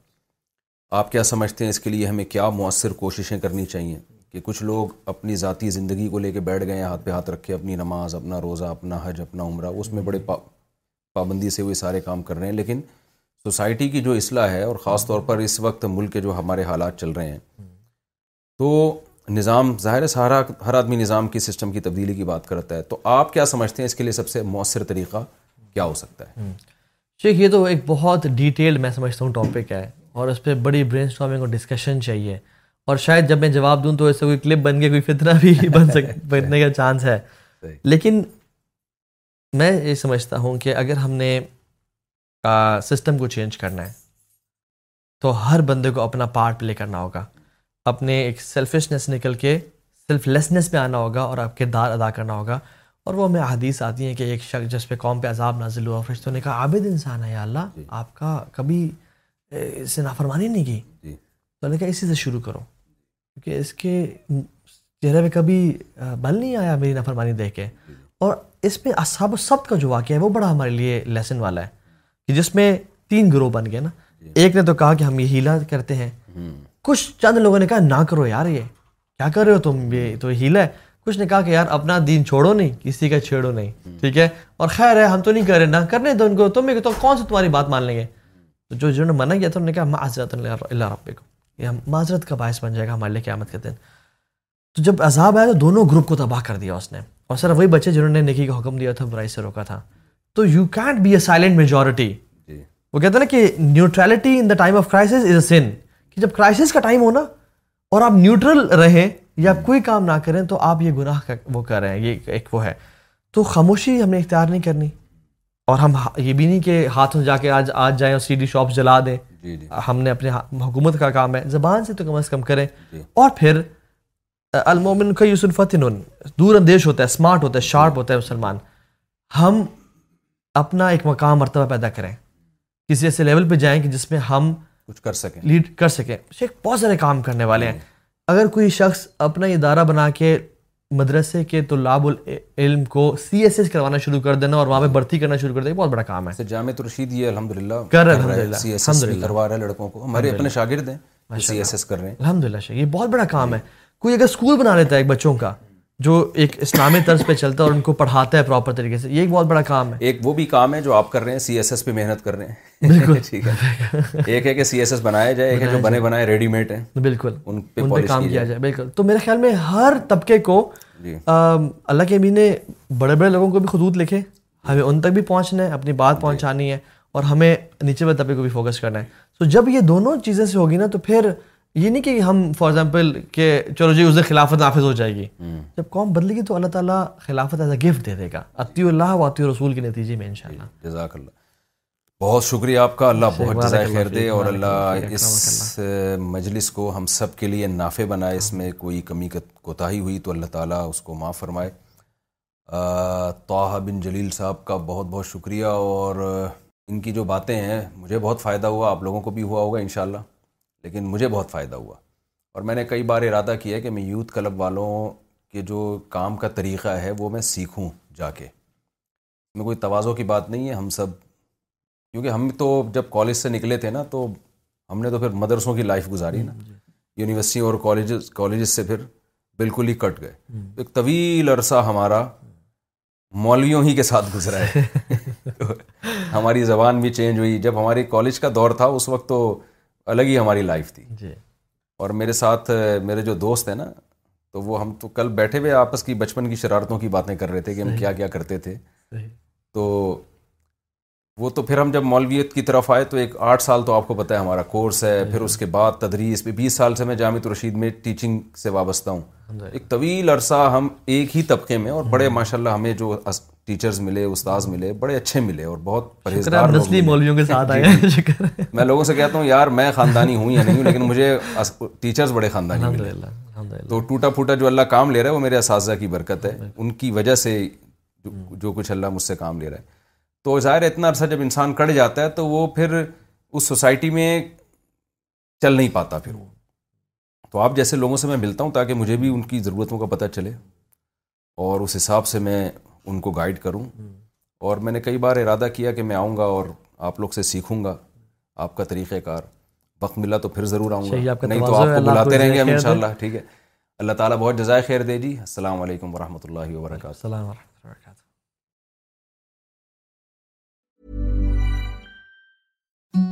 آپ کیا سمجھتے ہیں اس کے لیے ہمیں کیا مؤثر کوششیں کرنی چاہیے کہ کچھ لوگ اپنی ذاتی زندگی کو لے کے بیٹھ گئے ہیں ہاتھ پہ ہاتھ رکھے اپنی نماز اپنا روزہ اپنا حج اپنا عمرہ اس میں بڑے پابندی سے وہ سارے کام کر رہے ہیں لیکن سوسائٹی کی جو اصلاح ہے اور خاص طور پر اس وقت ملک کے جو ہمارے حالات چل رہے ہیں تو نظام ظاہر سہارا ہر آدمی نظام کی سسٹم کی تبدیلی کی بات کرتا ہے تو آپ کیا سمجھتے ہیں اس کے لیے سب سے مؤثر طریقہ کیا ہو سکتا ہے شیخ یہ تو ایک بہت ڈیٹیل میں سمجھتا ہوں ٹاپک ہے اور اس پہ بڑی برین اسٹارمنگ اور ڈسکشن چاہیے اور شاید جب میں جواب دوں تو اس سے کوئی کلپ بن کے کوئی فتنہ بھی بن سک بننے کا چانس ہے لیکن میں یہ سمجھتا ہوں کہ اگر ہم نے سسٹم کو چینج کرنا ہے تو ہر بندے کو اپنا پارٹ پلے کرنا ہوگا اپنے ایک سیلفشنس نکل کے سیلف لیسنس پہ آنا ہوگا اور آپ کردار ادا کرنا ہوگا اور وہ ہمیں حدیث آتی ہیں کہ ایک شخص جس پہ قوم پہ عذاب نازل ہوا فرشتوں نے کہا عابد انسان ہے یا اللہ جی۔ آپ کا کبھی اس نے نافرمانی نہیں کی جی۔ تو نے کہا اسی سے شروع کرو کیونکہ اس کے چہرے میں کبھی بل نہیں آیا میری نافرمانی دیکھ کے جی۔ اور اس میں اصحاب و سب کا جو واقعہ ہے وہ بڑا ہمارے لیے لیسن والا ہے کہ جس میں تین گروہ بن گئے نا ایک نے تو کہا کہ ہم یہ ہیلا کرتے ہیں کچھ چند لوگوں نے کہا نہ کرو یار یہ کیا کر رہے ہو تم یہ تو ہیل ہے کچھ نے کہا کہ یار اپنا دین چھوڑو نہیں کسی کا چھیڑو نہیں ٹھیک ہے اور خیر ہے ہم تو نہیں کر رہے نہ کرنے دو ان کو تم تو کون سے تمہاری بات مان لیں گے تو جو جنہوں نے منع کیا تھا انہوں نے کہا معذرت اللہ رب کو یہ معذرت کا باعث بن جائے گا ہمارے لیے قیامت کے دن تو جب عذاب آیا تو دونوں گروپ کو تباہ کر دیا اس نے اور سر وہی بچے جنہوں نے نکی کا حکم دیا تھا برائی سے روکا تھا تو you can't be a silent majority وہ کہتے ہیں نا کہ neutrality in the time of is a sin کہ جب کرائسس کا ٹائم ہونا اور آپ نیوٹرل رہیں یا کوئی کام نہ کریں تو آپ یہ گناہ وہ کر رہے ہیں یہ ایک وہ ہے تو خاموشی ہم نے اختیار نہیں کرنی اور ہم یہ بھی نہیں کہ ہاتھوں جا کے آج آج جائیں اور سی ڈی شاپ جلا دیں جی، جی۔ ہم نے اپنے حکومت کا کام ہے زبان سے تو کم از کم کریں جی۔ اور پھر المومن کا یوس الفت دور اندیش ہوتا ہے اسمارٹ ہوتا ہے شارپ ہوتا ہے مسلمان ہم اپنا ایک مقام مرتبہ پیدا کریں کسی ایسے لیول پہ جائیں کہ جس میں ہم کچھ کر سکیں لیڈ کر سکیں شیخ بہت سارے کام کرنے والے ہیں اگر کوئی شخص اپنا ادارہ بنا کے مدرسے کے طلاب العلم کو سی ایس ایس کروانا شروع کر دینا اور وہاں پہ بھرتی کرنا شروع کر دینا بہت بڑا کام ہے جامع رشید یہ الحمد للہ کر رہے ہیں کروا رہے ہیں لڑکوں کو ہمارے اپنے شاگرد ہیں سی ایس ایس کر رہے ہیں الحمد للہ یہ بہت بڑا کام ہے کوئی اگر اسکول بنا لیتا ہے بچوں کا جو ایک اسلامی طرز پہ چلتا ہے اور ان کو پڑھاتا ہے پراپر طریقے سے یہ ایک بہت بڑا کام ہے ایک وہ بھی کام ہے جو آپ کر رہے ہیں سی ایس ایس پہ محنت کر رہے ہیں بالکل ٹھیک ہے ایک ہے کہ سی ایس ایس بنایا جائے ایک ہے جو بنے بنائے ریڈی میڈ ہیں بالکل ان پہ کام کیا جائے بالکل تو میرے خیال میں ہر طبقے کو جی۔ اللہ کے امین نے بڑے بڑے لوگوں کو بھی خطوط لکھے ہمیں ان تک بھی پہنچنا ہے اپنی بات جی۔ پہنچانی ہے اور ہمیں نیچے والے طبقے کو بھی فوکس کرنا ہے تو جب یہ دونوں چیزیں سے ہوگی نا تو پھر یہ نہیں کہ ہم فار ایگزامپل کہ چلو جی اس خلافت نافذ ہو جائے گی جب قوم بدلے گی تو اللہ تعالیٰ خلافت ایز اے گفٹ دے دے گا عطی عطی اللہ و رسول کے نتیجے میں انشاءاللہ جی، اللہ جزاک بہت شکریہ آپ کا اللہ بہت جزائے خیر دے اور اللہ اس مجلس کو ہم سب کے لیے نافع بنائے اس میں کوئی کمی کوتاہی ہوئی تو اللہ تعالیٰ اس کو معاف فرمائے توح بن جلیل صاحب کا بہت بہت شکریہ اور ان کی جو باتیں ہیں مجھے بہت فائدہ ہوا آپ لوگوں کو بھی ہوا ہوگا انشاءاللہ لیکن مجھے بہت فائدہ ہوا اور میں نے کئی بار ارادہ کیا کہ میں یوتھ کلب والوں کے جو کام کا طریقہ ہے وہ میں سیکھوں جا کے میں کوئی توازوں کی بات نہیں ہے ہم سب کیونکہ ہم تو جب کالج سے نکلے تھے نا تو ہم نے تو پھر مدرسوں کی لائف گزاری نا یونیورسٹیوں جی۔ اور کالجز کالجز سے پھر بالکل ہی کٹ گئے ایک طویل عرصہ ہمارا مولویوں ہی کے ساتھ گزرا ہے ہماری زبان بھی چینج ہوئی جب ہماری کالج کا دور تھا اس وقت تو الگ ہی ہماری لائف تھی جی اور میرے ساتھ میرے جو دوست ہیں نا تو وہ ہم تو کل بیٹھے ہوئے آپس کی بچپن کی شرارتوں کی باتیں کر رہے تھے کہ ہم کیا کیا کرتے تھے تو وہ تو پھر ہم جب مولویت کی طرف آئے تو ایک آٹھ سال تو آپ کو پتہ ہے ہمارا کورس ہے پھر اس کے بعد تدریس پہ بیس سال سے میں جامع الرشید میں ٹیچنگ سے وابستہ ہوں ایک طویل عرصہ ہم ایک ہی طبقے میں اور بڑے ماشاء اللہ ہمیں جو ٹیچرز ملے استاذ ملے بڑے اچھے ملے اور بہت مولویوں کے ساتھ آئے جی، جی۔ میں لوگوں سے کہتا ہوں یار میں خاندانی ہوں یا نہیں ہوں لیکن مجھے ٹیچرز بڑے خاندانی تو ٹوٹا پھوٹا جو اللہ کام لے رہا ہے وہ میرے اساتذہ کی برکت ہے ان کی وجہ سے جو کچھ اللہ مجھ سے کام لے رہا ہے تو ظاہر اتنا عرصہ جب انسان کٹ جاتا ہے تو وہ پھر اس سوسائٹی میں چل نہیں پاتا پھر وہ تو آپ جیسے لوگوں سے میں ملتا ہوں تاکہ مجھے بھی ان کی ضرورتوں کا پتہ چلے اور اس حساب سے میں ان کو گائڈ کروں اور میں نے کئی بار ارادہ کیا کہ میں آؤں گا اور آپ لوگ سے سیکھوں گا آپ کا طریقہ کار وقت ملا تو پھر ضرور آؤں گا نہیں تو آپ کو بلاتے رہیں گے ہم انشاءاللہ ٹھیک ہے اللہ تعالیٰ بہت جزائے خیر دے جی السلام علیکم السلام ورحمۃ اللہ وبرکاتہ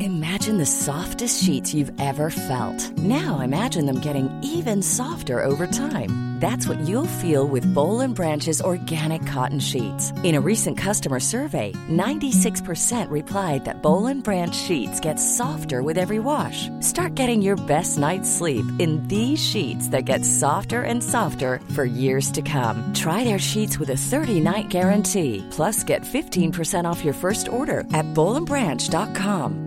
Imagine the softest sheets you've ever felt. Now imagine them getting even softer over time. That's what you'll feel with Bowl and Branch's organic cotton sheets. In a recent customer survey, 96% replied that Bowl and Branch sheets get softer with every wash. Start getting your best night's sleep in these sheets that get softer and softer for years to come. Try their sheets with a 30-night guarantee. Plus, get 15% off your first order at bowlandbranch.com.